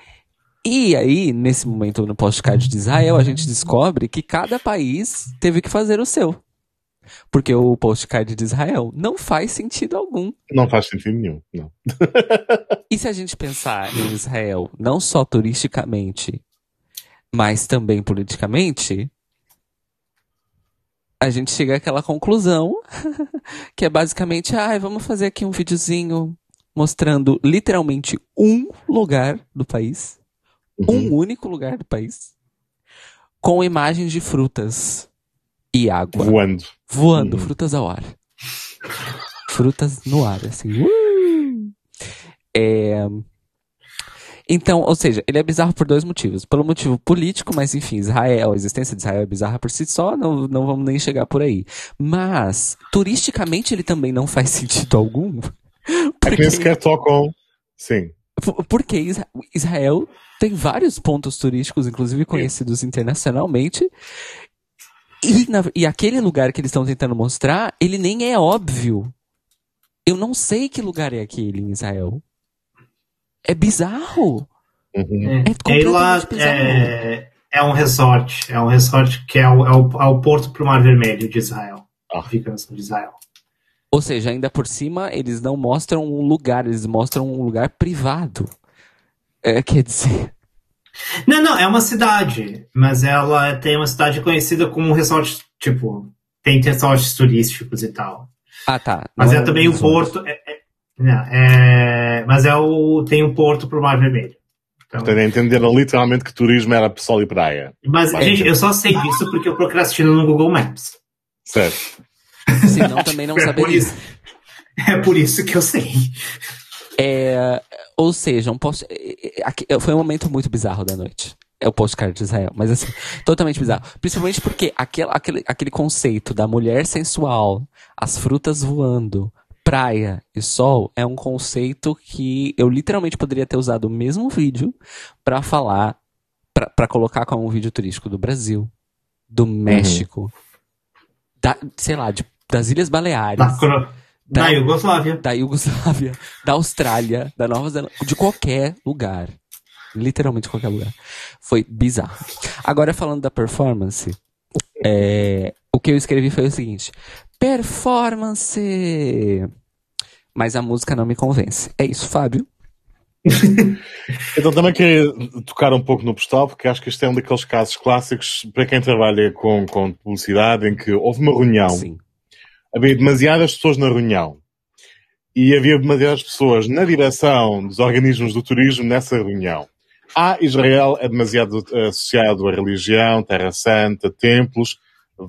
E aí, nesse momento no postcard de Israel, a gente descobre que cada país teve que fazer o seu. Porque o postcard de Israel não faz sentido algum. Não faz sentido nenhum. Não. E se a gente pensar em Israel, não só turisticamente, mas também politicamente, a gente chega àquela conclusão que é basicamente, ah, vamos fazer aqui um videozinho mostrando literalmente um lugar do país, Uhum. um único lugar do país, com imagens de frutas e água Voando. Voando, Uhum. frutas ao ar. Frutas no ar, assim. Uh! É... Então, ou seja, ele é bizarro por dois motivos. Pelo motivo político, mas enfim, Israel, a existência de Israel é bizarra por si só, não, não vamos nem chegar por aí. Mas, turisticamente, ele também não faz sentido algum. É que tocam. Sim. Porque Isra- Israel tem vários pontos turísticos, inclusive conhecidos internacionalmente. E, na- e aquele lugar que eles estão tentando mostrar, ele nem é óbvio. Eu não sei que lugar é aquele em Israel. É bizarro. Uhum. É, completamente e lá bizarro. é, é um resort. É um resort que é o, é o, é o porto pro Mar Vermelho de Israel. Ah. Fica no sul de Israel. Ou seja, ainda por cima, eles não mostram um lugar, eles mostram um lugar privado. É, quer dizer. Não, não, é uma cidade, mas ela tem uma cidade conhecida como um resort, tipo, tem resorts turísticos e tal. Ah, tá. Mas Não é também um o resort. porto. É, é- não, é- mas é o tem o porto pro Mar Vermelho. Então, Portanto, entenderam literalmente que turismo era sol e praia. mas, Vai. gente, eu só sei disso porque eu procrastino no Google Maps. Certo. Senão também não É por saberia. isso. É por isso que eu sei. É, ou seja, um post... é, é, aqui- foi um momento muito bizarro da noite. É o postcard de Israel, mas assim, totalmente bizarro. Principalmente porque aquele, aquele, aquele conceito da mulher sensual, as frutas voando, praia e sol é um conceito que eu literalmente poderia ter usado o mesmo vídeo pra falar, pra colocar como um vídeo turístico do Brasil, do México, da, sei lá, de- das Ilhas Baleares Da- na Iugoslávia. da Iugoslávia, da Austrália, da Nova Zelândia, de qualquer lugar. Literalmente qualquer lugar. Foi bizarro. Agora falando da performance, é, o que eu escrevi foi o seguinte: performance! Mas a música não me convence. É isso, Fábio. Então também queria tocar um pouco no postal, porque acho que este é um daqueles casos clássicos para quem trabalha com, com publicidade, em que houve uma reunião, Sim. Havia demasiadas pessoas na reunião e havia demasiadas pessoas na direção dos organismos do turismo nessa reunião. Ah, Israel é demasiado eh, associado à religião, Terra Santa, templos.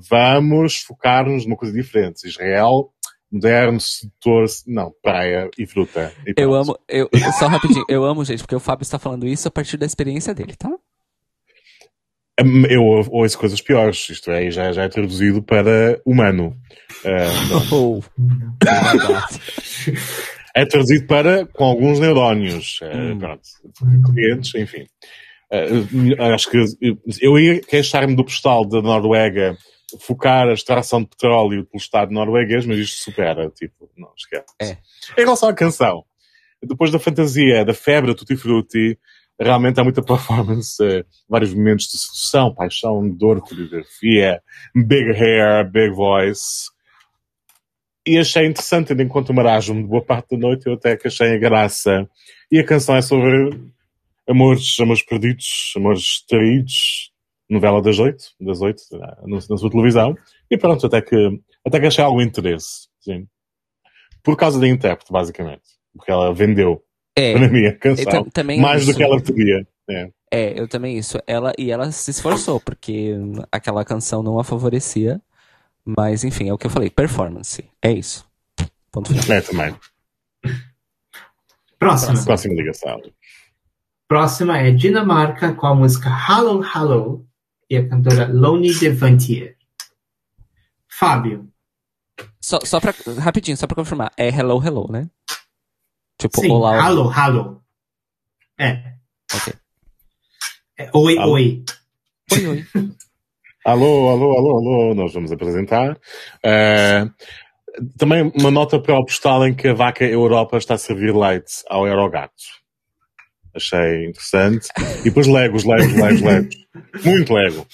Vamos focar-nos numa coisa diferente. Israel, moderno, sedutor, não, praia e fruta. E Eu amo, eu- só rapidinho, eu amo, gente, porque o Fábio está falando isso a partir da experiência dele, tá? Eu ou- ouço coisas piores, isto é, já, já é traduzido para humano. Oh, é traduzido para com alguns neurónios. Hum. pronto, clientes, enfim. Ah, acho que eu ia queixar-me do postal da Noruega focar a extração de petróleo pelo Estado norueguês, mas isto supera, tipo, não, esquece. É. Em relação à canção, depois da fantasia, da febre Tutti Frutti, realmente há muita performance, uh, vários momentos de sedução, paixão, dor, coreografia, big hair, big voice. E achei interessante, conta o marasmo de boa parte da noite, eu até que achei a graça. E a canção é sobre amores, amores perdidos, amores traídos, novela das oito, das oito, na sua televisão. E pronto, até que, até que achei algum interesse, sim. Por causa da intérprete, basicamente. Porque ela vendeu É, na minha canção. também mais do isso. que ela podia. É. É, eu também isso. Ela e ela se esforçou porque aquela canção não a favorecia. Mas enfim, é o que eu falei, performance. É isso. Ponto final. É, também. Próxima. Próxima ligação. Próxima é Dinamarca com a música Hello Hello e a cantora Loni Devantier. Fábio. Só, só pra, rapidinho, só pra confirmar, é hello, hello, né? Tipo, Sim, olá. Hello Hello. É. Ok. é oi, Alô. oi. Oi, oi. Alô, alô, alô, alô, nós vamos apresentar. Eh, também uma nota para o postal em que a vaca Europa está a servir leite ao Eurogato. Achei interessante. E depois Legos, Legos, Legos, Legos. Muito Lego.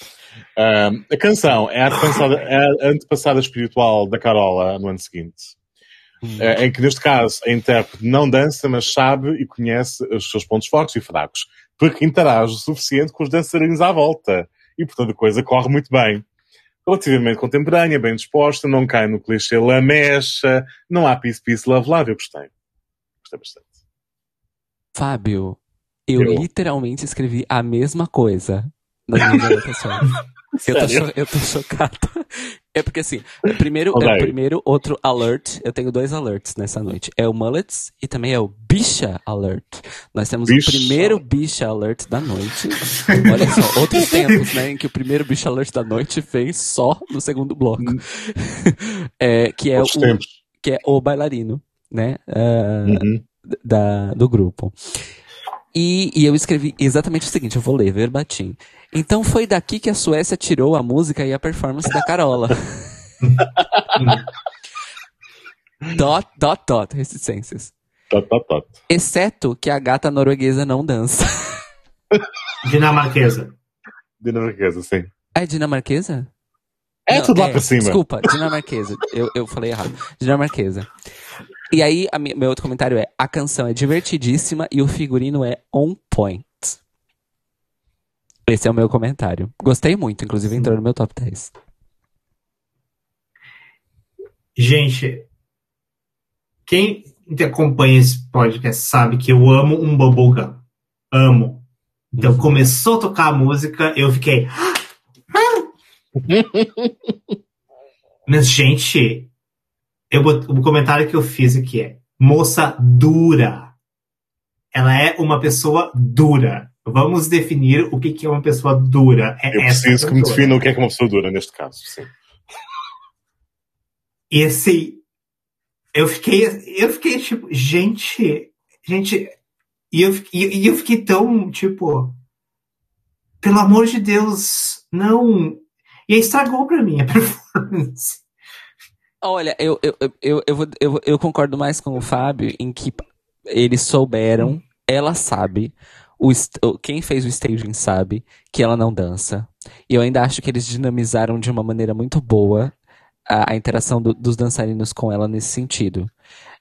Eh, a canção é a, antepassada, é a antepassada espiritual da Carola no ano seguinte. Eh, em que, neste caso, a intérprete não dança, mas sabe e conhece os seus pontos fortes e fracos, porque interage o suficiente com os dançarinos à volta. E, portanto, a coisa corre muito bem. Relativamente contemporânea, bem disposta, não cai no clichê lamecha, não há peace, peace, love, love. Eu gostei. Gostei bastante. Fábio, eu, Eu. literalmente escrevi a mesma coisa minhas anotações. Eu tô, eu tô chocado. É porque assim, o primeiro, é o primeiro outro alert, eu tenho dois alerts nessa noite. É o Mullets e também é o Bicha Alert. Nós temos Bicha. o primeiro Bicha Alert da noite. Olha só, outros tempos, né, em que o primeiro Bicha Alert da noite fez só no segundo bloco. É, que, é Outros o, tempos. que é o bailarino, né, ah, Uhum. da, do grupo. E, e eu escrevi exatamente o seguinte, eu vou ler verbatim. Então foi daqui que a Suécia tirou a música e a performance da Carola. dot, dot, dot, reticências. Tot, tot, tot. Exceto que a gata norueguesa não dança. Dinamarquesa. Dinamarquesa, sim. É dinamarquesa? É Não, tudo lá para cima. Desculpa, dinamarquesa. eu, eu falei errado. Dinamarquesa. E aí, a mi- meu outro comentário é: a canção é divertidíssima e o figurino é on point. Esse é o meu comentário. Gostei muito, inclusive entrou no meu top 10. Gente, quem acompanha esse podcast sabe que eu amo um bubblegum. Amo. Então Uhum. começou a tocar a música, eu fiquei. Mas, gente, eu o comentário que eu fiz aqui é: moça dura. Ela é uma pessoa dura. Vamos definir o que que é uma pessoa dura. É Eu essa preciso que me defina o que é que uma pessoa dura neste caso. Sim. esse eu fiquei eu fiquei tipo gente gente e eu, e, e eu fiquei tão tipo pelo amor de Deus não e aí estragou pra mim a performance Olha, eu, eu, eu, eu, eu, vou- eu, eu concordo mais com o Fábio em que eles souberam, ela sabe, o, quem fez o staging sabe que ela não dança. E eu ainda acho que eles dinamizaram de uma maneira muito boa a, a interação do- dos dançarinos com ela nesse sentido.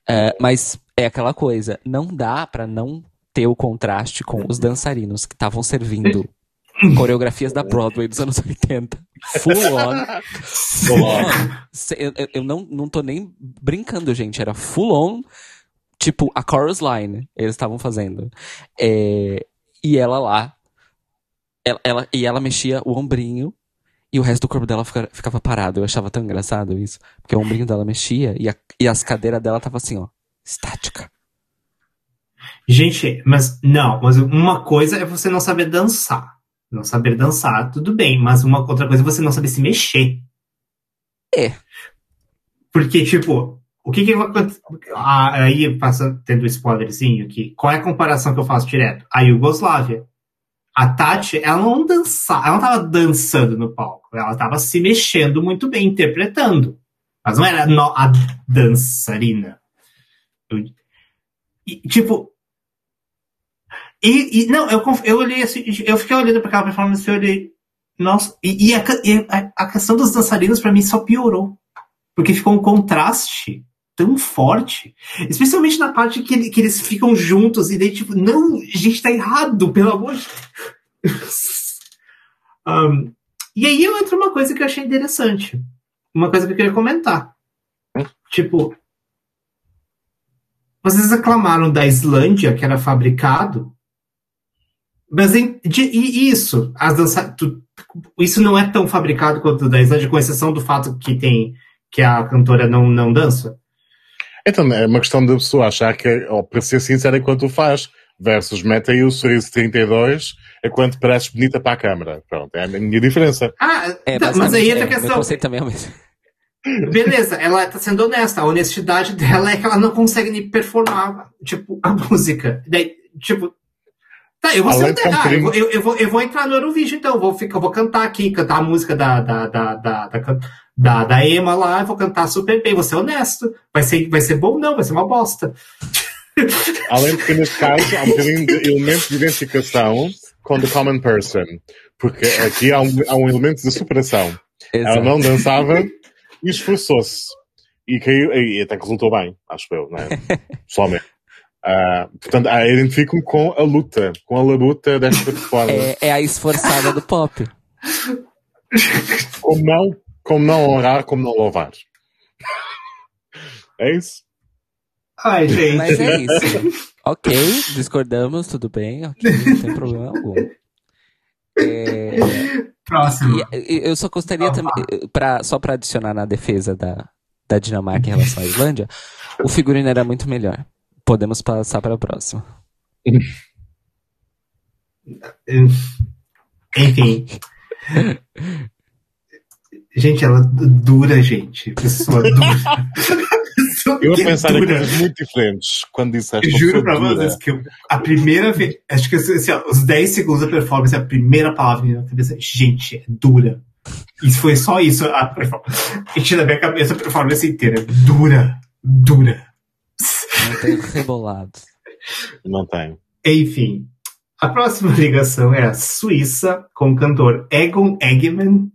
É, mas é aquela coisa, não dá pra não ter o contraste com os dançarinos que estavam servindo coreografias da Broadway dos anos 80. Full on. Full on. Eu- eu não, não tô nem brincando, gente. Era full on, tipo, a chorus line eles estavam fazendo. É, e ela lá, ela, ela- e ela mexia o ombrinho e o resto do corpo dela fica- ficava parado. Eu achava tão engraçado isso. Porque o ombrinho dela mexia e, a- e as cadeiras dela tava assim, ó, estática. gente mas não mas uma coisa é você não saber dançar não saber dançar tudo bem mas uma outra coisa é você não saber se mexer É. porque tipo o que que vai acontecer aí passando tendo um spoilerzinho aqui qual é a comparação que eu faço direto a Iugoslávia a Tati, ela não dançava, ela não tava dançando no palco, ela tava se mexendo muito bem, interpretando. Mas não era a dançarina. E, tipo, E, e não, eu, eu olhei assim, eu fiquei olhando para aquela performance e olhei. Nossa, e, e, a, a, a, questão dos dançarinos para mim só piorou. Porque ficou um contraste tão forte. Especialmente na parte que, ele, que eles ficam juntos e daí, tipo, não, a gente tá errado, pelo amor de Deus. um, e aí entra uma coisa que eu achei interessante. Uma coisa que eu queria comentar. Tipo, vocês reclamaram da Islândia, que era fabricado, mas em, de, e isso, as dança, tu, isso não é tão fabricado quanto da Islândia, com exceção do fato que tem que a cantora não, não dança. Então, é uma questão da pessoa achar que, ou para ser sincero, enquanto faz, versus mete aí o sorriso 32 enquanto parece bonita para a câmara. Pronto, é a minha diferença. Ah, é, tá, mas aí entra a é, questão. Meu também é o mesmo. Beleza, ela tá sendo honesta. A honestidade dela é que ela não consegue nem performar, tipo, a música. Daí, tipo, tá, eu vou ser ah, eu, eu, eu, vou, eu vou entrar no Eurovision, então. Eu vou, ficar, eu vou cantar aqui, cantar a música da, da, da, da, da, da, da Emma lá, eu vou cantar super bem, vou ser honesto. Vai ser, vai ser bom? Não, vai ser uma bosta. Além de que, neste caso, há um bocadinho de elemento de identificação com the common person. Porque aqui há um, há um elemento de superação. Exato. Ela não dançava e esforçou-se. E caiu, e até que resultou bem, acho eu, não é? Pessoalmente. Uh, portanto, ah, identifico-me com a luta, com a labuta desta forma. É, é, a esforçada do pop. Como não, como não honrar, como não louvar. É isso? Ai, gente. Mas é isso. ok, discordamos, tudo bem, ok, não tem problema algum. É... Próximo. E, eu só gostaria também, pra, só para adicionar na defesa da, da Dinamarca em relação à Islândia, o figurino era muito melhor. Podemos passar para a próxima. Enfim. Gente, ela dura, gente. Pessoa dura. Eu a pensar em coisas muito diferentes quando disseste. Eu juro pra vocês que eu, a primeira vez, acho que assim, os 10 segundos da performance, a primeira palavra na cabeça, gente, é dura. Isso foi só isso a performance. E na minha cabeça a performance inteira. Dura. Dura. Não tem rebolado. Não tem. Enfim. A próxima ligação é a Suíça com o cantor Egon Eggman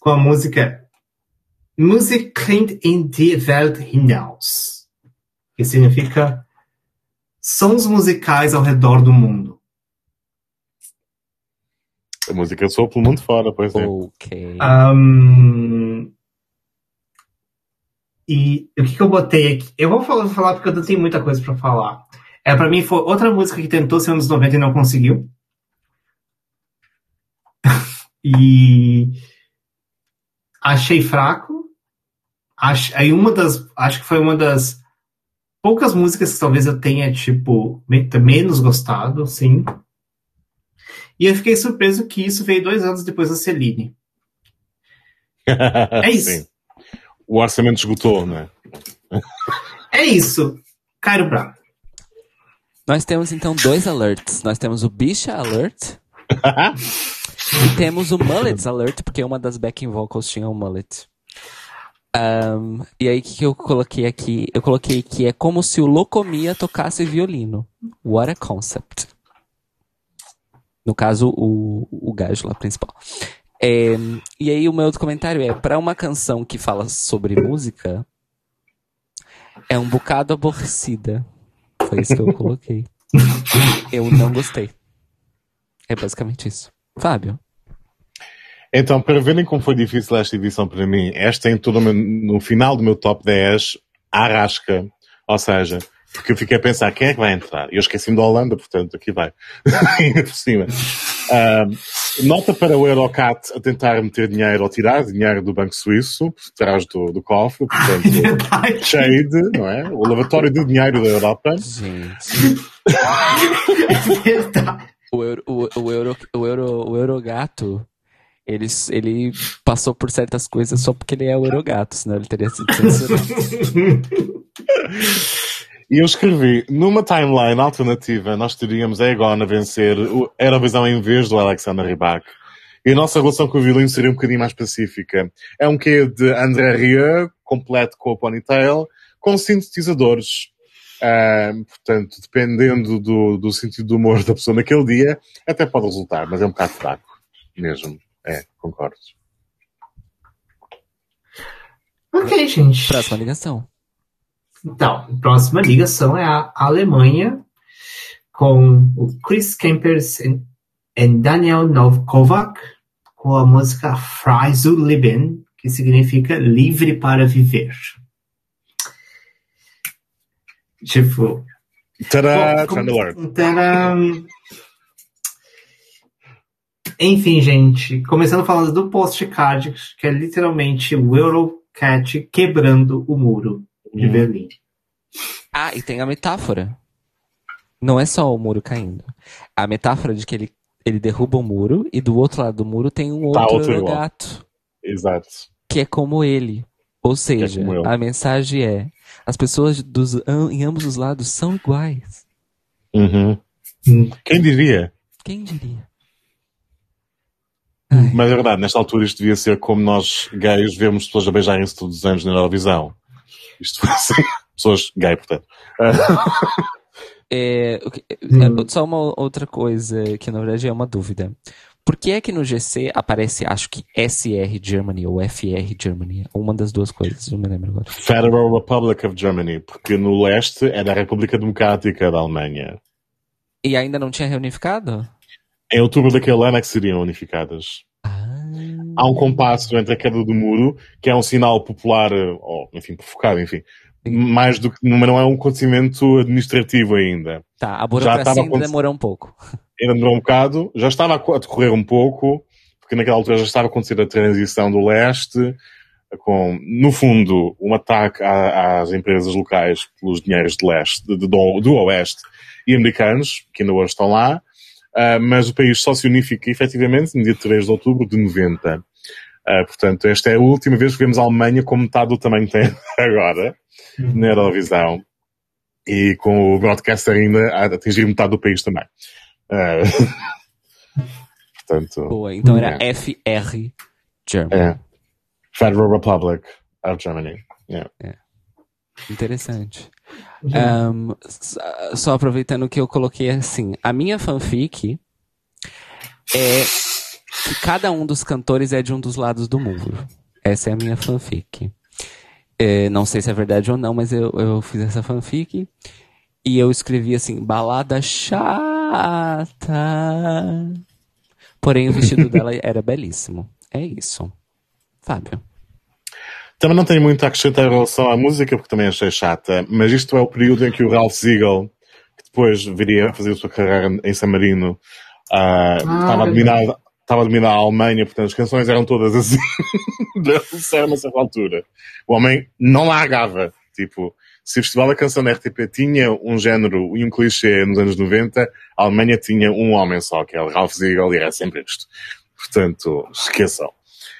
com a música Musik klingt in die Welt hinaus, que significa sons musicais ao redor do mundo. A música soa pelo mundo fora, por exemplo. Ok. Um, e o que, que, eu botei aqui? Eu vou falar, falar porque eu não tenho muita coisa para falar. É, para mim foi outra música que tentou ser anos 90 e não conseguiu. e achei fraco. Acho, aí uma das, acho que foi uma das poucas músicas que talvez eu tenha, tipo, menos gostado, sim. E eu fiquei surpreso que isso veio dois anos depois da Celine. é isso. Sim. O orçamento esgotou, né? é isso. Cairo Brown. Nós temos então dois alerts. Nós temos o Bicha Alert e temos o Mullets Alert, porque uma das backing vocals tinha um mullet. Um, e aí, o que, que eu coloquei aqui? Eu coloquei que é como se o Locomia tocasse violino. What a concept. No caso, o, o gajo lá principal. É, e aí, o meu outro comentário é: para uma canção que fala sobre música, é um bocado aborrecida. Foi isso que eu coloquei. eu não gostei. É basicamente isso. Fábio. Então, para verem como foi difícil esta edição para mim, esta em todo no final do meu top 10, a rasca. Ou seja, porque eu fiquei a pensar quem é que vai entrar. Eu esqueci-me da Holanda, portanto, aqui vai. por cima. Uh, nota para o Eurocat a tentar meter dinheiro ou tirar dinheiro do Banco Suíço, por trás do, do cofre, portanto, Ai, Shade, não é? O lavatório de dinheiro da Europa. Gente. o, euro, o, o, euro, o, euro, o Eurogato ele, ele passou por certas coisas só porque ele é o Eurogato, senão ele teria sido censurado. E eu escrevi, numa timeline alternativa, nós teríamos a Egon a vencer a Eurovisão em vez do Alexander Rybak. E a nossa relação com o violino seria um bocadinho mais pacífica. É um quê de André Rieu, completo com o ponytail, com sintetizadores. Uh, portanto, dependendo do, do sentido do humor da pessoa naquele dia, até pode resultar, mas é um bocado fraco mesmo. É, concordo. Ok, gente. Próxima ligação. Então, a próxima ligação é a Alemanha, com o Chris Kempers e Daniel Novkovac, com a música Frei zu leben, que significa livre para viver. Tipo. Tadá, Chandler. Enfim, gente, começando falando do postcard, que é literalmente o Eurocat quebrando o muro de hum. Berlim. Ah, e tem a metáfora. Não é só o muro caindo. A metáfora de que ele, ele derruba o muro e do outro lado do muro tem um tá outro, outro gato. Exato. Que é como ele. Ou seja, é a mensagem é: as pessoas dos, em ambos os lados são iguais. Uhum. Hum. Quem diria? Quem diria? Mas é verdade, nesta altura isto devia ser como nós gays vemos pessoas a beijarem-se todos os anos na Eurovisão. Isto foi assim. Pessoas gay, portanto. É, hum. Só uma outra coisa que na verdade é uma dúvida. Por que é que no GC aparece, acho que SR Germany ou FR Germany? Uma das duas coisas, não me lembro agora. Federal Republic of Germany, porque no leste é da República Democrática da Alemanha. E ainda não tinha reunificado? Em outubro daquele ano é que seriam unificadas. Ah. Há um compasso entre a queda do muro, que é um sinal popular, ou, enfim, provocado, enfim, mais do que, mas não é um acontecimento administrativo ainda. Tá, a burocracia ainda demorou um pouco. Ainda demorou um bocado, já estava a decorrer um pouco, porque naquela altura já estava a acontecer a transição do leste, com, no fundo, um ataque às empresas locais pelos dinheiros de leste, de, do, do oeste e americanos, que ainda hoje estão lá, uh, mas o país só se unifica efetivamente no dia 3 de outubro de 90. Uh, portanto, esta é a última vez que vemos a Alemanha com metade do tamanho que tem agora na Eurovisão e com o broadcaster ainda a atingir metade do país também. Uh, portanto, Boa, então era é. FR Germany. É. Federal Republic of Germany. Yeah. É. Interessante. Um, só aproveitando que eu coloquei assim, a minha fanfic é que cada um dos cantores é de um dos lados do muro. Essa é a minha fanfic. É, não sei se é verdade ou não, mas eu, eu fiz essa fanfic. E eu escrevi assim, balada chata. Porém, o vestido dela era belíssimo. É isso. Fábio. Também não tenho muito a acrescentar em relação à música, porque também achei chata, mas isto é o período em que o Ralph Siegel, que depois viria a fazer a sua carreira em San Marino, uh, ah, estava dominado, estava a dominar a Alemanha, portanto as canções eram todas assim, da uma certa altura. O homem não largava. Tipo, se o Festival da Canção da RTP tinha um género e um clichê nos anos 90, a Alemanha tinha um homem só, que é o Ralph Ziegel, e era sempre isto. Portanto, esqueçam.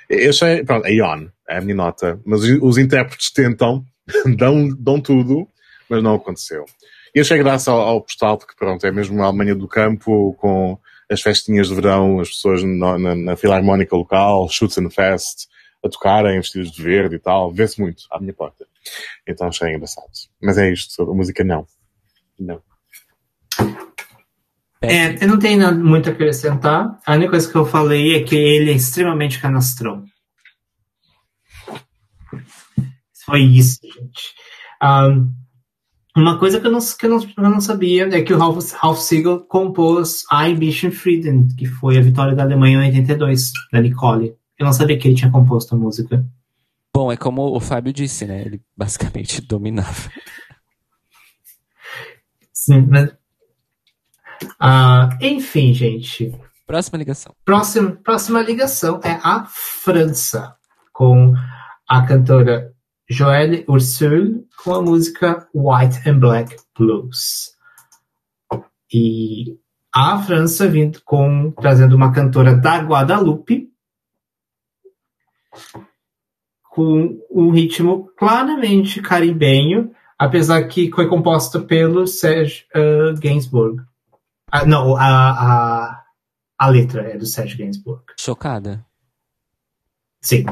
Eu achei, pronto, a Ion, é a minha nota, mas os intérpretes tentam, dão, dão tudo, mas não aconteceu. E achei graça ao, ao postal, porque pronto, é mesmo a Alemanha do campo, com as festinhas de verão, as pessoas na, na, na filarmónica local, Schützenfest, a tocarem vestidos de verde e tal, vê-se muito à minha porta. Então achei engraçado. Mas é isto, sobre a música não. Não. É, eu não tenho nada muito a acrescentar. A única coisa que eu falei é que ele é extremamente canastrão. Foi isso, gente. Um, uma coisa que eu não, que eu não, que eu não sabia é que o Ralph, Ralph Siegel compôs I Mission Frieden, que foi a vitória da Alemanha em 82, da Nicole. Eu não sabia que ele tinha composto a música. Bom, é como o Fábio disse, né? Ele basicamente dominava. Sim, mas. Ah, enfim, gente. Próxima ligação. Próxima, próxima ligação é a França, com a cantora Joelle Ursule com a música White and Black Blues. E a França vindo com trazendo uma cantora da Guadalupe com um ritmo claramente caribenho, apesar que foi composta pelo Serge uh, Gainsbourg. Ah, não, a, a, a letra é do Serge Gainsbourg. Chocada. Sim.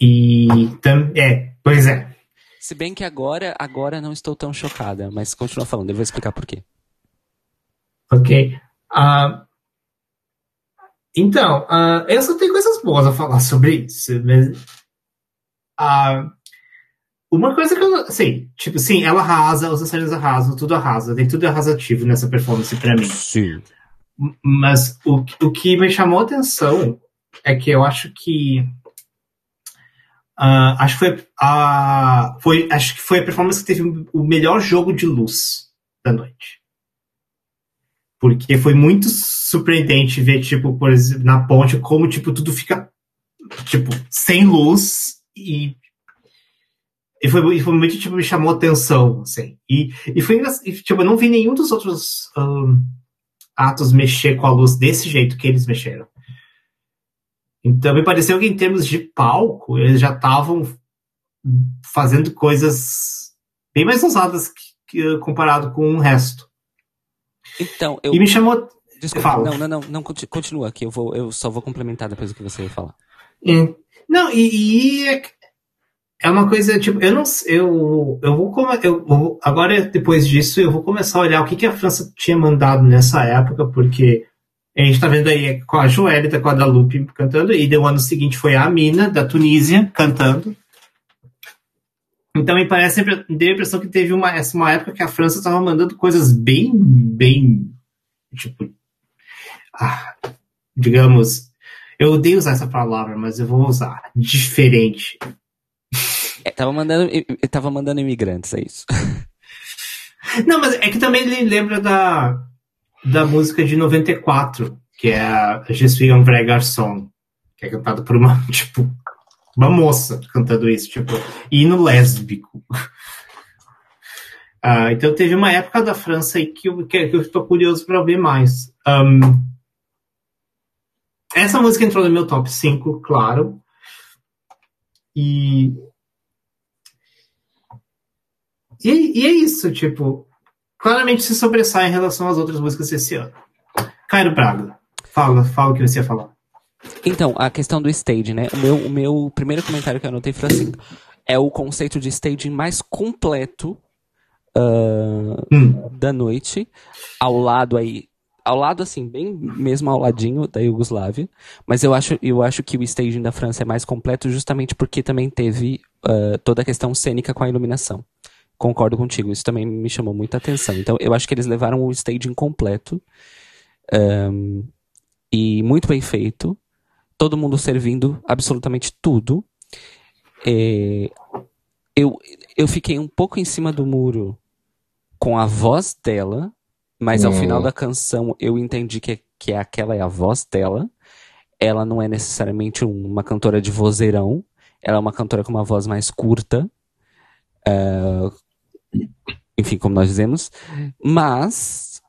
E tam, é, pois é. Se bem que agora, agora não estou tão chocada, mas continua falando, eu vou explicar por quê. Ok. Uh, então, uh, eu só tenho coisas boas a falar sobre isso. Mas, uh, uma coisa que eu. Assim, tipo, sim, ela arrasa, os dançarinos arrasam, tudo arrasa, tem tudo arrasativo nessa performance pra mim. Sim. Mas o, o que me chamou a atenção é que eu acho que. Uh, acho que foi, uh, foi, acho que foi a performance que teve o melhor jogo de luz da noite. Porque foi muito surpreendente ver, tipo, por exemplo, na ponte, como, tipo, tudo fica, tipo, sem luz e e foi, foi muito, tipo, me chamou atenção, assim. E, e foi e, tipo, eu não vi nenhum dos outros um, atos mexer com a luz desse jeito que eles mexeram. Então, me pareceu que em termos de palco, eles já estavam fazendo coisas bem mais ousadas que, que, comparado com o resto. Então, eu... E me chamou... Desculpa, não, não, não, não, continua aqui, eu, vou, eu só vou complementar depois do que você vai falar. É. Não, e, e é, é uma coisa, tipo, eu não eu, eu vou eu vou, agora depois disso eu vou começar a olhar o que, que a França tinha mandado nessa época, porque a gente tá vendo aí com a Joelita, com a Dalupe cantando, e no ano seguinte foi a Amina, da Tunísia, cantando. Então me parece, deu a impressão que teve uma, essa uma época que a França estava mandando coisas bem, bem, tipo, ah, digamos, eu odeio usar essa palavra, mas eu vou usar, diferente. É, tava mandando, tava mandando imigrantes, é isso. Não, mas é que também ele lembra da, da música de 94, que é a Je suis un vrai garçon, que é cantada por uma, tipo, uma moça cantando isso, tipo, hino lésbico. Uh, então teve uma época da França aí que eu, que eu estou curioso para ver mais. Um, essa música entrou no meu top 5, claro. E e, e é isso, tipo, claramente se sobressai em relação às outras músicas desse ano. Cairo Braga, fala, fala o que você ia falar. Então, a questão do stage, né? O meu, o meu primeiro comentário que eu anotei foi assim: é o conceito de staging mais completo uh, hum. da noite, ao lado aí. Ao lado, assim, bem mesmo ao ladinho da Iugoslávia. Mas eu acho, eu acho que o staging da França é mais completo justamente porque também teve uh, toda a questão cênica com a iluminação concordo contigo. Isso também me chamou muita atenção. Então, eu acho que eles levaram o staging completo um, e muito bem feito. Todo mundo servindo absolutamente tudo. É, eu, eu fiquei um pouco em cima do muro com a voz dela, mas ao final da canção eu entendi que, que aquela é a voz dela. Ela não é necessariamente uma cantora de vozeirão, ela é uma cantora com uma voz mais curta, uh, enfim, como nós dizemos, mas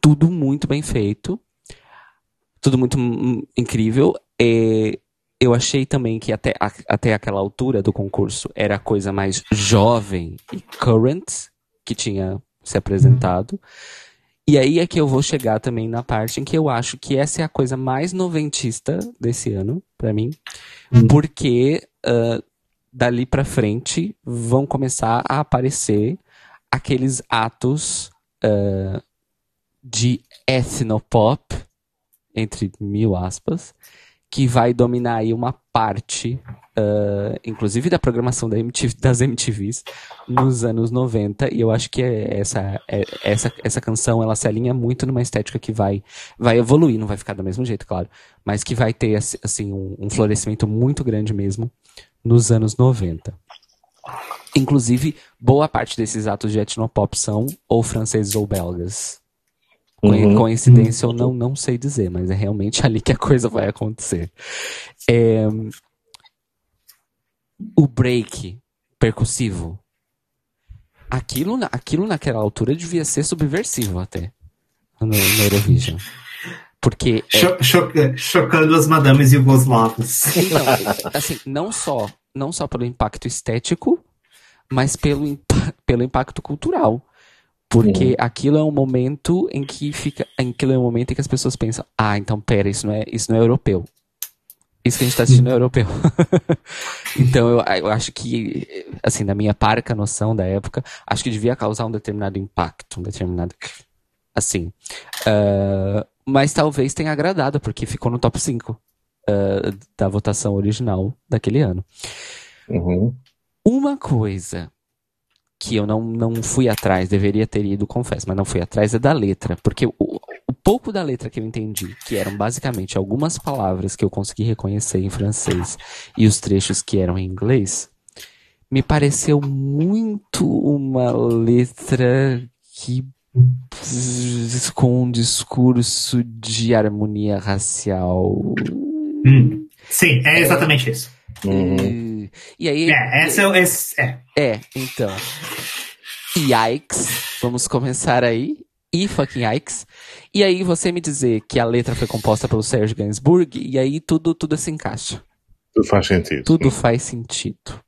tudo muito bem feito, tudo muito incrível. É, eu achei também que até, a, até aquela altura do concurso era a coisa mais jovem e current que tinha se apresentado. E aí é que eu vou chegar também na parte em que eu acho que essa é a coisa mais noventista desse ano, para mim, hum. porque uh, dali para frente vão começar a aparecer aqueles atos uh, de ethnopop, entre mil aspas, que vai dominar aí uma parte, uh, inclusive da programação da MTV, das MTVs, nos anos 90, e eu acho que é essa, é, essa, essa canção, ela se alinha muito numa estética que vai, vai evoluir, não vai ficar do mesmo jeito, claro, mas que vai ter, assim, um, um florescimento muito grande mesmo nos anos 90. Inclusive, boa parte desses atos de etnopop são ou franceses ou belgas. Uhum. Coincidência uhum. ou não, não sei dizer, mas é realmente ali que a coisa vai acontecer. É... O break percussivo. Aquilo, aquilo naquela altura devia ser subversivo até. No, no Eurovision. Porque. É... chocando as madames yugoslavas. Então, assim, não só, não só pelo impacto estético, mas pelo, pelo impacto cultural. Porque uhum. aquilo é um momento em que fica. Aquilo é um momento em que as pessoas pensam, ah, então pera, isso não é, isso não é europeu. Isso que a gente tá assistindo é europeu. então eu, eu acho que, assim, na minha parca noção da época, acho que devia causar um determinado impacto, um determinado. Assim. Uh, mas talvez tenha agradado, porque ficou no top 5 uh, da votação original daquele ano. Uhum. Uma coisa que eu não, não fui atrás, deveria ter ido, confesso, mas não fui atrás, é da letra. Porque o, o pouco da letra que eu entendi, que eram basicamente algumas palavras que eu consegui reconhecer em francês e os trechos que eram em inglês, me pareceu muito uma letra que com um discurso de harmonia racial. Hum, sim, é exatamente isso. Uhum. E aí. É, essa é, esse, é. É, então. Yikes. Vamos começar aí. E fucking yikes. E aí você me dizer que a letra foi composta pelo Serge Gainsbourg, e aí tudo, tudo se encaixa. Tudo faz sentido. Tudo faz sentido.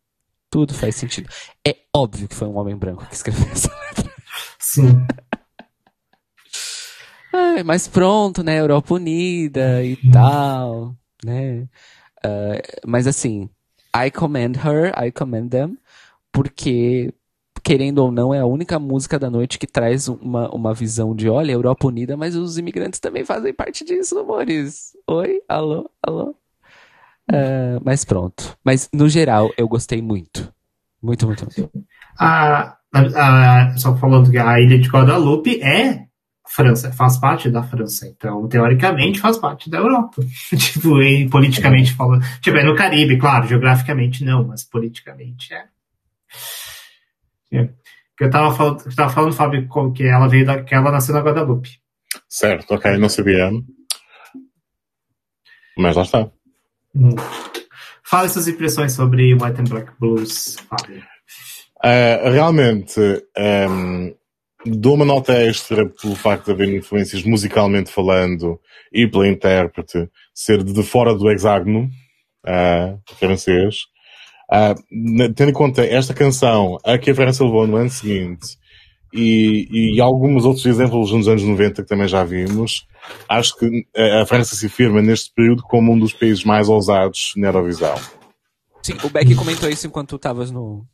Tudo faz sentido. É óbvio que foi um homem branco que escreveu essa letra. Sim. Ai, mas pronto, né? Europa Unida e tal, né? Uh, mas assim, I commend her, I commend them, porque, querendo ou não, é a única música da noite que traz uma, uma visão de, olha, Europa Unida, mas os imigrantes também fazem parte disso, amores. Oi? Alô? Alô? Uh, mas pronto. Mas, no geral, eu gostei muito. Muito, muito, muito. Ah, só falando que a Ilha de Guadalupe é França, faz parte da França, então teoricamente faz parte da Europa. tipo, e politicamente falando. Tipo, é no Caribe, claro, geograficamente não, mas politicamente é. é. Eu tava falando, eu tava falando, Fábio, que ela veio da, que ela nasceu na Guadalupe. Certo, ok, não sabia. Mas lá está. Hum. Fale suas impressões sobre White and Black Blues, Fábio. Uh, realmente, um, dou uma nota extra pelo facto de haver influências musicalmente falando e pela intérprete ser de fora do hexágono uh, francês. Uh, tendo em conta esta canção, a que a França levou no ano seguinte e, e alguns outros exemplos nos anos 90 que também já vimos, acho que a França se firma neste período como um dos países mais ousados na Eurovisão. Sim, o Beck comentou isso enquanto tu estavas no,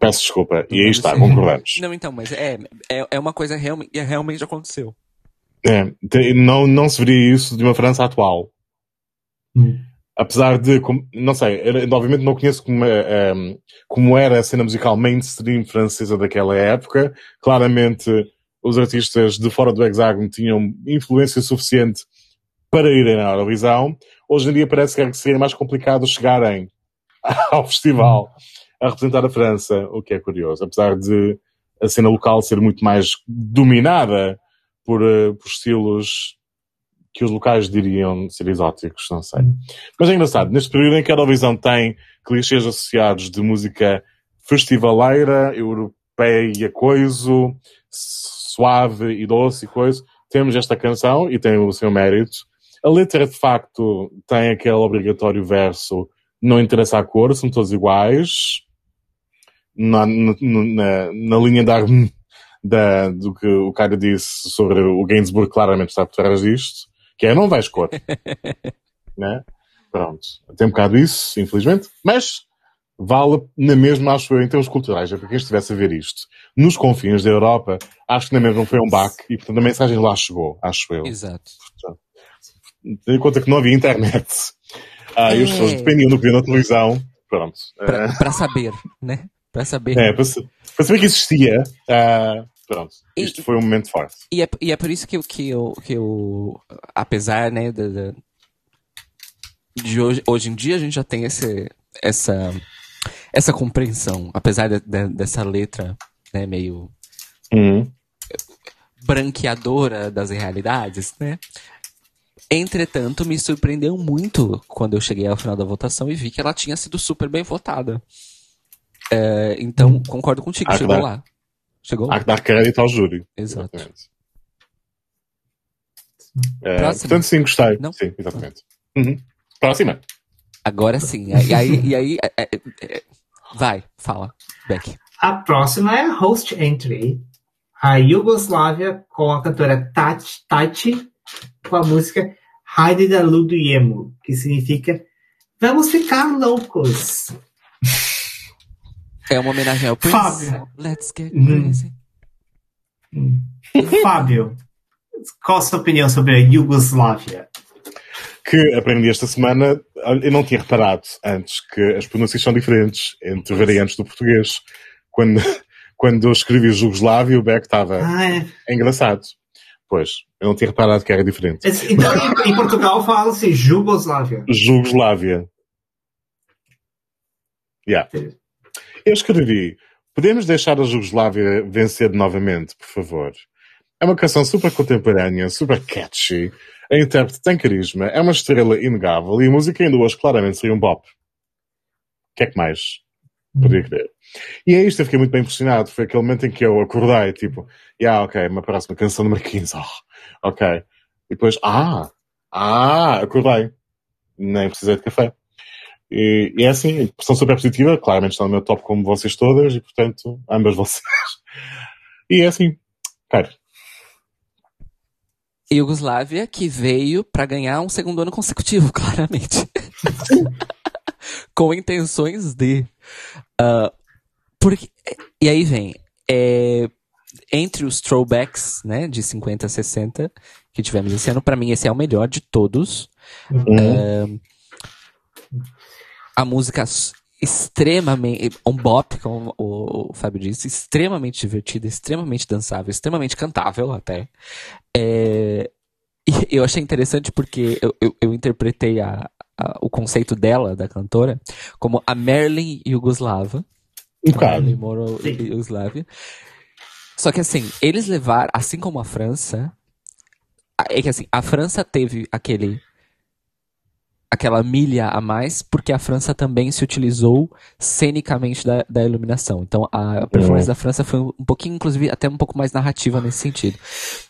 Peço desculpa. E aí está, concordamos. Não, então, mas é, é, é uma coisa real, que realmente aconteceu. É, não, não se veria isso de uma França atual. Hum. Apesar de, não sei, obviamente não conheço como, é, como era a cena musical mainstream francesa daquela época. Claramente, os artistas de fora do hexágono tinham influência suficiente para irem à Eurovisão. Hoje em dia parece que seria mais complicado chegarem ao festival a representar a França, o que é curioso. Apesar de a cena local ser muito mais dominada por, uh, por estilos que os locais diriam ser exóticos, não sei. Mas é engraçado, neste período em que a Eurovisão tem clichês associados de música festivaleira, europeia, coiso, suave e doce e coisa, temos esta canção e tem o seu mérito. A letra, de facto, tem aquele obrigatório verso não interessa a cor, são todos iguais na, na, na linha da, da, do que o cara disse sobre o Gainsbourg claramente está por trás disto, que é não vais cor. né? Pronto. Tem um bocado isso, infelizmente, mas vale na mesma, acho eu, em termos culturais, é para quem estivesse a ver isto. Nos confins da Europa, acho que na mesma foi um baque e, portanto, a mensagem lá chegou, acho eu. Exato. Portanto, tendo em conta que não havia internet, ah, é. e as pessoas dependiam do que viam na televisão, pronto. Para, para saber, né? Para saber. É, para, para saber que existia. Uh, pronto. Isto e, foi um momento forte. E é, e é por isso que que eu, que eu apesar, né, de, de, de hoje, hoje em dia a gente já tem esse, essa, essa compreensão, apesar de, de, dessa letra, né, meio uhum. branqueadora das realidades, né? Entretanto, me surpreendeu muito quando eu cheguei ao final da votação e vi que ela tinha sido super bem votada. É, então, concordo contigo, há chegou dar, lá. Chegou há que dar crédito ao júri. Exato. É, portanto, sim, gostei. Não? Sim, exatamente. Uhum. Próxima. Agora sim. E aí, e aí é, é, é, vai, fala, Beck. A próxima é a host entry. A Yugoslávia com a cantora Tati, Tati com a música Haide da Ludujemo, que significa Vamos ficar loucos. É uma homenagem ao Prince. Fábio. Let's get Hum. crazy. Fábio, qual a sua opinião sobre a Iugoslávia? Que aprendi esta semana, eu não tinha reparado antes que as pronúncias são diferentes entre variantes do português. Quando, quando eu escrevi Jugoslávia, o Beck estava Ah, é. engraçado. Pois, eu não tinha reparado que era diferente. Então, em, em Portugal fala-se Jugoslávia. Jugoslávia. Yeah. Eu escrevi. Podemos deixar a Jugoslávia vencer novamente, por favor. É uma canção super contemporânea, super catchy. A intérprete tem carisma, é uma estrela inegável e a música ainda hoje claramente seria um bop. O que é que mais podia querer? E é isto, eu fiquei muito bem impressionado. Foi aquele momento em que eu acordei, tipo, yeah, ok, uma próxima canção número 15. Oh, ok. E depois, ah, ah, acordei. Nem precisei de café. E, e é assim, impressão super positiva, claramente está no meu top como vocês todas, e portanto, ambas vocês. E é assim, cara, Iugoslávia que veio pra ganhar um segundo ano consecutivo, claramente. Com intenções de. ah, porque, e aí vem. é, entre os throwbacks, né, de 50 a 60 que tivemos esse ano, pra mim esse é o melhor de todos. Hum, A música extremamente. Um bop, como o, o Fábio disse, extremamente divertida, extremamente dançável, extremamente cantável até. É, e eu achei interessante porque eu, eu, eu interpretei a, a- o conceito dela, da cantora, como a Marilyn Yugoslava. Monroe Sim. Yugoslávia. Só que assim, eles levaram, assim como a França, é que assim, a França teve aquele aquela milha a mais, porque a França também se utilizou cenicamente da, da iluminação. Então a performance Uhum. da França foi um pouquinho, inclusive, até um pouco mais narrativa nesse sentido.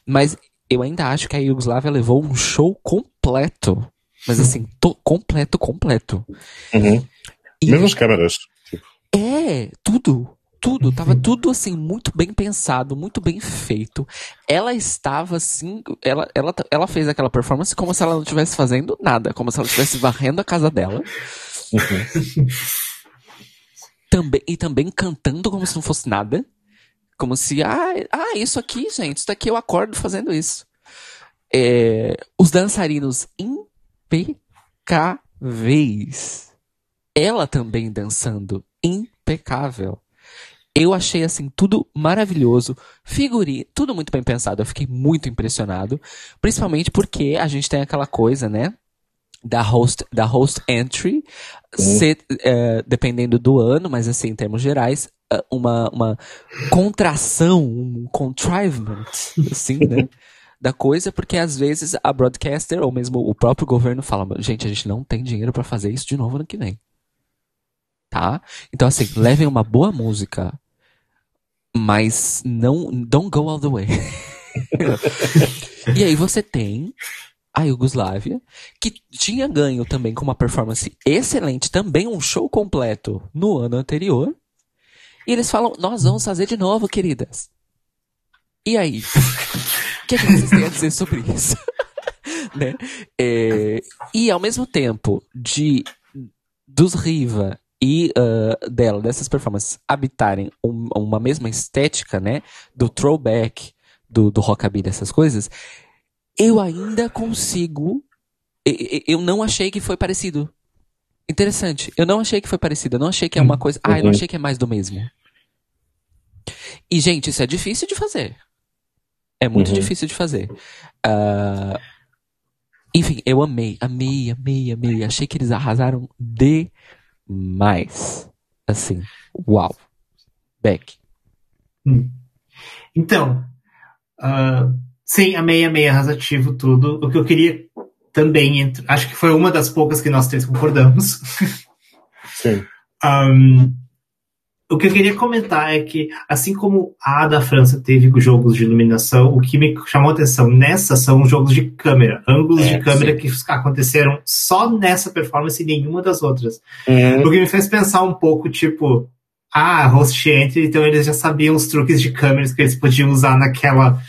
Mas eu ainda acho que a Iugoslávia levou um show completo. Mas assim, to- completo, completo. Uhum. E Mesmo as câmeras. é, tudo. Tudo, tava tudo assim, muito bem pensado, muito bem feito. Ela estava assim, ela, ela, ela fez aquela performance como se ela não estivesse fazendo nada, como se ela estivesse varrendo a casa dela. Uhum. Também, e também cantando como se não fosse nada. Como se, ah, ah, isso aqui, gente, isso daqui eu acordo fazendo isso. É, os dançarinos impecáveis. Ela também dançando impecável. Eu achei assim tudo maravilhoso, figurinha, tudo muito bem pensado. Eu fiquei muito impressionado, principalmente porque a gente tem aquela coisa, né, da host, da host entry, ser, eh, dependendo do ano, mas assim em termos gerais, eh, uma, uma contração, um contrivement, assim, né? Da coisa, porque às vezes a broadcaster ou mesmo o próprio governo fala: gente, a gente não tem dinheiro pra fazer isso de novo ano que vem. Tá? Então, assim, levem uma boa música, mas não. Don't go all the way. e aí você tem a Iugoslávia, que tinha ganho também com uma performance excelente, também um show completo no ano anterior. E eles falam: Nós vamos fazer de novo, queridas. E aí? O que, é que vocês têm a dizer sobre isso? né? É, e ao mesmo tempo de dos Riva e ah, dela, dessas performances, habitarem um- uma mesma estética, né? Do throwback, do, do rockabilly, essas coisas, eu ainda consigo. Eu não achei que foi parecido. Interessante. Eu não achei que foi parecido. Eu não achei que é uma coisa. Ah, eu não achei que é mais do mesmo. E, gente, isso é difícil de fazer. É muito Uhum. difícil de fazer. Ah, enfim, eu amei, amei, amei, amei. Achei que eles arrasaram demais. Assim, uau. Beck. Hum. Então, ah, sim, amei, amei, arrasativo, tudo. O que eu queria também, entre- acho que foi uma das poucas que nós três concordamos. Sim. Um, o que eu queria comentar é que, assim como a da França teve jogos de iluminação, o que me chamou a atenção nessa são os jogos de câmera, ângulos É, de câmera que aconteceram só nessa performance e nenhuma das outras. Uhum. O que me fez pensar um pouco, tipo, ah, host entry, então eles já sabiam os truques de câmeras que eles podiam usar naquela,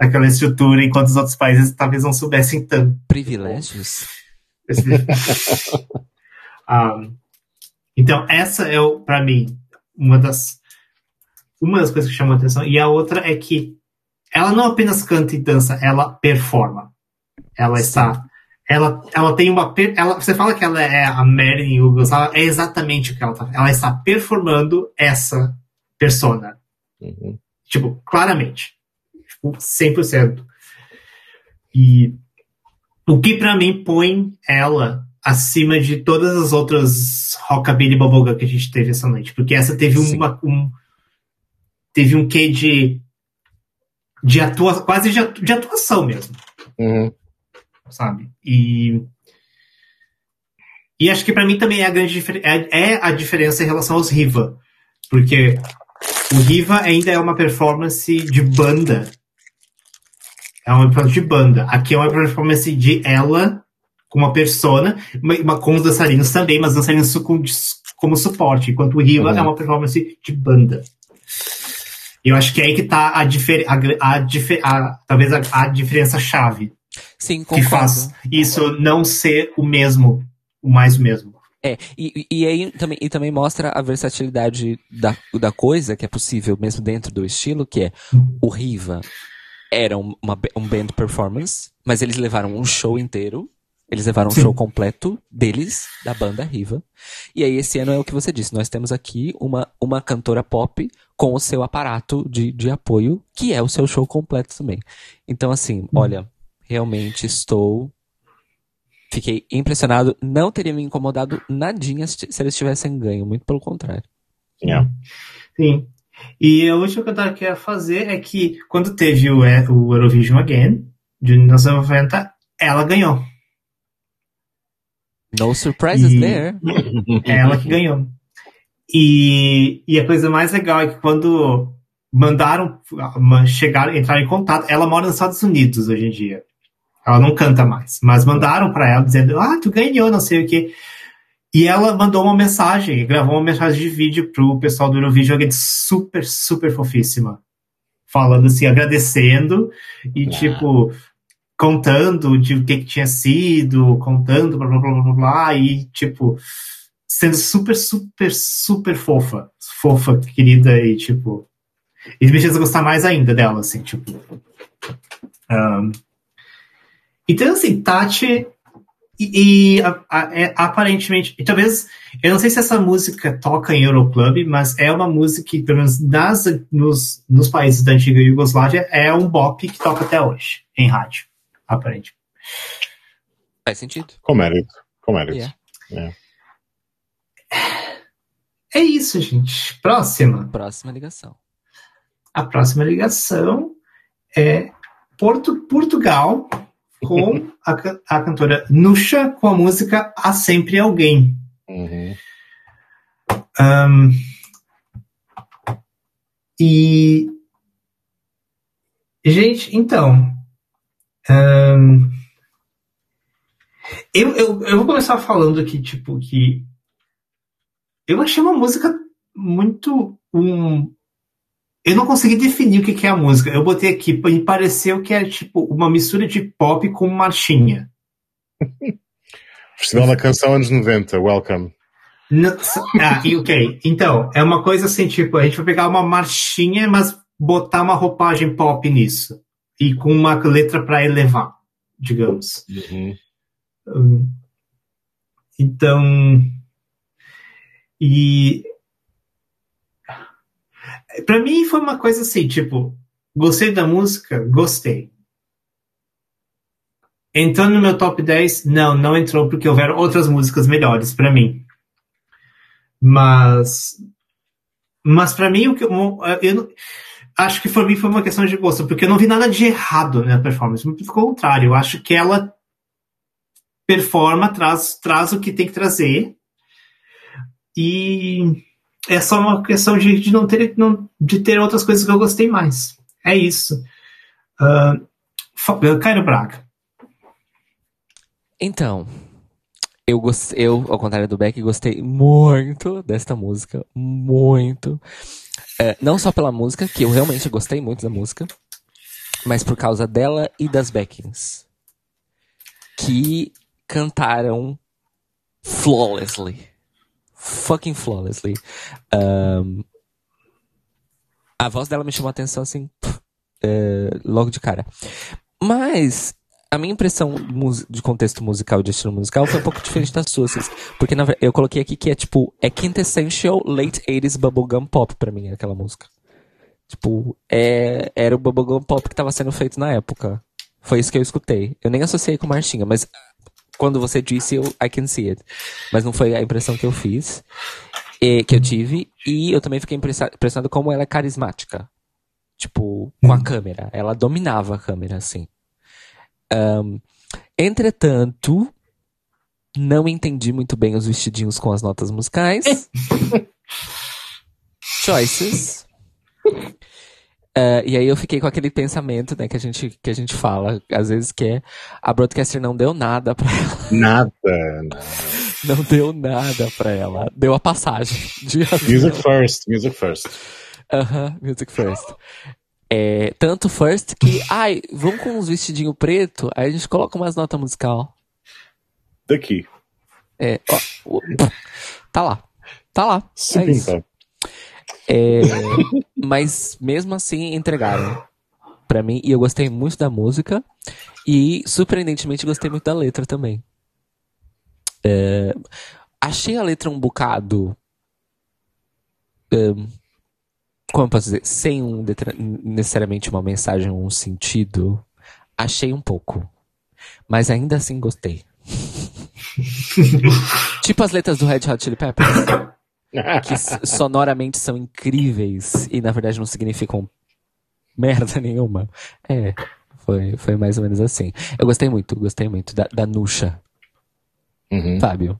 naquela estrutura, enquanto os outros países talvez não soubessem tanto. Privilégios? Um, então, essa é, para mim, uma das, uma das coisas que chamou a atenção. E a outra é que ela não apenas canta e dança, ela performa. Ela está. Ela, ela tem uma. Ela, você fala que ela é a Marilyn Hughes, ela é exatamente o que ela está. Ela está performando essa persona. Uhum. Tipo, claramente. Tipo, 100%. E o que para mim põe ela acima de todas as outras rockabilly bubblegum que a gente teve essa noite, porque essa teve uma um, teve um quê de de atua, quase de, de atuação mesmo, uhum. sabe? E e acho que para mim também é a grande é, é a diferença em relação aos Riva, porque o Riva ainda é uma performance de banda. É uma performance de banda. Aqui é uma performance de ela com uma persona, uma, com os dançarinos também, mas dançarinos com, como suporte, enquanto o Riva uhum. é uma performance de banda. Eu acho que é aí que tá a, difer a, a, a talvez a, a diferença chave. Sim, concordo. Que faz isso não ser o mesmo, o mais o mesmo. É, e, e aí também, e também mostra a versatilidade da, da coisa que é possível mesmo dentro do estilo, que é o Riva era uma, um band performance, mas eles levaram um show inteiro eles levaram Sim. um show completo deles, da banda Riva. E aí, esse ano é o que você disse. Nós temos aqui uma, uma cantora pop com o seu aparato de, de apoio, que é o seu show completo também. Então, assim, hum. olha, realmente estou. Fiquei impressionado. Não teria me incomodado nadinha se, se eles tivessem ganho, muito pelo contrário. Yeah. Sim. E a última coisa que eu queria fazer é que, quando teve o, o Eurovision Again, de 1990, ela ganhou. No surprises e... there. É ela que ganhou. E, e a coisa mais legal é que quando mandaram, chegaram, entraram em contato, ela mora nos Estados Unidos hoje em dia. Ela não canta mais, mas mandaram para ela dizendo: Ah, tu ganhou, não sei o quê. E ela mandou uma mensagem, gravou uma mensagem de vídeo pro pessoal do Eurovision, é super, super fofíssima. Falando assim, agradecendo e ah. tipo, contando de o que, que tinha sido, contando, blá, blá, blá, blá, blá, e, tipo, sendo super, super, super fofa. Fofa, querida, e, tipo... E me fez gostar mais ainda dela, assim, tipo... Um, então, assim, Tati... E, e a, a, é, aparentemente... E talvez... Eu não sei se essa música toca em Euroclub, mas é uma música que, pelo menos nas, nos, nos países da antiga Iugoslávia, é um bop que toca até hoje, em rádio aparente. Faz sentido. Com mérito. Com mérito. Yeah. É. é isso, gente. Próxima. Próxima ligação. A próxima ligação é Porto, Portugal com a, a cantora Nuxa com a música Há Sempre Alguém. Uhum. Um, e. Gente, então. Um, eu, eu, eu vou começar falando aqui, tipo, que eu achei uma música muito. Um, eu não consegui definir o que, que é a música. Eu botei aqui e pareceu que é tipo uma mistura de pop com marchinha. Festival da Canção anos 90, welcome. Não, ah, ok. Então, é uma coisa assim, tipo, a gente vai pegar uma marchinha, mas botar uma roupagem pop nisso e com uma letra para elevar, digamos. Uhum. Um, então, e para mim foi uma coisa assim, tipo, gostei da música, gostei. Entrou no meu top 10? Não, não entrou porque houveram outras músicas melhores para mim. Mas mas para mim o que eu, eu acho que para mim foi uma questão de gosto, porque eu não vi nada de errado na performance. Muito pelo contrário, eu acho que ela performa, traz, traz o que tem que trazer. E é só uma questão de, de não ter não, de ter outras coisas que eu gostei mais. É isso. Uh, Cairo Braga. Então, eu, eu, ao contrário do Beck, gostei muito desta música. Muito. É, não só pela música, que eu realmente gostei muito da música, mas por causa dela e das backings. Que cantaram flawlessly. Fucking flawlessly. Um, a voz dela me chamou a atenção assim, é, logo de cara. Mas a minha impressão de contexto musical, de estilo musical, foi um pouco diferente das suas. Porque na, eu coloquei aqui que é tipo, é quintessential late 80s bubblegum pop pra mim, aquela música. Tipo, é, era o bubblegum pop que tava sendo feito na época. Foi isso que eu escutei. Eu nem associei com Martinha, mas quando você disse, eu, I can see it. Mas não foi a impressão que eu fiz, e, que eu tive. E eu também fiquei impressionado como ela é carismática. Tipo, com a uhum. câmera. Ela dominava a câmera, assim. Um, entretanto, não entendi muito bem os vestidinhos com as notas musicais. Choices. Uh, e aí eu fiquei com aquele pensamento, né, que a gente, que a gente fala, às vezes, que é a broadcaster não deu nada pra ela. Nada. Não deu nada pra ela. Deu a passagem. Music first, music first. Aham, uh -huh, music first. É, tanto first que, ai, vamos com uns vestidinho preto, aí a gente coloca umas notas musical. Daqui. É, ó, tá lá. Tá lá. Se é. É, mas mesmo assim entregaram para mim e eu gostei muito da música e surpreendentemente gostei muito da letra também. É, achei a letra um bocado um, como eu posso dizer, sem um, necessariamente uma mensagem ou um sentido, achei um pouco. Mas ainda assim gostei. tipo as letras do Red Hot Chili Peppers que sonoramente são incríveis e na verdade não significam merda nenhuma. É, foi, foi mais ou menos assim. Eu gostei muito, gostei muito da, da Nuxa. Uhum. Fábio.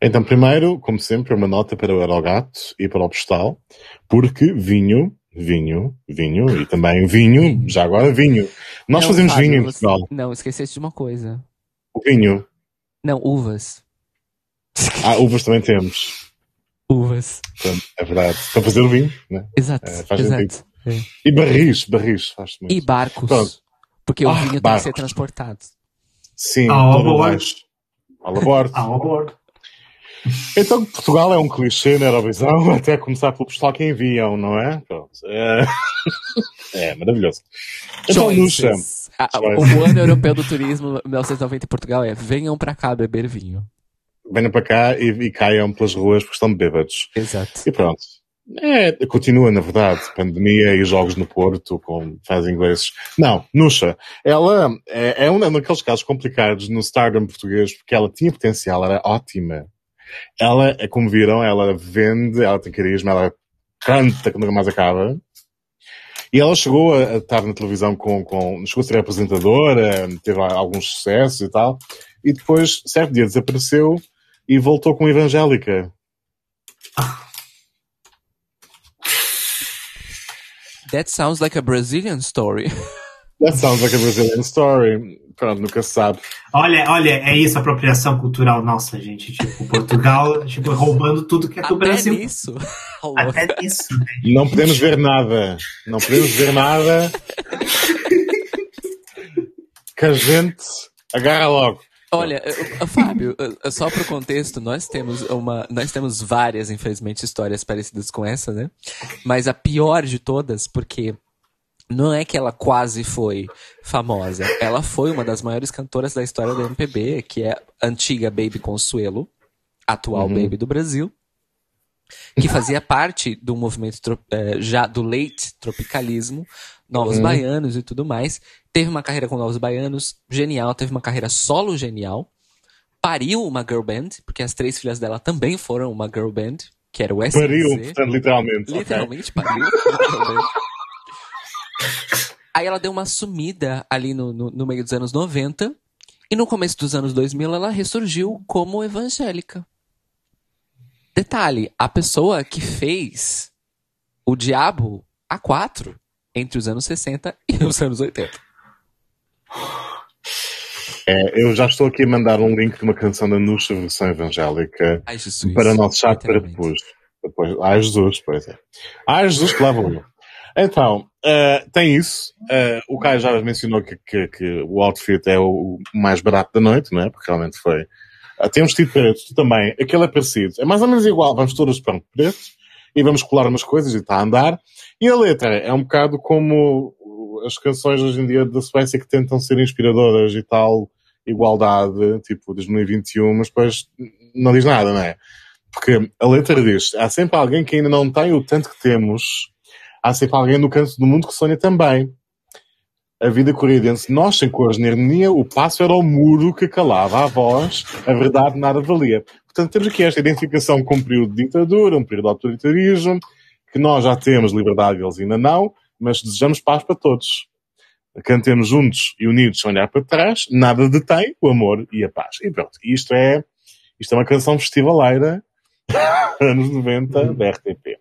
Então, primeiro, como sempre, uma nota para o Aerogato e para o Postal, porque vinho, vinho, vinho e também vinho, já agora vinho. Nós não, fazemos Fábio, vinho em Portugal. Não, esqueceste de uma coisa. O vinho. Não, uvas. Ah, uvas também temos. Uvas. é verdade. Para fazer o vinho, né? Exato. É, faz exato. É. E barris, barris, faz muito. E barcos. Pronto. Porque o ah, vinho barcos. tem que ser transportado. Sim, ao bordo. Ao bordo. Ao bordo. Então, Portugal é um clichê na Eurovisão, até começar pelo pessoal que enviam, não é? Pronto. É, é maravilhoso. Então, Nuxa. Ah, o ano europeu do turismo 1990 em Portugal é venham para cá beber vinho venham para cá e, e, caiam pelas ruas porque estão bêbados. Exato. E pronto. É, continua, na verdade, pandemia e jogos no Porto com faz ingleses. Não, Nuxa, ela é, é um daqueles casos complicados no Stardom português porque ela tinha potencial, era ótima. Ela, como viram, ela vende, ela tem carisma, ela canta que nunca mais acaba. E ela chegou a, a, estar na televisão com, com, chegou a ser apresentadora, teve alguns sucessos e tal. E depois, certo dia, desapareceu e voltou com evangélica. That sounds like a Brazilian story. That sounds like a Brazilian story. Pronto, nunca se sabe. Olha, olha, é isso, apropriação cultural nossa, gente. Tipo, Portugal, tipo, roubando tudo que é do Até Brasil. Nisso. Até nisso. Não podemos ver nada. Não podemos ver nada. que a gente agarra logo. Olha, Fábio, só para o contexto, nós temos uma, nós temos várias, infelizmente, histórias parecidas com essa, né? Mas a pior de todas, porque não é que ela quase foi famosa, ela foi uma das maiores cantoras da história da MPB, que é a antiga Baby Consuelo, atual uhum. Baby do Brasil, que fazia parte do movimento é, já do late tropicalismo, Novos uhum. Baianos e tudo mais. Teve uma carreira com Novos Baianos, genial. Teve uma carreira solo genial. Pariu uma girl band, porque as três filhas dela também foram uma girl band, que era o SZ. Pariu, portanto, literalmente. Literalmente okay. pariu. Aí ela deu uma sumida ali no, no, no meio dos anos 90. E no começo dos anos 2000 ela ressurgiu como evangélica. Detalhe, a pessoa que fez o Diabo A4 entre os anos 60 e os anos 80. É, eu já estou aqui a mandar um link de uma canção da Nuxa versão evangélica Ai, Jesus, para o nosso chat para depois. depois. Ai Jesus, pois é. Ai Jesus, que lá vou eu. Então, uh, tem isso. Uh, o Caio já mencionou que, que, que, o outfit é o mais barato da noite, não é? Porque realmente foi Ah, Tem um vestido preto, também. Aquele é parecido. É mais ou menos igual. Vamos todos pronto, preto. E vamos colar umas coisas e está a andar. E a letra é um bocado como as canções hoje em dia da Suécia que tentam ser inspiradoras e tal, igualdade, tipo 2021, mas depois não diz nada, não é? Porque a letra diz, há sempre alguém que ainda não tem o tanto que temos, há sempre alguém no canto do mundo que sonha também. A vida corria dentro de nós, sem cores nem harmonia, o passo era o muro que calava a voz, a verdade nada valia. Portanto, temos aqui esta identificação com um período de ditadura, um período de autoritarismo, que nós já temos liberdade eles ainda não, mas desejamos paz para todos. Cantemos juntos e unidos sem olhar para trás, nada detém o amor e a paz. E pronto, isto é, isto é uma canção festivaleira, anos 90, da RTP.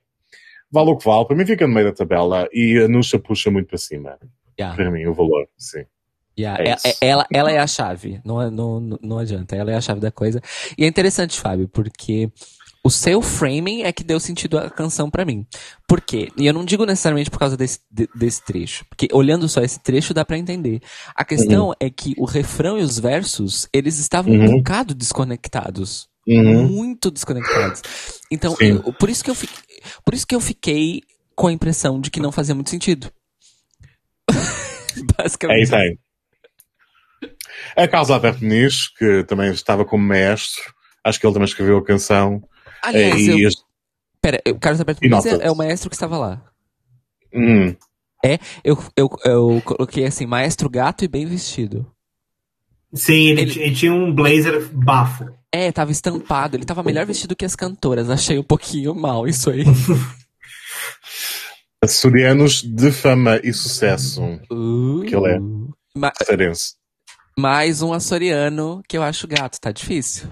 Vale o que vale, para mim fica no meio da tabela e a Nuxa puxa muito para cima. Yeah, Para mim, o valor, sim. yeah. É É- isso. é- ela, ela é a chave, não, é- não, não- adianta, ela é a chave da coisa. E é interessante, Fábio, porque o seu framing é que deu sentido à canção pra mim. Por quê? E eu não digo necessariamente por causa desse, de- desse trecho, porque olhando só esse trecho dá pra entender. A questão é que o refrão e os versos, eles estavam um Uhum. bocado desconectados. Uhum. muito desconectados. Então, eu- por isso que eu fiquei, por isso que eu fiquei com a impressão de que não fazia muito sentido. É Basicamente. isso aí. A Carlos Alberto Muniz, que também estava como mestre, acho que ele também escreveu a canção. Aliás, É, e eu, este- pera, o Carlos Alberto notas? é, é o maestro que estava lá. Hum, Eu, eu, eu coloquei assim, maestro gato e bem vestido. Sim, ele, Ele- ele tinha um blazer bafo. É, tava estampado, ele tava melhor vestido que as cantoras. Achei um pouquinho mal isso aí. açorianos de fama e sucesso. Uh, Que ele é. Ma- mais um açoriano que eu acho gato, tá difícil.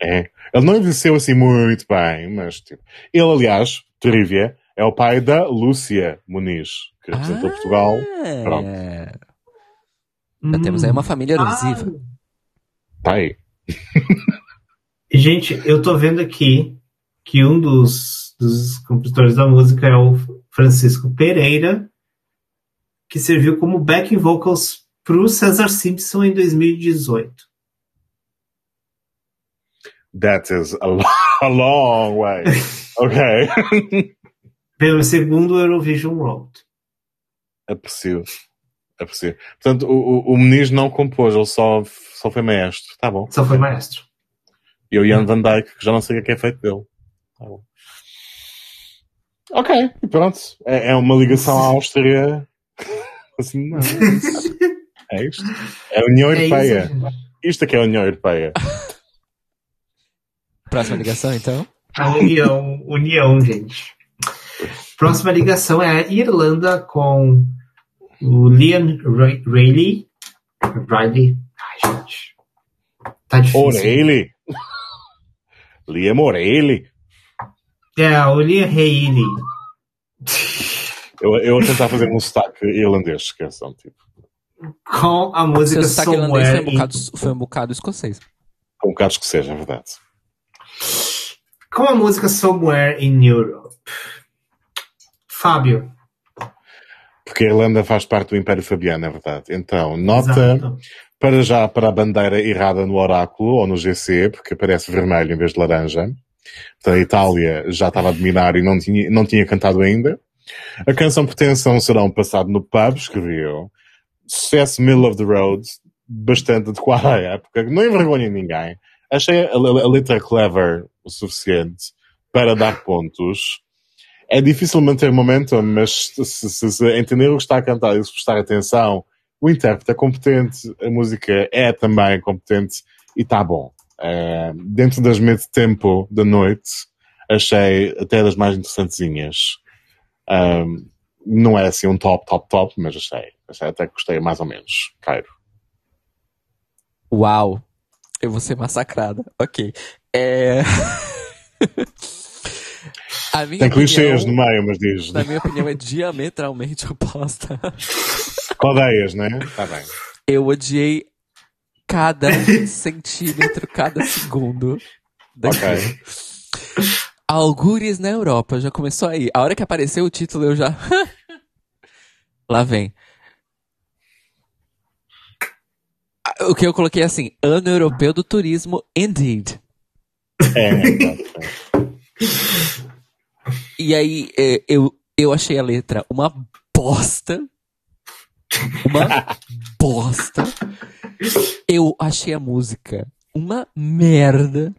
É. Ele não envelheceu assim muito bem, mas tipo. Ele, aliás, trivia, é o pai da Lúcia Muniz, que representou Ah, Portugal. Pronto. Já temos aí uma família Ah, erosiva. Tá aí. Gente, eu tô vendo aqui que um dos, dos compositores da música é o Francisco Pereira, que serviu como backing vocals pro Cesar Simpson em 2018. That is a, lo- a long way. Ok. Pelo segundo Eurovision Road. Aprecio. Aprecio. Portanto, o, o, o Muniz não compôs, ele só, só foi maestro. Tá bom. Só foi maestro. E o Jan Van Dijk, que já não sei o que é que é feito dele. Tá bom. Ok, e pronto. É, é uma ligação à Áustria. Assim, não. É isto. É a União É Europeia. isso, gente. Isto é que é a União Europeia. Próxima ligação, então. A união, união, gente. Próxima ligação é a Irlanda com o Liam Rayleigh. Riley. Ai, gente. Tá difícil. O'Reilly. Liam O'Reilly. É, o Liam Rayleigh. Eu, eu tentar fazer um sotaque irlandês, esqueçam. Tipo, Com a música Seu sotaque irlandês foi um, bocado, foi um bocado escocês. com um bocado que seja, é verdade. Com a música Somewhere in Europe. Fábio. Porque a Irlanda faz parte do Império Fabiano, é verdade. Então, nota Exato. para já para a bandeira errada no oráculo ou no GC, porque aparece vermelho em vez de laranja. Portanto, a Itália já estava a dominar e não tinha, não tinha cantado ainda. A canção pertence a um serão passado no pub, escreveu. Sucesso middle of the road, bastante adequado à época, não envergonha ninguém. Achei a, a- a letra clever o suficiente para dar pontos. É difícil manter momentum, mas se, se- se entender o que está a cantar e se prestar atenção, o intérprete é competente, a música é também competente e está bom. Eh, dentro das meio de tempo da noite, achei até das mais interessantezinhas. Ahm, não é assim um top, top, top, mas achei. achei até que gostei mais ou menos. Cairo. Uau! Eu vou ser massacrada. Ok. É... A minha Tem clichês no meio, mas diz. na minha opinião, é diametralmente oposta. Odeias, né? Está bem. Eu odiei cada centímetro, cada segundo daquilo. Ok. Algures na Europa, já começou aí. A hora que apareceu o título, eu já. Lá vem. O que eu coloquei assim, ano europeu do turismo, indeed. É, é, E aí, é, eu, eu achei a letra uma bosta. Uma bosta. Eu achei a música uma merda.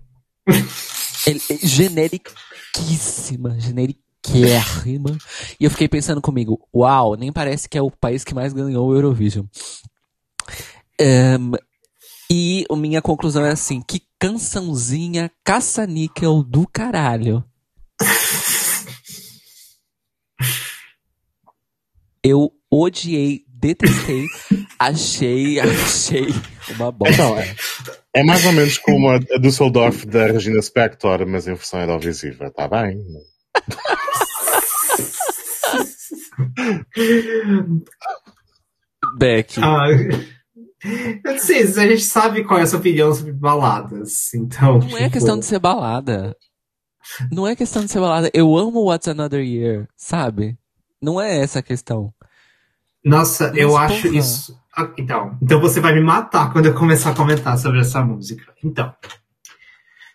É, é generiquíssima, generiquérrima. E eu fiquei pensando comigo, uau, nem parece que é o país que mais ganhou o Eurovision. Ehm, e minha conclusão é assim, que cançãozinha caça-níquel do caralho. Eu odiei, detestei, achei, achei uma bosta. Então, é, é mais ou menos como a, a Dusseldorf da Regina Spector, mas em versão audiovisiva, tá bem? Beck. Ah, eu não sei, a gente sabe qual é a sua opinião sobre baladas, então. Não é tipo, questão de ser balada. Não é questão de ser balada. Eu amo What's Another Year, sabe? Não é essa a questão. Nossa, eu Mas, acho porra. isso. Ah, Então, então você vai me matar quando eu começar a comentar sobre essa música. Então,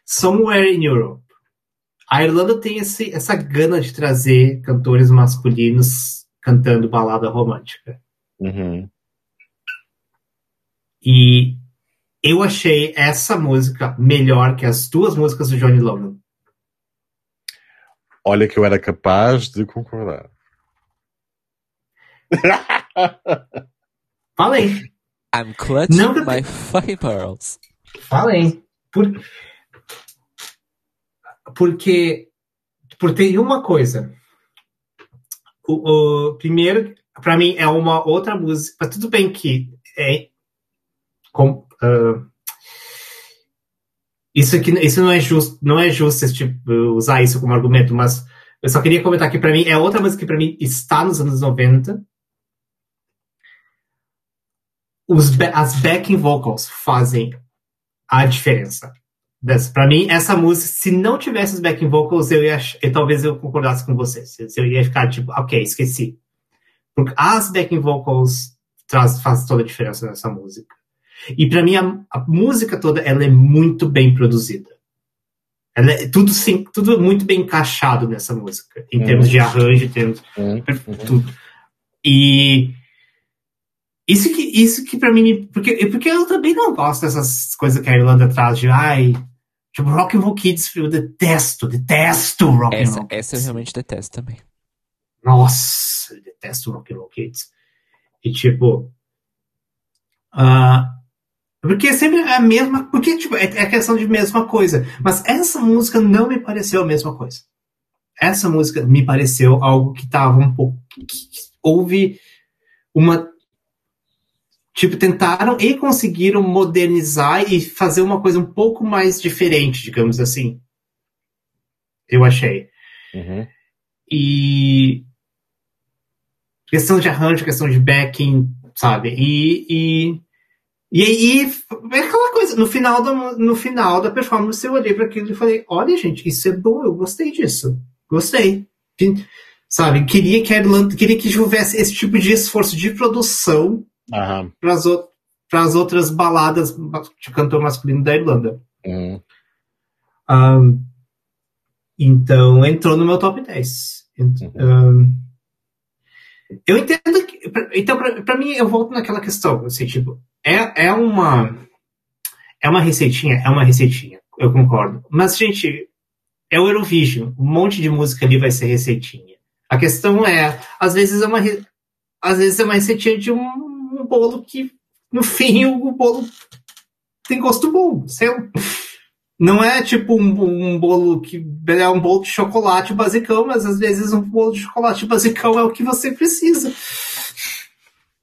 Somewhere in Europe. A Irlanda tem esse, essa gana de trazer cantores masculinos cantando balada romântica. Uhum. E eu achei essa música melhor que as duas músicas do Johnny Logan. Olha que eu era capaz de concordar. Falei, I'm clutching Não my fucking pearls. falei. Por... Porque, por ter uma coisa. O, o- primeiro, pra mim, é uma outra música. Mas tudo bem que é. Com, ah, isso aqui, isso não é justo, não é justo tipo, usar isso como argumento, mas eu só queria comentar que pra mim é outra música que pra mim está nos anos 90. Os, as backing vocals fazem a diferença. Pra mim, essa música, se não tivesse os backing vocals, eu ia, eu, talvez eu concordasse com vocês. Eu ia ficar tipo, ok, esqueci. Porque as backing vocals traz, faz toda a diferença nessa música. E pra mim, a, a música toda, ela é muito bem produzida. Ela é tudo, sim, tudo muito bem encaixado nessa música. Em Uhum. termos de arranjo, em termos Uhum. tudo. E isso que, isso que pra mim. Porque, porque eu também não gosto dessas coisas que a Irlanda traz de. Ai, tipo, Rock and Roll Kids, eu detesto, detesto Rock and Essa, Roll essa eu realmente detesto também. Nossa, eu detesto Rock and Roll Kids. E tipo. ah, porque sempre é a mesma. Porque, tipo, é, é questão de mesma coisa. Mas essa música não me pareceu a mesma coisa. Essa música me pareceu algo que tava um pouco. que- que houve uma. Tipo, tentaram e conseguiram modernizar e fazer uma coisa um pouco mais diferente, digamos assim. Eu achei. Uhum. E questão de arranjo, questão de backing, sabe? E, e, e aí é aquela coisa, no final, da, no final da performance eu olhei para aquilo e falei, olha gente, isso é bom, eu gostei disso. Gostei. Sabe, queria que a Irlanda, queria que houvesse esse tipo de esforço de produção Aham. para as outras baladas de cantor masculino da Irlanda. Uhum. Ahn, então entrou no meu top 10. Ent- Uhum. ahn, eu entendo que. Então, pra mim, eu volto naquela questão. Assim, tipo, é, é uma. É uma receitinha? É uma receitinha. Eu concordo. Mas, gente, é o Eurovision. Um monte de música ali vai ser receitinha. A questão é, às vezes é uma, às vezes é uma receitinha de um, um bolo que, no fim, o, bolo tem gosto bom. Não é tipo um, um bolo que é um bolo de chocolate basicão, mas às vezes um bolo de chocolate basicão é o que você precisa.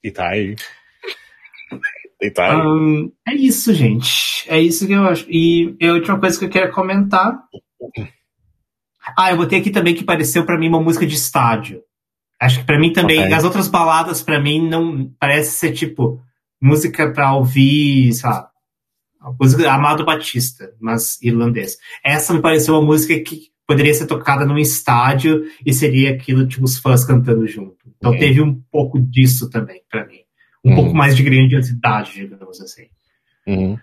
E tá aí. Ahn, é isso, gente. É isso que eu acho. E a última coisa que eu quero comentar. Ah, eu botei aqui também que pareceu pra mim uma música de estádio. Acho que pra mim também, Ok. as outras baladas pra mim não parece ser tipo música pra ouvir, sei lá, a música Amado Batista, mas irlandês. Essa me pareceu uma música que poderia ser tocada num estádio e seria aquilo tipo os fãs cantando junto. Então Uhum. teve um pouco disso também pra mim. Um Uhum. pouco mais de grandiosidade, digamos assim. Uhum.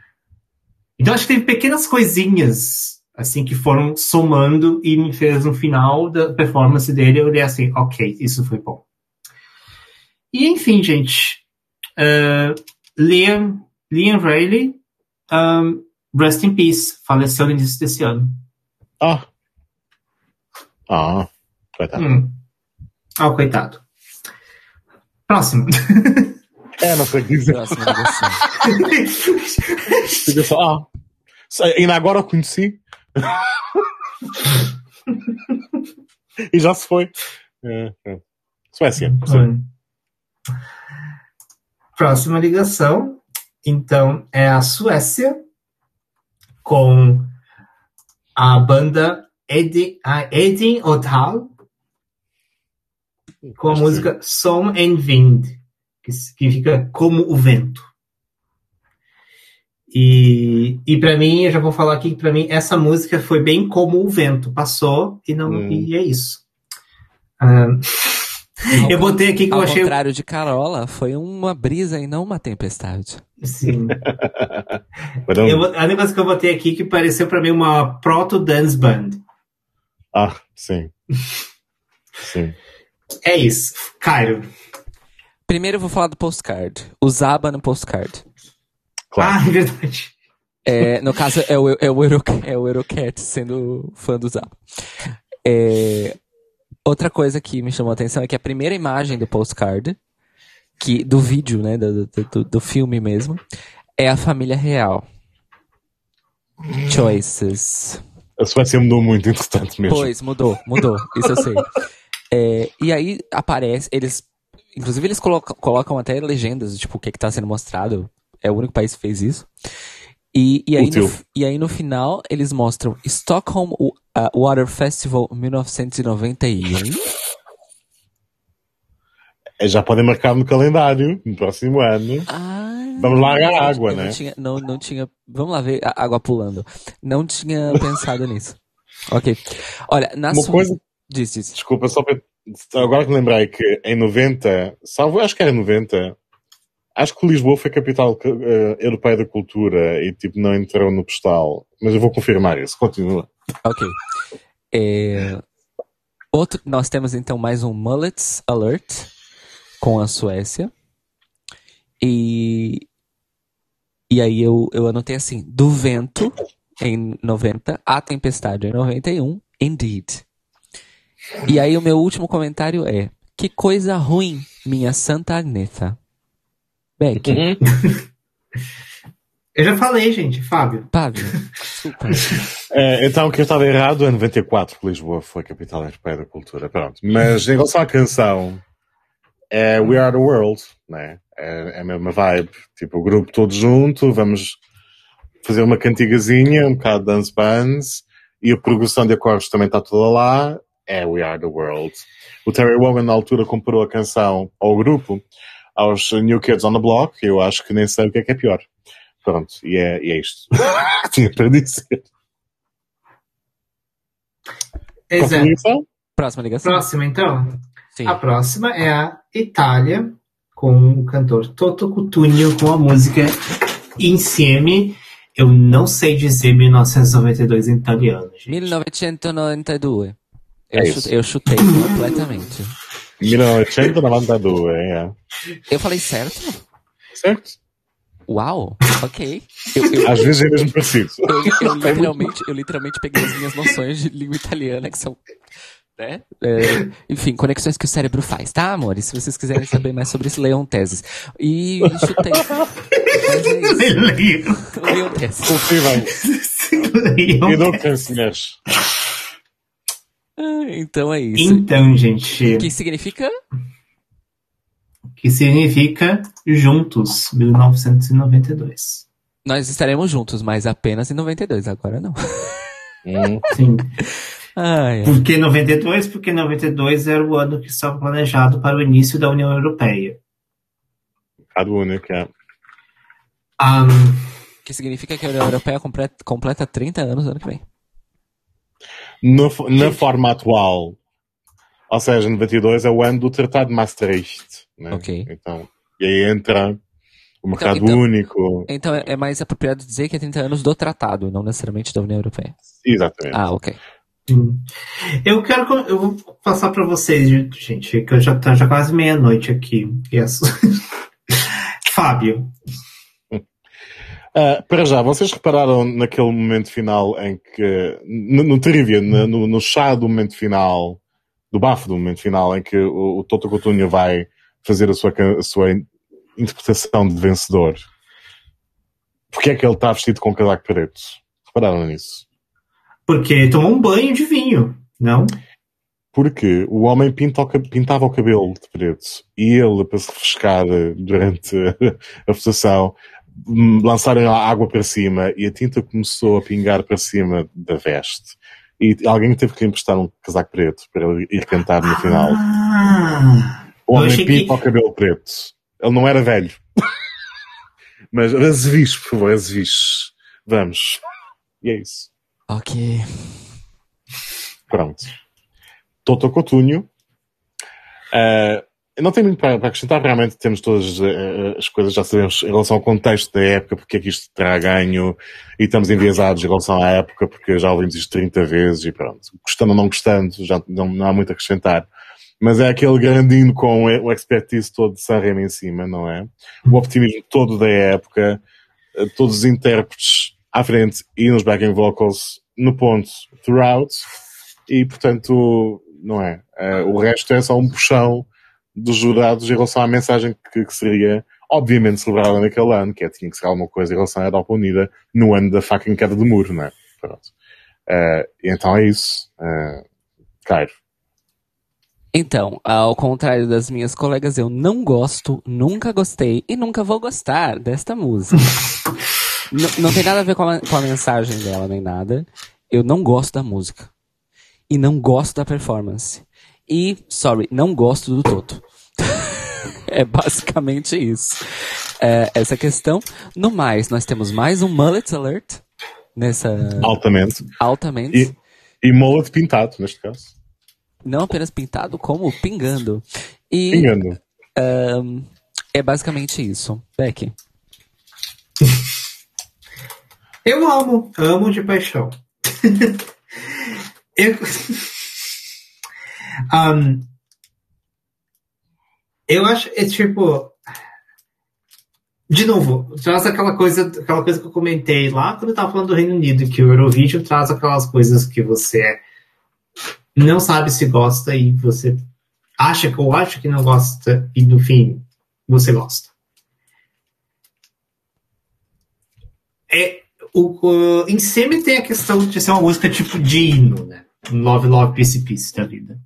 Então acho que teve pequenas coisinhas assim que foram somando e me fez no final da performance dele eu olhei assim, ok, isso foi bom. E enfim, gente, uh, Liam, Liam Riley, um, rest in peace, faleceu no início desse ano. Ah. Ah, coitado. Hum. Ah, coitado. Próximo. É, não que dizer. Fica só, ah. Ainda agora o conheci. e já se foi. É, é. Suécia. Próxima ligação, então, é a Suécia com a banda Edin, a Edin Otal com a música Som en Wind, que significa como o vento. E, e para mim, eu já vou falar aqui que para mim essa música foi bem como o vento, passou e não Hum. e é isso. Ah, eu botei aqui que eu Ao achei contrário de Carola, foi uma brisa e não uma tempestade. sim. Eu, a única coisa que eu botei aqui que pareceu pra mim uma proto dance band. Ah, sim. Sim. É isso. Cairo. Primeiro eu vou falar do postcard. O Zaba no postcard. Claro. Ah, é verdade. É, no caso, é o, é, o Euro, é o Eurocat sendo fã do Zaba. É, outra coisa que me chamou a atenção é que a primeira imagem do postcard, que, do vídeo, né, do, do, do- filme mesmo, é a família real. Choices. A Suécia mudou muito, entretanto mesmo. Pois, mudou, mudou, isso eu sei. É, e aí aparece, eles. Inclusive, eles colocam, colocam até legendas, tipo, o que, que tá sendo mostrado. É o único país que fez isso. E, e, aí, no, e aí no final eles mostram Stockholm Water Festival 1991. É, Já podem marcar no calendário, no próximo ano. Ah, Vamos largar a água, né? Não tinha, não, não tinha. Vamos lá ver a água pulando. Não tinha pensado nisso. Ok. Olha, na Uma sua. coisa, Diz, diz. desculpa, só para. Agora que me lembrei que em 90, salvo, acho que era 90, acho que Lisboa foi capital eh, europeia da cultura e tipo não entrou no postal. Mas eu vou confirmar isso. Continua. Ok. É, Outro, nós temos então mais um Mullets Alert com a Suécia. E, e aí eu, eu anotei assim: do vento em 90, a tempestade em 91, indeed. E aí o meu último comentário é: que coisa ruim, minha Santa Agneta. Beck, Eu já falei, gente, Fábio. Desculpa. Eh, então, o que eu estava errado é 94 que Lisboa foi capital europeia da cultura. Pronto. Mas em relação à canção, é We Are the World, né? É, é a mesma vibe. Tipo, o grupo todo junto, vamos fazer uma cantigazinha, um bocado de dance bands, e a progressão de acordes também está toda lá. É We Are the World. O Terry Wogan, na altura, comparou a canção ao grupo, aos New Kids on the Block, eu acho que nem sei o que é que é pior. Pronto, e é, e é isto. Tinha para dizer. Exato. Confirmação? Próxima ligação? Próxima, então. Sim. A próxima é a Itália, com o cantor Toto Cutugno, com a música Insieme. Eu não sei dizer 1992 em italiano, gente. 1992. Eu, É isso. eu chutei completamente. 1992, é. Eu falei certo? Certo? Uau, ok. Eu, eu- Às vezes é mesmo parecido. eu- eu literalmente, eu literalmente peguei as minhas noções de língua italiana, que são. Né? É, enfim, conexões que o cérebro faz, tá, amores? Se vocês quiserem saber mais sobre isso, leiam teses. E chutei. Mas é isso. Leiam. Leiam teses. Leiam. Eduquem, senhores. Ah, Então é isso. Então, gente, O que significa? que significa Juntos, 1992. Nós estaremos juntos, mas apenas em 92, agora não. Hum, Sim. Ai, ai. Por que 92? Porque 92 era o ano que estava planejado para o início da União Europeia. bocado único, é. Ahn, Que significa que a União Europeia completa, completa 30 anos ano que vem. No, na forma atual, ou seja, 92 é o ano do Tratado de Maastricht. Né? Ok. Então, e aí entra O mercado então- único. Então é é mais apropriado dizer que é 30 anos do tratado, e não necessariamente da União Europeia. Exatamente. Ah, ok. Eu quero. Eu vou passar pra vocês, gente, que eu já tá já quase meia-noite aqui. As- Fábio. Ah, para já, vocês repararam naquele momento final em que, no, no trivia, no, no- chá do momento final, do bafo do momento final, em que o, o Toto Coutinho vai fazer a sua, a sua in- interpretação de vencedor. Porque é que ele está vestido com um casaco preto? Repararam nisso? Porque tomou um banho de vinho, não? Porque o homem pinta o pintava o cabelo de preto e ele, para se refrescar durante a votação, lançaram a água para cima e a tinta começou a pingar para cima da veste. E alguém teve que lhe emprestar um casaco preto para ele ir cantar no final. Ah, O homem pinta que- o cabelo preto. Ele não era velho. Mas azeviche, por favor, azeviche. Vamos. E é isso. Ok. Pronto. Toto Coutinho. Uh, não tenho muito para, acrescentar, realmente temos todas uh, as coisas, já sabemos em relação ao contexto da época, porque é que isto terá ganho, e estamos enviesados em relação à época, porque já ouvimos isto 30 vezes e pronto. Gostando ou não gostando, já não, não há muito a acrescentar. Mas é aquele grandinho com o expertise todo de San Remo em cima, não é? O optimismo todo da época, uh, todos os intérpretes à frente e nos backing vocals no ponto throughout, e portanto, não é? O resto é só um puxão dos jurados em relação à mensagem que, que seria, obviamente, celebrada naquele ano, que é tinha que ser alguma coisa em relação à Europa Unida no ano da fucking queda do muro, não é? Pronto. Uh, então é isso. Uh, Cairo. Então, ao contrário das minhas colegas, eu não gosto, nunca gostei e nunca vou gostar desta música. Não tem nada a ver com a, com a mensagem dela, nem nada. Eu não gosto da música. E não gosto da performance. E, sorry, não gosto do Toto. é basicamente isso. É, essa questão. No mais, nós temos mais um Mullet Alert. Nessa. Altamente. Altamente. E, e mullet pintado, neste caso. Não apenas pintado, como pingando. E Pingando. ahn, é basicamente isso. Beck. Eu amo, amo de paixão. eu, Um, eu acho, é tipo, de novo, traz aquela coisa, aquela coisa que eu comentei lá quando eu tava falando do Reino Unido, que o Eurovision traz aquelas coisas que você não sabe se gosta e você acha que ou acha que não gosta e no fim você gosta. É, o, o, em Semi tem a questão de ser uma música tipo de hino, né? Love, Love, Peace, Peace da vida.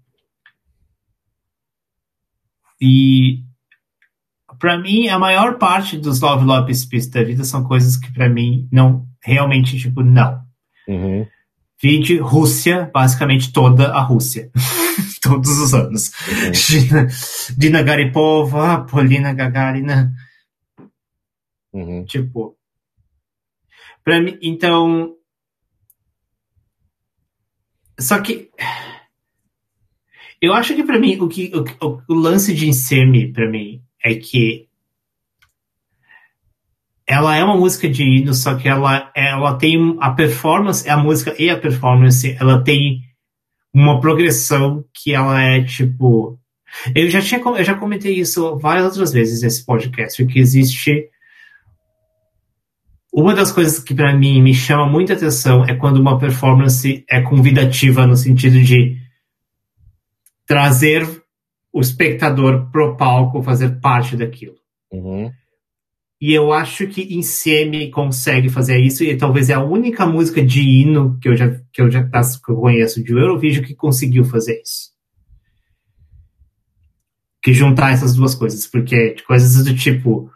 E para mim, a maior parte dos Love, Love, Peace, da vida são coisas que para mim não, realmente, tipo, não. Uhum. Vide Rússia, basicamente toda a Rússia. Todos os anos. Uhum. Dina, Dina Garipova, Polina Gagarina. Uhum. Tipo. Pra mim, então. Só que. Eu acho que pra mim, o, que, o, o lance de Insemi, pra mim, é que. Ela é uma música de hino, só que ela, ela tem a performance, a música e a performance, ela tem uma progressão que ela é tipo. Eu já, tinha, eu já comentei isso várias outras vezes nesse podcast, que existe uma das coisas que para mim me chama muita atenção é quando uma performance é convidativa no sentido de trazer o espectador pro palco, fazer parte daquilo. Uhum. E eu acho que Insemi consegue fazer isso, e talvez é a única música de hino que eu já, que eu já que eu conheço de Eurovision que conseguiu fazer isso. Que juntar essas duas coisas, porque coisas do tipo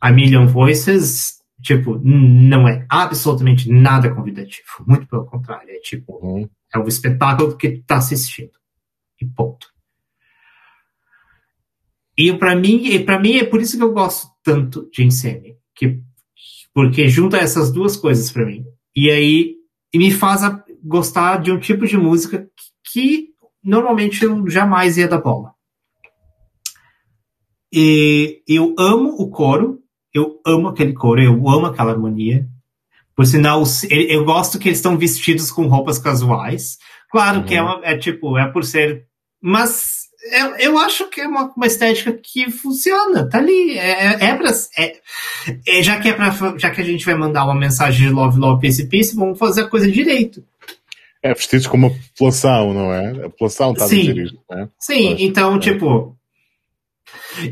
A Million Voices tipo, não é absolutamente nada convidativo. Muito pelo contrário. É tipo, uhum. é um espetáculo que tá assistindo. E ponto. E para mim, e para mim é por isso que eu gosto tanto de Insane, que porque junta essas duas coisas para mim. E aí e me faz a, gostar de um tipo de música que, que normalmente eu jamais ia dar bola. E eu amo o coro, Eu amo aquele coro, eu amo aquela harmonia. Por sinal, eu gosto que eles estão vestidos com roupas casuais. Claro uhum. que é, uma, é tipo, é por ser. Mas eu, eu acho que é uma, uma estética que funciona, tá ali. É, é, é pra. É, é, já, que é pra, já que a gente vai mandar uma mensagem de Love, Love, Peace, Peace, vamos fazer a coisa direito. É, vestidos como uma população, não é? A população está a dizer isto, não é? Sim, então, é. tipo.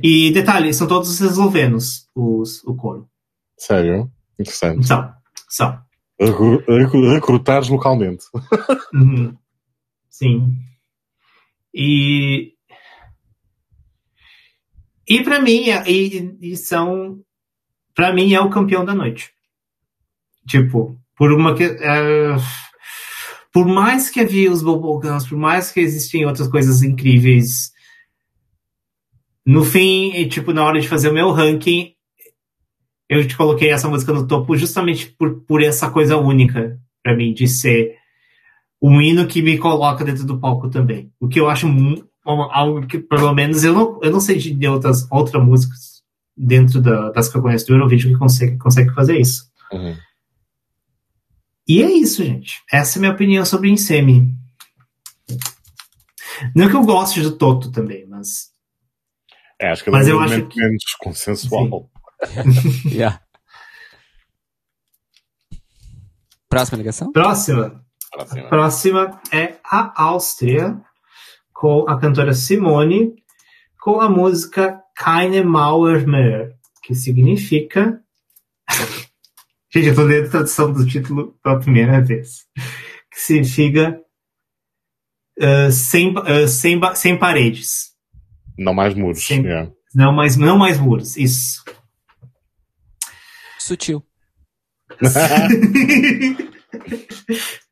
E detalhe, são todos eslovenos, os, o coro. Sério? Interessante. São, são. Recrutares localmente. Uhum. Sim. E. E para mim, é, e, e são. para mim é o campeão da noite. Tipo, por uma que. Uh, por mais que havia os Bubblegums, por mais que existem outras coisas incríveis, no fim, e, tipo, na hora de fazer o meu ranking, eu te coloquei essa música no topo justamente por, por essa coisa única para mim, de ser um hino que me coloca dentro do palco também. O que eu acho algo que, pelo menos, eu não, eu não sei de outras, outras músicas dentro da, das que eu conheço do Eurovision que consegue, consegue fazer isso. Uhum. E é isso, gente. Essa é a minha opinião sobre Insemi. Não que eu goste do Toto também, mas. É, acho que é mas eu acho que... menos consensual. yeah. Próxima ligação? Próxima. Próxima. Próxima é a Áustria, com a cantora Simone, com a música Keine Mauer mehr, que significa Gente, eu tô lendo a tradução do título pela primeira vez. Que significa uh, sem, uh, sem, sem paredes. Não mais muros. Sem, yeah. não, mais, não mais muros, isso. Sutil.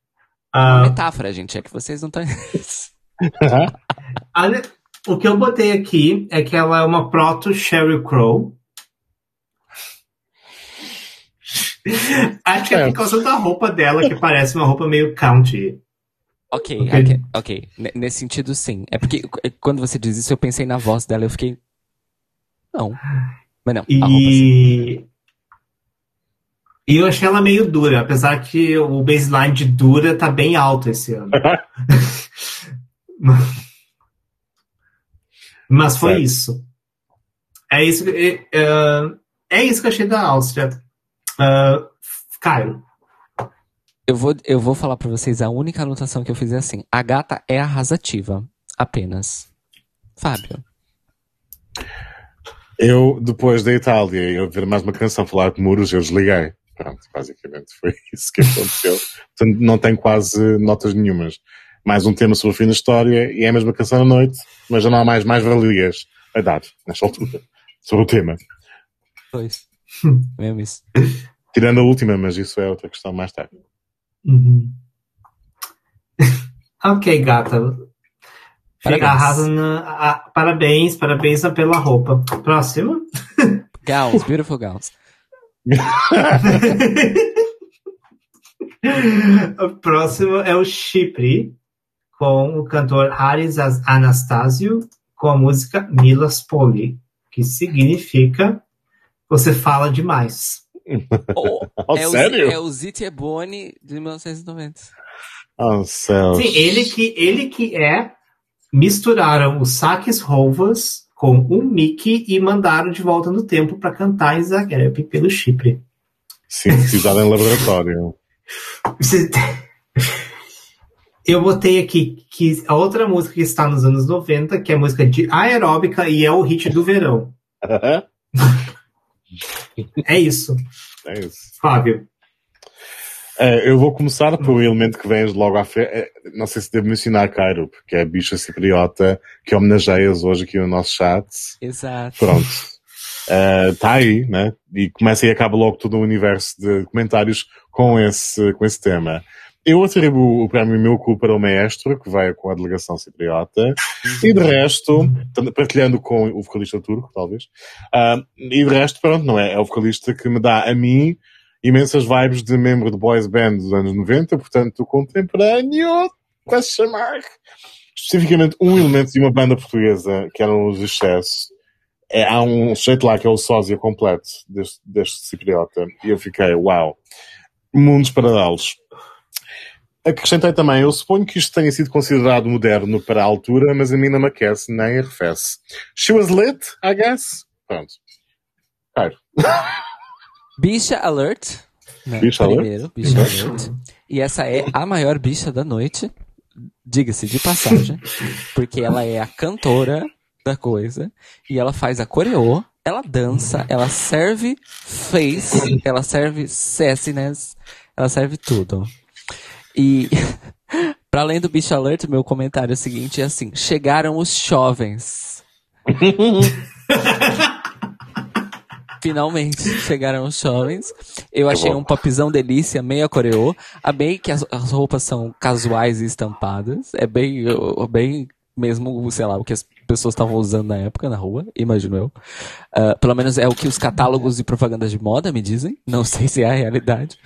uh, Metáfora, gente, é que vocês não estão. o que eu botei aqui é que ela é uma proto Sheryl Crow. Acho que é por causa da roupa dela, que parece uma roupa meio country. Ok, ok, okay. okay. Nesse sentido, sim. É porque quando você diz isso, eu pensei na voz dela eu fiquei. Não. Mas não. E... E eu achei ela meio dura, apesar que o baseline de dura tá bem alto esse ano. Mas foi isso. É isso, que, é, é isso que eu achei da Áustria. Uh, Caio. Eu vou, eu vou falar para vocês, a única anotação que eu fiz é assim: a gata é arrasativa. Apenas. Fábio. Eu, depois da Itália, eu ver mais uma canção falar com muros, eu desliguei. Pronto, basicamente foi isso que aconteceu. Portanto, não tem quase notas nenhumas. Mais um tema sobre o fim da história e é a mesma canção à noite, mas já não há mais mais valias a dar, nesta altura, sobre o tema. Pois. Mesmo isso. Tirando a última, mas isso é outra questão mais tarde. Uhum. ok, gata. Parabéns. Na, a, parabéns, parabéns pela roupa. Próxima. Gowns, beautiful gowns. o próximo é o Chipre, com o cantor Haris Anastasio, com a música Milas Poli, que significa você fala demais. Oh, oh, é sério? O, é o Zit Ebony de 1990. Oh, céu. Sim, ele que, ele que é. Misturaram os saques rovas com o Mickey e mandaram de volta no tempo para cantar em Zagreb pelo Chipre. Sintetizado em laboratório. Eu botei aqui que a outra música que está nos anos 90, que é a música de aeróbica e é o hit do verão. É isso. É isso. Fábio. É, eu vou começar pelo elemento que vem logo à frente. É, não sei se devo mencionar Cairo, porque é a bicha cipriota que homenageias hoje aqui no nosso chat. Exato. Pronto. Está uh, aí, né? E começa e acaba logo todo o universo de comentários com esse, com esse tema. Eu atribuo o prémio meu cu para o maestro, que vai com a delegação cipriota, e de resto, partilhando com o vocalista turco, talvez, uh, e de resto, pronto, não é? É o vocalista que me dá a mim imensas vibes de membro de boys band dos anos 90, portanto, contemporâneo, quase chamar, especificamente um elemento de uma banda portuguesa, que eram os excessos, é, há um sujeito lá que é o sósia completo deste, deste cipriota. E eu fiquei, uau, mundos paralelos. Acrescentei também, eu suponho que isto tenha sido considerado moderno para a altura, mas a mim não me aquece nem arrefece. She was lit, I guess. Pronto. Claro. Bicha Alert. Né? Bicha Alert? Primeiro, Bicha Alert. E essa é a maior bicha da noite. Diga-se de passagem. Porque ela é a cantora da coisa. E ela faz a coreô. Ela dança. Ela serve face. Ela serve sassiness. Ela serve tudo. E, para além do bicho alert, meu comentário seguinte é assim: chegaram os jovens. Finalmente chegaram os jovens. Eu achei um popzão delícia, meia coreô. Amei que as, as roupas são casuais e estampadas. É bem, bem mesmo, sei lá, o que as pessoas estavam usando na época na rua, imagino eu. Uh, pelo menos é o que os catálogos e propagandas de moda me dizem. Não sei se é a realidade.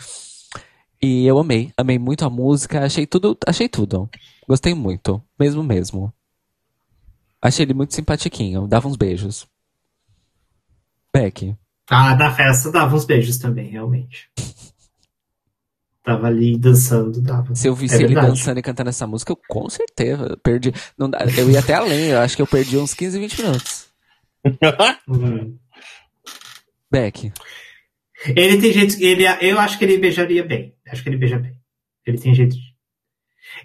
E eu amei, amei muito a música, achei tudo, achei tudo. Gostei muito, mesmo mesmo. Achei ele muito simpatiquinho, dava uns beijos. Beck. Ah, na festa dava uns beijos também, realmente. Tava ali dançando, dava. Se eu visse é ele dançando e cantando essa música, eu com certeza perdi. Não, eu ia até além, eu acho que eu perdi uns 15, 20 minutos. uhum. Beck. Ele tem jeito. Ele, eu acho que ele beijaria bem. Acho que ele beija bem. Ele tem jeito de.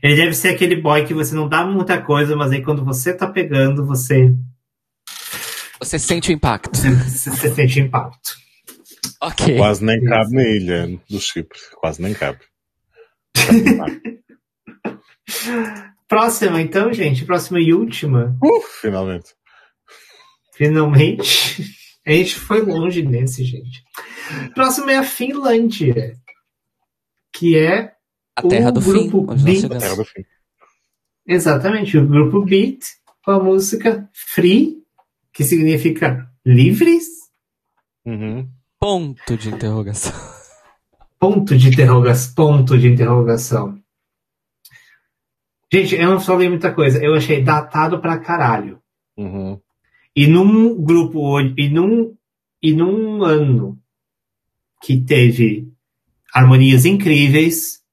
Ele deve ser aquele boy que você não dá muita coisa, mas aí quando você tá pegando, você. Você sente o impacto. Você, sente o impacto. Ok. Quase nem cabe na ilha do Chipre. Quase nem cabe. Próxima, então, gente. Próxima e última. Uh, finalmente. Finalmente. A gente foi longe nesse, gente. Próximo é a Finlândia, que é a terra do grupo fim. Beat. A terra do fim. Exatamente, o grupo Beat com a música Free, que significa livres. Uhum. Ponto de interrogação. Ponto de interrogação. Ponto de interrogação. Gente, eu não falei muita coisa. Eu achei datado pra caralho. Uhum. E num grupo, e num, e num ano que teve harmonias incríveis,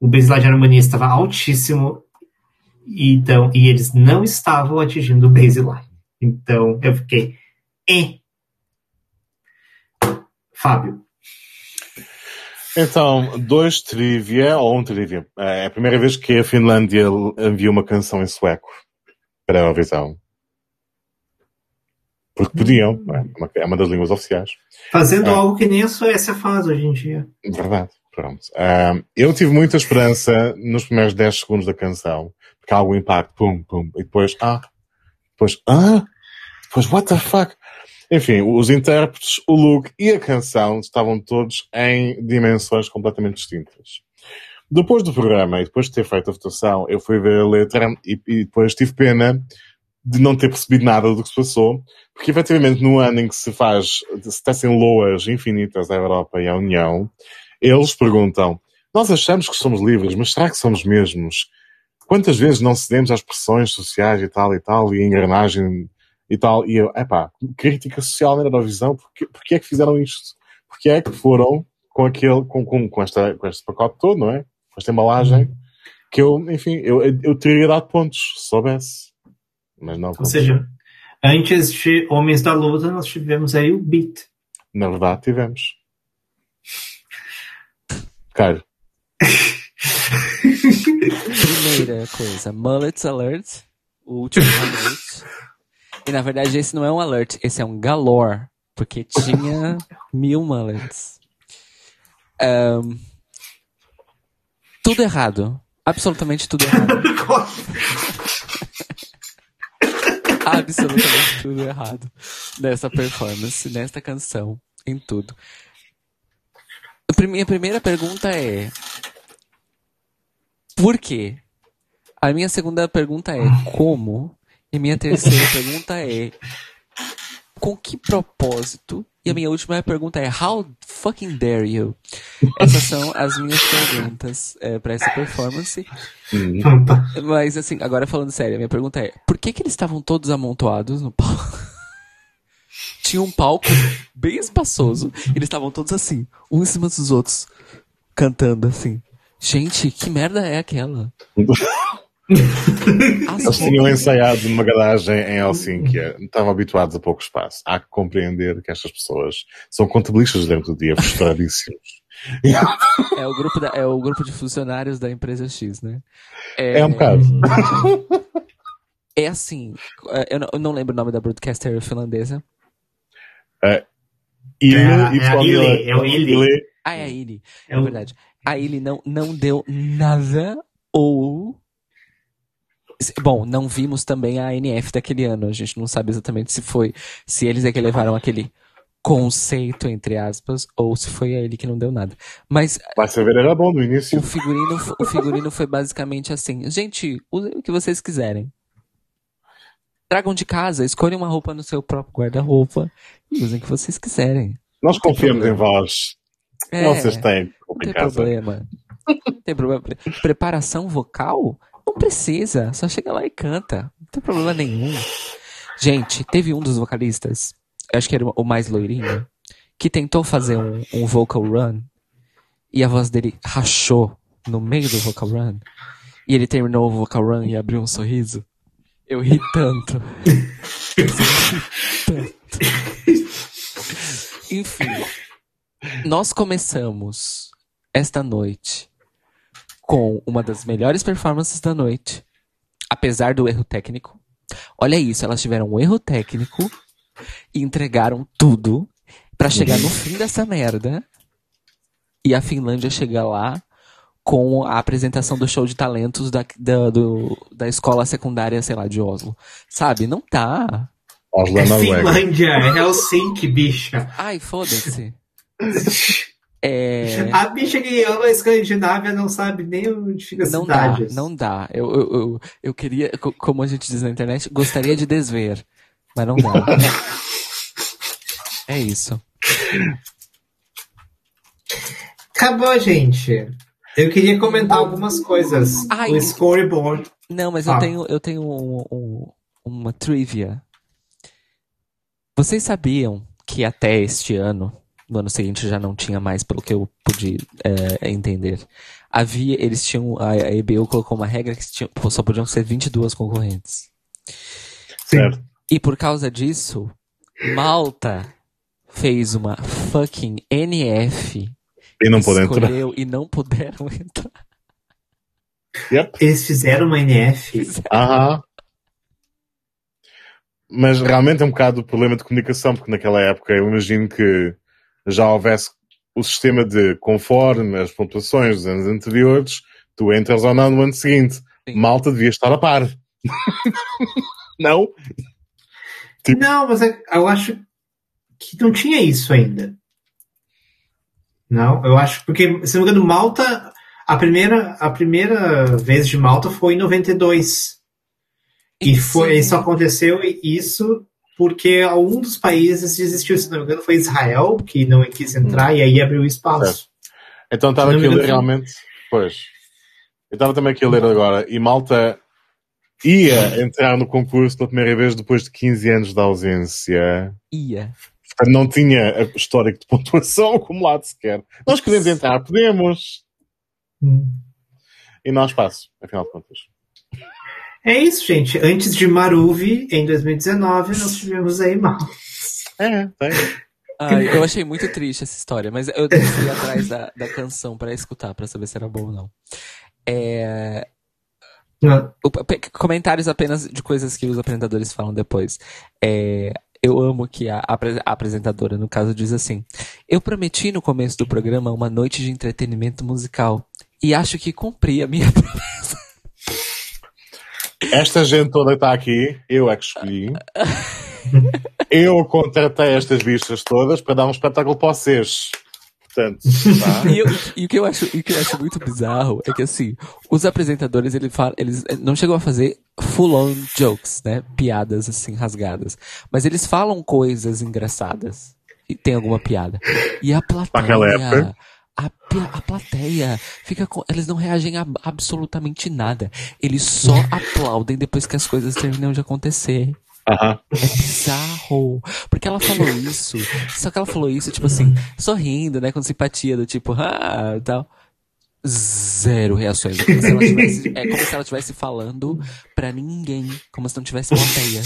o baseline de harmonia estava altíssimo, e, então, e eles não estavam atingindo o baseline. Então eu fiquei, eh. Fábio. Então, dois trivia, ou um trivia. É a primeira vez que a Finlândia enviou uma canção em sueco para a Eurovisão. Porque podiam, é uma, é uma das línguas oficiais. Fazendo algo que nem a Suécia faz hoje em dia. Verdade, pronto. eu tive muita esperança nos primeiros 10 segundos da canção, porque há algum impacto, pum, pum, e depois, ah, depois, ah, depois, what the fuck? Enfim, os intérpretes, o look e a canção estavam todos em dimensões completamente distintas. Depois do programa e depois de ter feito a votação, eu fui ver a letra e, e depois tive pena de não ter percebido nada do que se passou, porque efetivamente no ano em que se faz, se tecem loas infinitas à Europa e à União, eles perguntam, nós achamos que somos livres, mas será que somos mesmos? Quantas vezes não cedemos às pressões sociais e tal e tal, e a engrenagem e tal, e eu, epá, crítica social na Eurovisão, porque, porque é que fizeram isto? Porque é que foram com aquele, com, com, com, esta, com este pacote todo, não é? Com esta embalagem, que eu, enfim, eu, eu teria dado pontos, se soubesse. Mas não. Ou seja, antes de Homens da Luta, nós tivemos aí o Beat. Na verdade, tivemos. Cara. Primeira coisa, Mullets Alert, o último alert. E na verdade esse não é um alert, esse é um galore, porque tinha mil mullets. Um, tudo errado. Absolutamente tudo errado. absolutamente tudo errado nessa performance, nesta canção, em tudo. A minha primeira pergunta é: por quê? A minha segunda pergunta é como? E minha terceira pergunta é com que propósito? E a minha última pergunta é How fucking dare you? Essas são as minhas perguntas é, para essa performance. Mas assim, agora falando sério, a minha pergunta é: por que que eles estavam todos amontoados no palco? Tinha um palco bem espaçoso. Eles estavam todos assim, uns em cima dos outros, cantando assim. Gente, que merda é aquela? As Eles tinham ensaiado numa garagem em Helsinki. Estavam habituados a pouco espaço. Há que compreender que estas pessoas são contabilistas dentro do dia, frustradíssimos. É o grupo, da- é o grupo de funcionários da empresa X, né? É um bocado. É assim, é, eu não, eu não lembro o nome da broadcaster finlandesa. É, e é Ilhe, é o Ilhe. Ah, é a Illy, É é o- verdade. A Illy não, não deu nada ou... Bom, não vimos também a NF daquele ano. A gente não sabe exatamente se foi, se eles é que levaram aquele conceito, entre aspas, ou se foi a ele que não deu nada. Mas Vai saber, era bom no início. o figurino, o figurino foi basicamente assim: gente, usem o que vocês quiserem. Tragam de casa, escolham uma roupa no seu próprio guarda-roupa e usem o que vocês quiserem. Nós confiamos em vós. É, Vocês têm não em tem problema. Não tem problema. Pre- Preparação vocal? Não precisa. Só chega lá e canta. Não tem problema nenhum. Gente, teve um dos vocalistas, eu acho que era o mais loirinho, que tentou fazer um, um vocal run e a voz dele rachou no meio do vocal run. E ele terminou o vocal run e abriu um sorriso. Eu ri tanto. Eu ri tanto. Enfim, nós começamos esta noite com uma das melhores performances da noite, apesar do erro técnico. Olha isso, elas tiveram um erro técnico e entregaram tudo pra chegar no fim dessa merda e a Finlândia chegar lá com a apresentação do show de talentos da, da, do- da escola secundária, sei lá, de Oslo. Sabe? Não tá. Oslo É Noruega. Finlândia, é Helsinki, bicha. Ai, foda-se. É. A bicha que ama a Escandinávia não sabe nem onde fica as Não dá, cidades. não dá. Eu, eu, eu, eu queria, co- como a gente diz na internet, gostaria de desver, mas não dá. É isso. Acabou, gente. Eu queria comentar algumas coisas. Ai. o storyboard. Não, mas eu Ah. tenho, eu tenho um- um- uma trivia. Vocês sabiam que até este ano, no ano seguinte já não tinha mais, pelo que eu pude é, entender, havia, eles tinham, a, a EBU colocou uma regra que tinham, só podiam ser 22 concorrentes. Certo. E por causa disso, Malta fez uma fucking NF. E não podem entrar. e não puderam entrar. Yep. Eles fizeram uma NF. Aham. Mas realmente é um bocado o problema de comunicação, porque naquela época eu imagino que já houvesse o sistema de conforme as pontuações dos anos anteriores, tu entras ou não no ano seguinte. Sim. Malta devia estar a par. não? Tipo- Não, mas é- eu acho que não tinha isso ainda. Não, eu acho porque, se não me engano, Malta, a primeira, a primeira vez de Malta foi em 92. E foi, isso aconteceu isso porque um dos países desistiu, se não me engano, foi Israel, que não quis entrar e aí abriu espaço. Então estava aqui a ler realmente. Pois. Eu estava também aqui a ler agora. E Malta ia entrar no concurso pela primeira vez depois de 15 anos de ausência. Ia. Portanto, não tinha a histórico de pontuação acumulado sequer. Nós queremos entrar, podemos. Hum. E não há espaço, afinal de contas. É isso, gente. Antes de Maruvi, em 2019, nós tivemos aí Malta. É, tem. Ai, eu achei muito triste essa história, mas eu fui atrás da, da canção pra escutar, pra saber se era bom ou não. É, o- pe- comentários apenas de coisas que os apresentadores falam depois. É, eu amo que a apresentadora, no caso, diz assim: Eu prometi no começo do programa uma noite de entretenimento musical. E acho que cumpri a minha promessa. Esta gente toda que está aqui, eu é que escolhi. Eu contratei estas bichas todas para dar um espetáculo para vocês. Portanto, tá? E, eu- e o que eu acho, o que eu acho muito bizarro é que assim, os apresentadores ele fala, eles não chegam a fazer full on jokes, né? Piadas assim rasgadas, mas eles falam coisas engraçadas e tem alguma piada. E a Naquela plateia, época. A, a plateia fica com, eles não reagem a absolutamente nada. Eles só aplaudem depois que as coisas terminam de acontecer. Aham. É bizarro. Porque ela falou isso. Só que ela falou isso, tipo assim, sorrindo, né? Com simpatia, do tipo, ah, tal. Zero reações. É como se ela tivesse, é como se ela estivesse falando pra ninguém. Como se não tivesse plateia.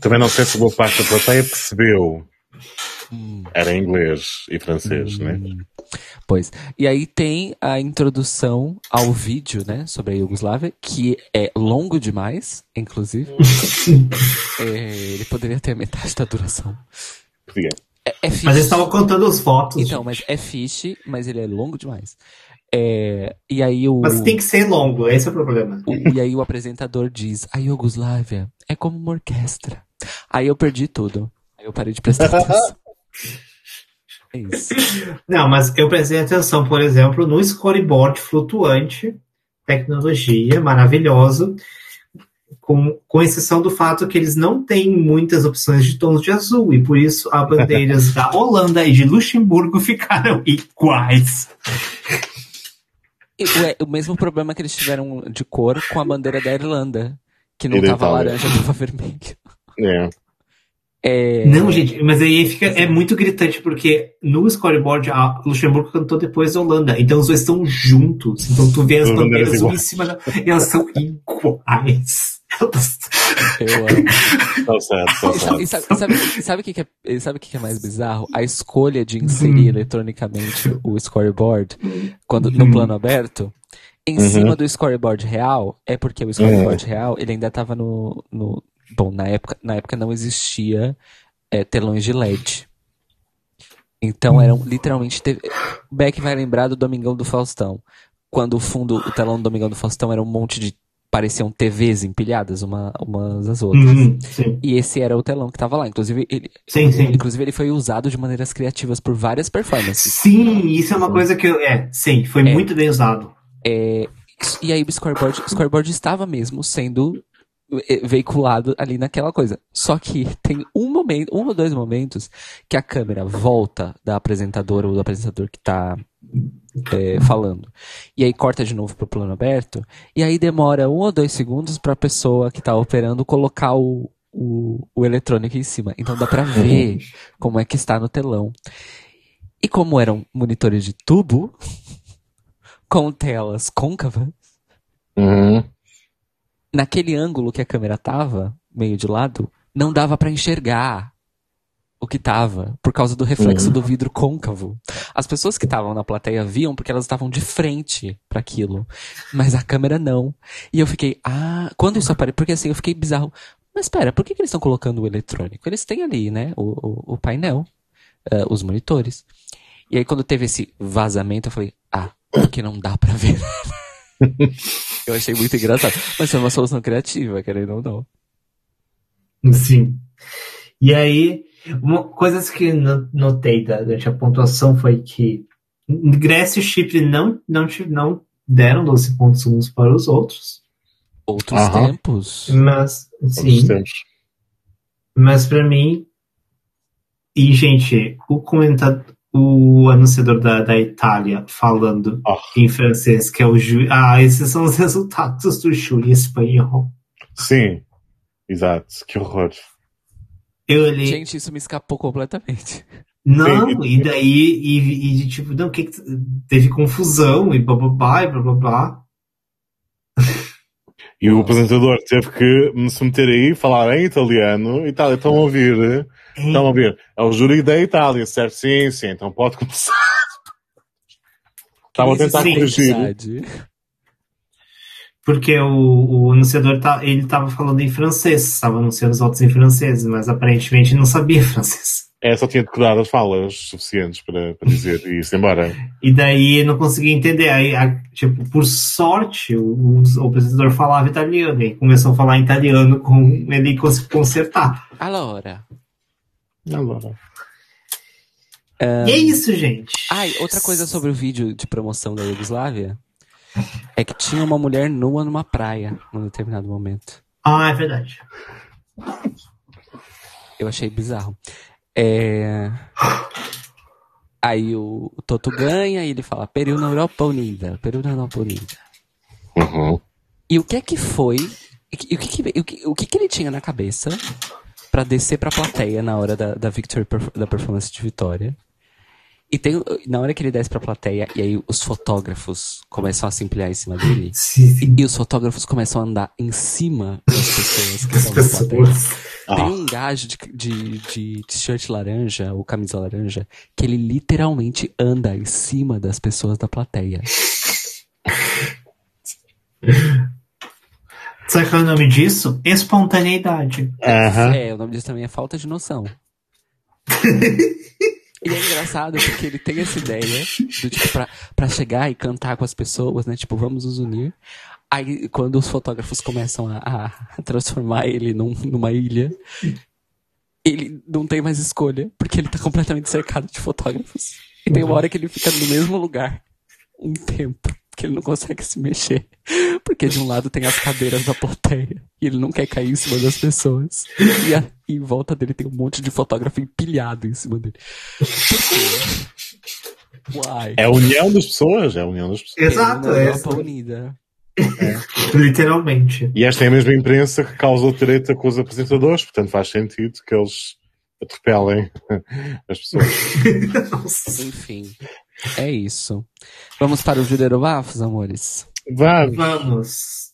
Também não sei se boa parte da plateia percebeu. Hum. Era inglês e francês, né? Pois. E aí tem a introdução ao vídeo, né, sobre a Iugoslávia, que é longo demais, inclusive. É, ele poderia ter metade da duração. Podia. É, é. Mas eles estavam contando as fotos. Então, gente. mas é fixe, mas ele é longo demais. É, e aí o. Mas tem que ser longo, esse é o problema. o- e aí o apresentador diz: a Iugoslávia é como uma orquestra. Aí eu perdi tudo. Aí eu parei de prestar atenção. É isso. Não, mas eu prestei atenção, por exemplo, no scoreboard flutuante, tecnologia maravilhoso, com, com exceção do fato que eles não têm muitas opções de tons de azul, e por isso as bandeiras da Holanda e de Luxemburgo ficaram iguais. E o, mesmo problema que eles tiveram de cor com a bandeira da Irlanda, que não E da tava Itália. laranja, tava vermelho. É. É, Não, gente, mas aí fica, é muito gritante, porque no scoreboard a Luxemburgo cantou depois da Holanda, então os dois estão juntos, então tu vê as As bandeiras uma em cima da, e elas são iguais. Elas- eu amo. Só E sabe, certo. sabe, sabe, sabe o que, que é, sabe que, que é mais bizarro? A escolha de inserir eletronicamente o scoreboard quando, no plano aberto, em Uhum. cima do scoreboard real, é porque o scoreboard real ele ainda estava no, no. Bom, na época, na época não existia é, telões de LED. Então eram literalmente. TV... Beck vai lembrar do Domingão do Faustão. Quando o fundo, o telão do Domingão do Faustão era um monte de. pareciam TVs empilhadas uma, umas às outras. Uhum, E esse era o telão que tava lá. Inclusive ele, sim, sim. inclusive, ele foi usado de maneiras criativas por várias performances. Sim, isso é uma coisa que eu. É, sim, foi É. muito bem usado. É, e aí o scoreboard, o scoreboard estava mesmo sendo veiculado ali naquela coisa. Só que tem um momento, um ou dois momentos que a câmera volta da apresentadora ou do apresentador que tá é, falando. E aí corta de novo pro plano aberto. E aí demora um ou dois segundos pra pessoa que tá operando colocar o, o, o eletrônico em cima. Então dá pra ver como é que está no telão. E como eram monitores de tubo, com telas côncavas, Uhum. Naquele ângulo que a câmera tava, meio de lado, não dava pra enxergar o que tava, por causa do reflexo do vidro côncavo. As pessoas que estavam na plateia viam porque elas estavam de frente para aquilo, mas a câmera não. E eu fiquei, ah, quando isso apareceu, porque assim, eu fiquei bizarro. Mas espera, por que, que eles estão colocando o eletrônico? Eles têm ali, né, o, o, o painel, eh, os monitores. E aí quando teve esse vazamento, eu falei, ah, porque não dá pra ver. eu achei muito engraçado. Mas foi uma solução criativa, querendo ou não. Sim. E aí, uma, coisas que no- notei da- durante a pontuação foi que Grécia e Chipre não, não, não deram 12 pontos uns para os outros. Outros Aham. tempos. Mas, sim, mas para mim. E, gente, o comentador, o anunciador da, da Itália falando Oh. em francês, que é o júri. Ah, esses são os resultados do júri espanhol. Sim, exato. Que horror. Eu olhei. Gente, isso me escapou completamente. Não, Sim. e daí, e, e tipo, não, que, que teve confusão e blá blá blá e blá blá blá. E o apresentador teve que me submeter aí, falar em italiano. Itália, estão a ouvir? Estão a ouvir? É o júri da Itália, certo? Sim, sim. Então pode começar. Estava a tentar Sim. corrigir. Verdade. Porque o, o anunciador tá, ele tava falando em francês, estava anunciando os votos em francês, mas aparentemente não sabia francês. É, só tinha decorado as falas suficientes para, para dizer isso, embora. E daí eu não conseguia entender. Aí, a- tipo, por sorte, o, o, o apresentador falava italiano e começou a falar italiano com ele conseguiu consertar. Allora. Agora. E é isso, gente. Ai, outra coisa sobre o vídeo de promoção da Iugoslávia é que tinha uma mulher nua numa praia num determinado momento. Ah, é verdade. Eu achei bizarro. É... Aí o, o Toto ganha e ele fala Peru na Europa Unida, Peru na Europa Unida. Uhum. E o que é que foi E e o que, que- o que, o que que ele tinha na cabeça pra descer pra plateia na hora da, da Victory, da performance de Vitória? E tem, na hora que ele desce pra plateia, e aí os fotógrafos começam a se empilhar em cima dele, Sim, sim. e os fotógrafos começam a andar em cima das pessoas que As estão na plateia. pessoas. Tem Ah. um gajo de, de, de t-shirt laranja, ou camisa laranja, que ele literalmente anda em cima das pessoas da plateia. Sabe qual é o nome disso? Espontaneidade. É, o nome disso também é falta de noção. e é engraçado porque ele tem essa ideia do tipo, pra, pra chegar e cantar com as pessoas, né? Tipo, vamos nos unir. Aí, quando os fotógrafos começam a, a transformar ele num- numa ilha, ele não tem mais escolha, porque ele tá completamente cercado de fotógrafos. E tem uma hora que ele fica no mesmo lugar um tempo, porque ele não consegue se mexer. Porque de um lado tem as cadeiras da plateia, e ele não quer cair em cima das pessoas. E, a- e em volta dele tem um monte de fotógrafo empilhado em cima dele. Por quê? Why? É a união das pessoas, é a união das pessoas. Exato, uma é Europa essa. unida. Literalmente. E esta é a mesma imprensa que causou treta com os apresentadores, portanto faz sentido que eles atropelem as pessoas. Enfim, é isso. Vamos para o Juderobafos, amores? Vá, Vamos.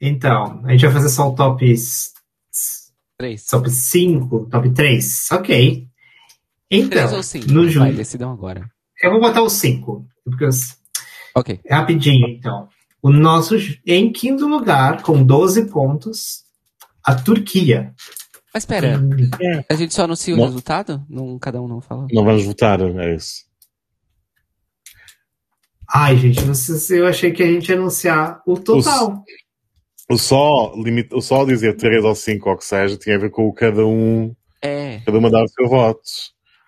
Então, a gente vai fazer só o top, s- Três. top 5, top 3. Ok. Três Então, ou cinco? no Vai, junho. decidam agora. Eu vou botar os 5. Porque os- Ok. Rapidinho, então. O nosso, em quinto lugar, com 12 pontos, a Turquia. Mas espera, é, a gente só anuncia o Não. resultado? Não, cada um não fala. não vamos votar, é isso. Ai, gente, não sei se eu achei que a gente ia anunciar o total. O só, limite, o só dizer 3 ou 5 ou o que seja tinha a ver com o cada um, É, cada uma dar o seu voto.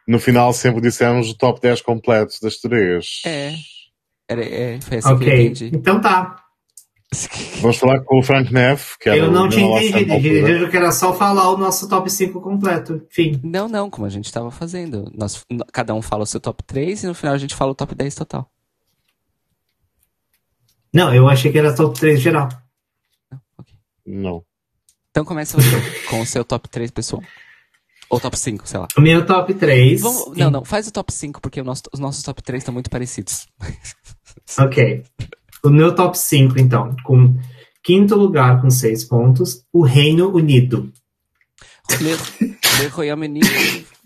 No final sempre dissemos o top 10 completo das três. é. Era, é foi assim que eu ok, entendi. então tá. Vamos falar com o Frank Neff, que era Eu o não tinha entendido. entendido que era só falar o nosso top 5 completo. Enfim. Não, não, como a gente tava fazendo. Nós, cada um fala o seu top 3 e no final a gente fala o top 10 total. Não, eu achei que era top 3 geral. Não. Então começa você com o seu top 3, pessoal. Ou top 5, sei lá. O meu top 3. Vamos- não, não, faz o top 5, porque o nosso- os nossos top 3 estão muito parecidos. Ok. O meu top 5, então, com quinto lugar com 6 pontos, o Reino Unido. Le, Le Royaume-Uni,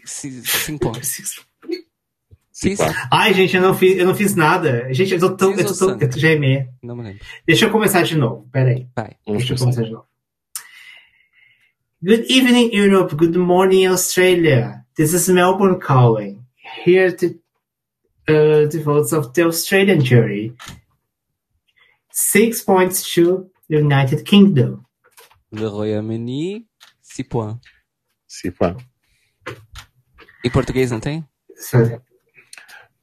5 pontos. Sim, sim. Ai, gente, eu não fiz, eu não fiz nada. Gente, eu tô tão. Eu tô tão eu tô- meia. Não me lembro. Deixa eu começar de novo. Peraí. Vai. Deixa eu começar de novo. Good evening, Europe. Good morning, Australia. This is Melbourne calling. Here to uh, the votes of the Australian jury. Six points to the United Kingdom. Le Royaume-Uni, 6 pontos. Sim, pá. Em português não tem? So,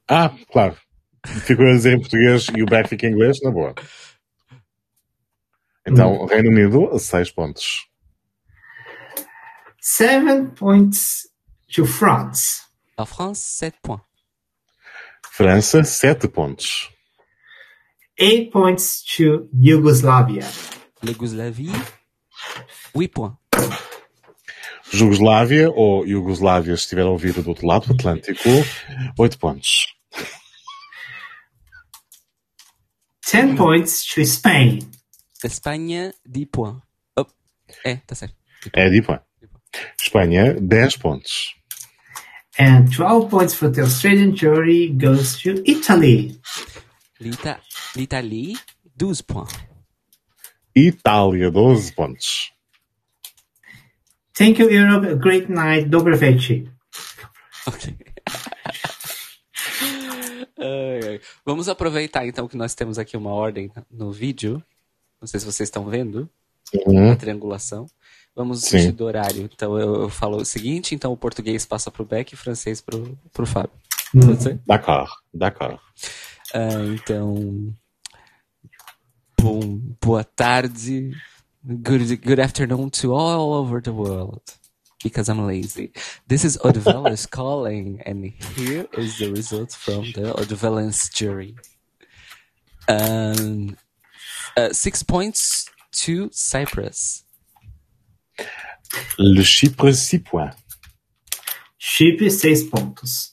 Ah, claro. Ficou a dizer em português e o back fica em inglês, na boa. Então, Reino Unido, 6 pontos. seven points to France. La France, 7 pontos. França, 7 pontos. Eight points to Yugoslavia. Yugoslavie, 8 pontos. Jugoslávia ou Iugoslávia, se estiver a ouvir do outro lado do Atlântico, 8 pontos. Ten points to Spain. Espanha, 10 pontos. Oh, é, tá certo. É de pá. Espanha, 10 pontos. And 12 points for the Australian jury goes to Italy. L'Ita- L'Italie, 12 pontos. Itália, 12 pontos. Thank you, Europe. A great night. Dobrovechi. Ok. Ai, ai. Vamos aproveitar então que nós temos aqui uma ordem no vídeo. Não sei se vocês estão vendo Uhum. a triangulação. Vamos Sim. assistir do horário. Então eu, eu falo o seguinte, então o português passa pro Beck e o francês pro, pro Fábio. Ser? D'accord, d'accord. Ah, então. Bom, boa tarde. Good, good afternoon to all over the world. Because I'm lazy. This is Odvelas calling, and here is the result from the Odvelans jury. Um, uh, six points to Cyprus. Le Chypre, 6 points. Chipre, 6 pontos.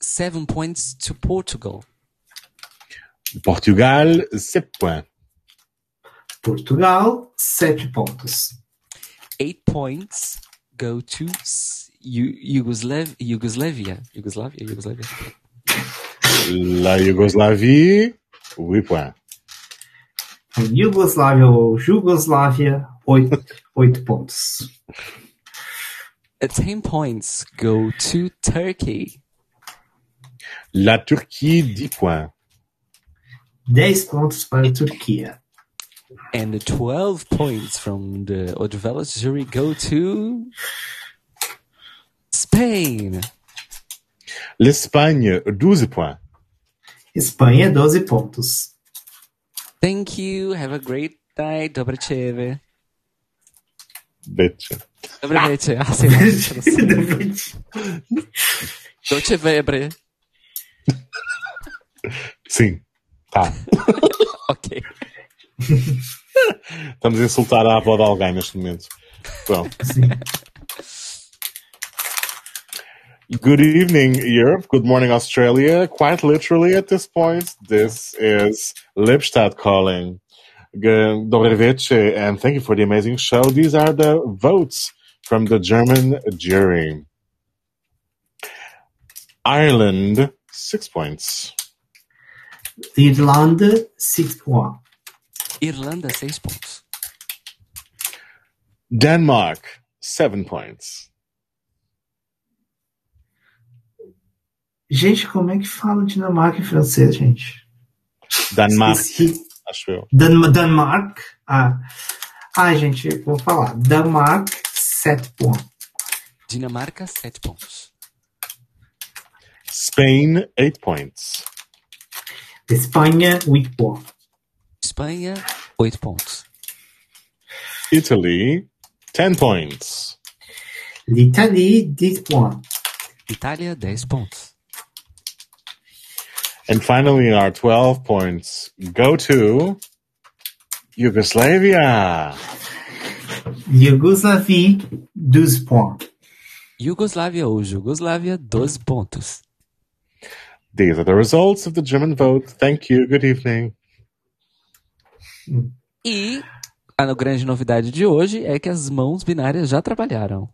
Seven points to Portugal. Portugal, 7 points. Portugal, 7 pontos. Eight points go to Yugoslav- Yugoslavia. Yugoslavia? Yugoslavia. La Yougoslavie, 8 points. Yugoslávia ou Jugoslávia, 8, 8 pontos. Uh, Ten points go to Turkey. La Turquie, 10 points. 10 pontos para a Turquia. And the 12 points from the Odvelas jury go to Spain. L'Espagne, 12 points. Espanha, 12 pontos. Thank you. Have a great night. Dobracheve. Bitch. Dobre večer. Ah, sei lá. Doce vebre. Sim. Tá. Ok. Estamos a insultar a avó de alguém neste momento. Pronto. Good evening, Europe. Good morning, Australia. Quite literally at this point, this is Lipstadt calling. Dobre and thank you for the amazing show. These are the votes from the German jury. Ireland, six points. Irlanda, 6 pontos. Irlanda, seis pontos. Denmark, seven points. Gente, como é que fala Dinamarca em francês, gente? Esqueci. acho eu. Dan Denmark. Ah. ah, gente, vou falar. Denmark, 7 pontos. Dinamarca, sete pontos. Spain, eight points. Espanha, 8 pontos. Espanha, oito pontos. Italy, 10 points. L'Italie, 10 pontos. Itália, dez pontos. And finally, our 12 points go to Yugoslavia. Yugoslavia, 12 pontos. Yugoslávia ou Jugoslávia, 12 pontos. These are the results of the German vote. Thank you. Good evening. E a grande novidade de hoje é que as mãos binárias já trabalharam.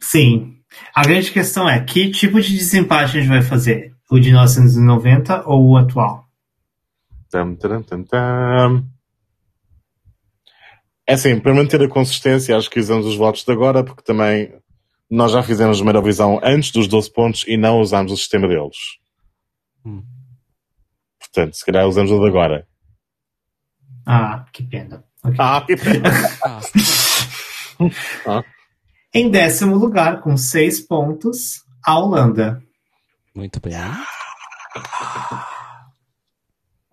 Sim. A grande questão é, que tipo de desempate a gente vai fazer? O de 1990 ou o atual? Tam, taram, tam, tam. É assim, para manter a consistência, acho que usamos os votos de agora, porque também nós já fizemos uma Eurovisão antes dos 12 pontos e não usámos o sistema deles. Hum. Portanto, se calhar usamos o de agora. Ah, que pena. Ok. Ah, que pena. Ah, Em décimo lugar, com 6 pontos, a Holanda. muito bem.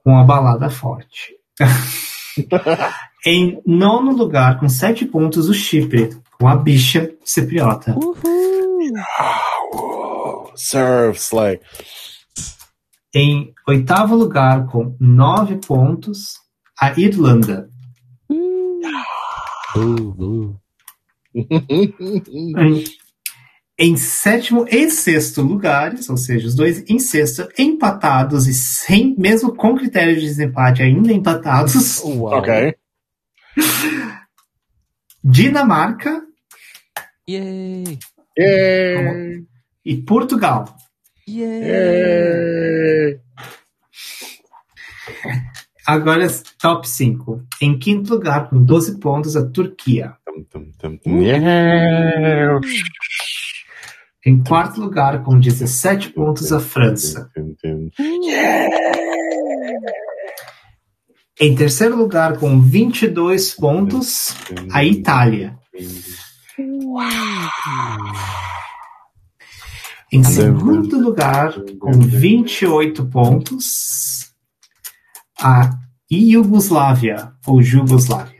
Com a balada forte. em nono lugar, com 7 pontos, o Chipre. Com a bicha cipriota. Serve, Slay. Em oitavo lugar, com 9 pontos, a Irlanda. Uh, uh. Em, em sétimo e sexto lugares, ou seja, os dois em sexto, empatados e sem, mesmo com critério de desempate ainda empatados, Uau. Ok. Dinamarca Yay! Yay! e Portugal. Yay! Yay! Agora, top 5. Em quinto lugar, com 12 pontos, a Turquia. Tum, tum, tum, tum. Yeah! Em quarto lugar, com 17 pontos, a França. Em terceiro lugar, com 22 pontos, a Itália. Em segundo lugar, com 28 pontos, a Iugoslávia, ou Jugoslávia.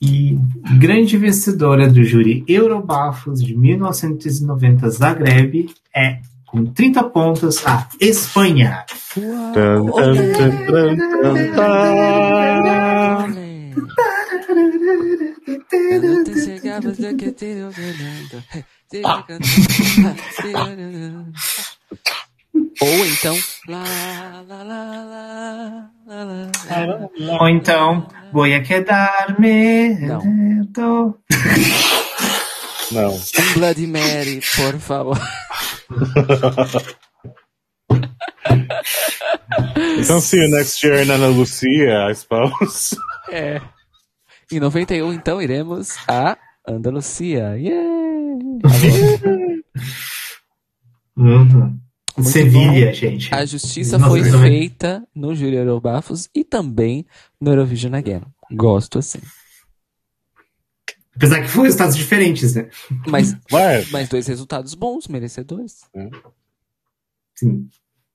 E grande vencedora do júri Eurobafos de 1990 Zagreb é com 30 pontos, a Espanha. Tan, Ou então. Ou então, voy a quedarme. Não. Não. Um Bloody Mary, por favor. Então, see you next year in Ana Lucia, I suppose. É. Em 91, então, iremos a Andalucia. Yeah! Uhum. Muito Sevilha, bom. gente. A justiça Nossa, foi feita no Júri Eurobafos e também no Eurovision Again. Gosto assim. Apesar que foram resultados diferentes, né? Mas, mas dois resultados bons, merecedores. Sim.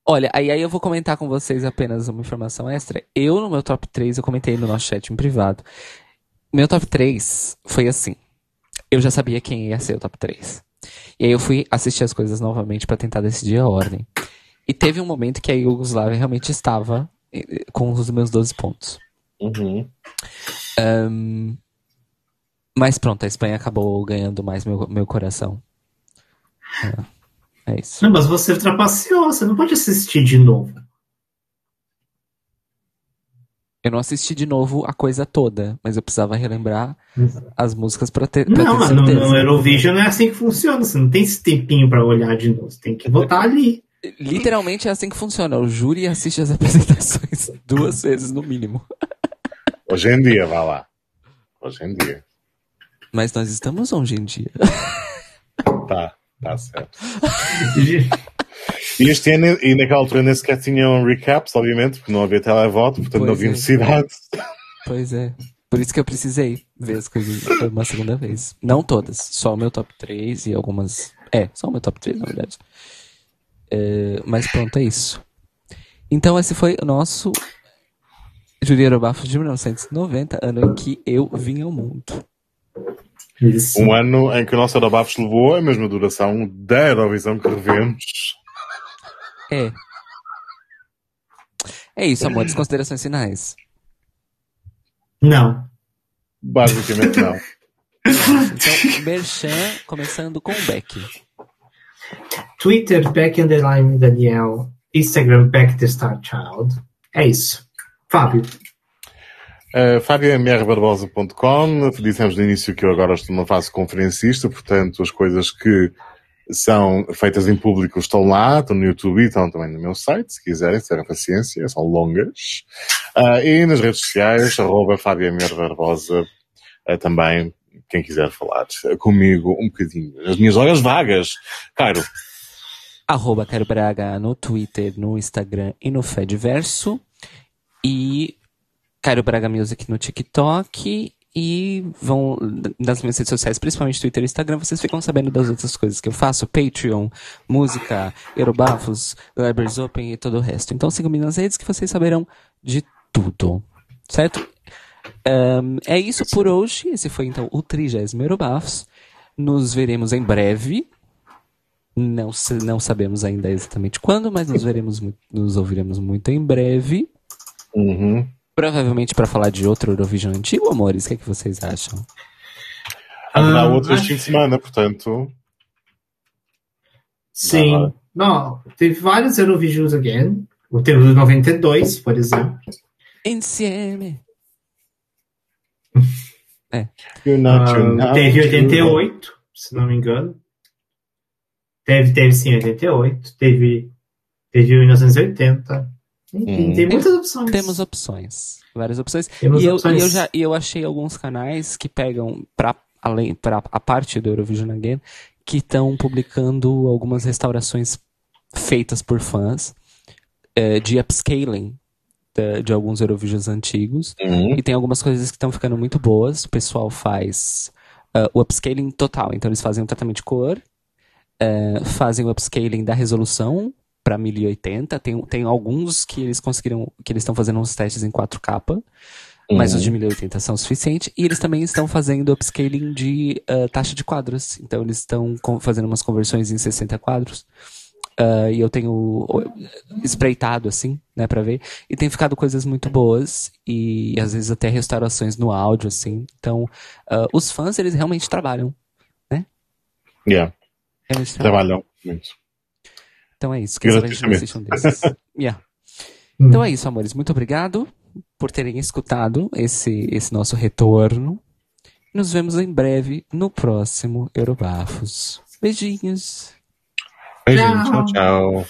Olha, aí, aí eu vou comentar com vocês apenas uma informação extra. Eu, no meu top 3, eu comentei no nosso chat em privado. Meu top 3 foi assim. Eu já sabia quem ia ser o top 3. E aí eu fui assistir as coisas novamente pra tentar decidir a ordem. E teve um momento que a Yugoslávia realmente estava eh, com os meus 12 pontos. Uhum. Ahn, mas pronto, a Espanha acabou ganhando mais meu, meu coração. É, é isso. Não, mas você trapaceou, você não pode assistir de novo. Eu não assisti de novo a coisa toda, mas eu precisava relembrar as músicas pra ter, pra Não, ter mas no, certeza. no Eurovision não é assim que funciona. Você não tem esse tempinho pra olhar de novo. Você tem que votar ali. Literalmente é assim que funciona. O júri assiste as apresentações duas vezes no mínimo. Hoje em dia, vá lá. Hoje em dia. Mas nós estamos hoje em dia. Tá, tá certo. E este ano, e naquela altura nem sequer tinham recaps, obviamente, porque não havia televoto, portanto não Pois havia é. necessidade. Pois é. Por isso que eu precisei ver as coisas uma segunda vez. Não todas, só o meu top 3 e algumas. É, só o meu top 3, na verdade. É, mas pronto, é isso. Então, esse foi o nosso Júri Eurobafo de 1990, ano em que eu vim ao mundo. Isso. Um ano em que o nosso Eurobafos levou a mesma duração da Eurovisão que revemos. É. É isso, amores. Considerações finais. Não. Basicamente não. Então, Merchan, começando com o Beck. Twitter, Beck Underline Daniel. Instagram, Beck the Star Child. É isso. Fábio. Uh, FábioMRBarbosa.com Dissemos no início que eu agora estou numa fase conferencista, portanto as coisas que são feitas em público estão lá, estão no YouTube e estão também no meu site, se quiserem, se tiverem paciência, são longas. Uh, e nas redes sociais, arroba uh, também, quem quiser falar comigo um bocadinho. As minhas horas vagas. Caro, Arroba Cairo Braga no Twitter, no Instagram e no Fediverso. E Cairo Braga Music no TikTok. E vão nas minhas redes sociais, principalmente Twitter e Instagram, vocês ficam sabendo das outras coisas que eu faço. Patreon, música, Eurobafos, Libraries Open e todo o resto. Então sigam-me nas redes que vocês saberão de tudo. Certo? Ahn, é isso por hoje. Esse foi então o 30 Eurobafos. Nos veremos em breve. Não, não sabemos ainda exatamente quando, mas nos veremos, nos ouviremos muito em breve. uhum. Provavelmente para falar de outro Eurovision antigo, amores. O que, é que vocês acham? Ah, outro este acho- fim de semana, portanto. Sim. Ah. Não, teve vários Eurovisions again. O teve o 92, por exemplo. You're not, Ah, you're not, teve you're 88, se não me engano. Teve, teve sim 88. Teve, teve 1980. Enfim, Hum. tem muitas opções. Temos opções. Várias opções. Temos e eu, opções. e eu já e eu achei alguns canais que pegam pra, além para a parte do Eurovision Again que estão publicando algumas restaurações feitas por fãs eh, de upscaling de, de alguns Eurovisions antigos. Uhum. E tem algumas coisas que estão ficando muito boas. O pessoal faz ah, o upscaling total. Então eles fazem um tratamento de cor, eh, fazem o upscaling da resolução para 1080. Tem, tem alguns que eles conseguiram, que eles estão fazendo uns testes em 4K, mas Uhum. os de 1080 são suficientes. E eles também estão fazendo upscaling de ah, taxa de quadros. Então eles estão fazendo umas conversões em 60 quadros. Uh, e eu tenho espreitado, assim, né, pra ver. E tem ficado coisas muito boas. E às vezes até restaurações no áudio, assim. Então, uh, os fãs, eles realmente trabalham, né? Yeah. Realmente Trabalham muito. Então é isso. Quem yeah. Hum. Então é isso, amores. Muito obrigado por terem escutado esse, esse nosso retorno. Nos vemos em breve no próximo Eurobafos. Beijinhos. Beijinhos. Tchau, tchau. tchau.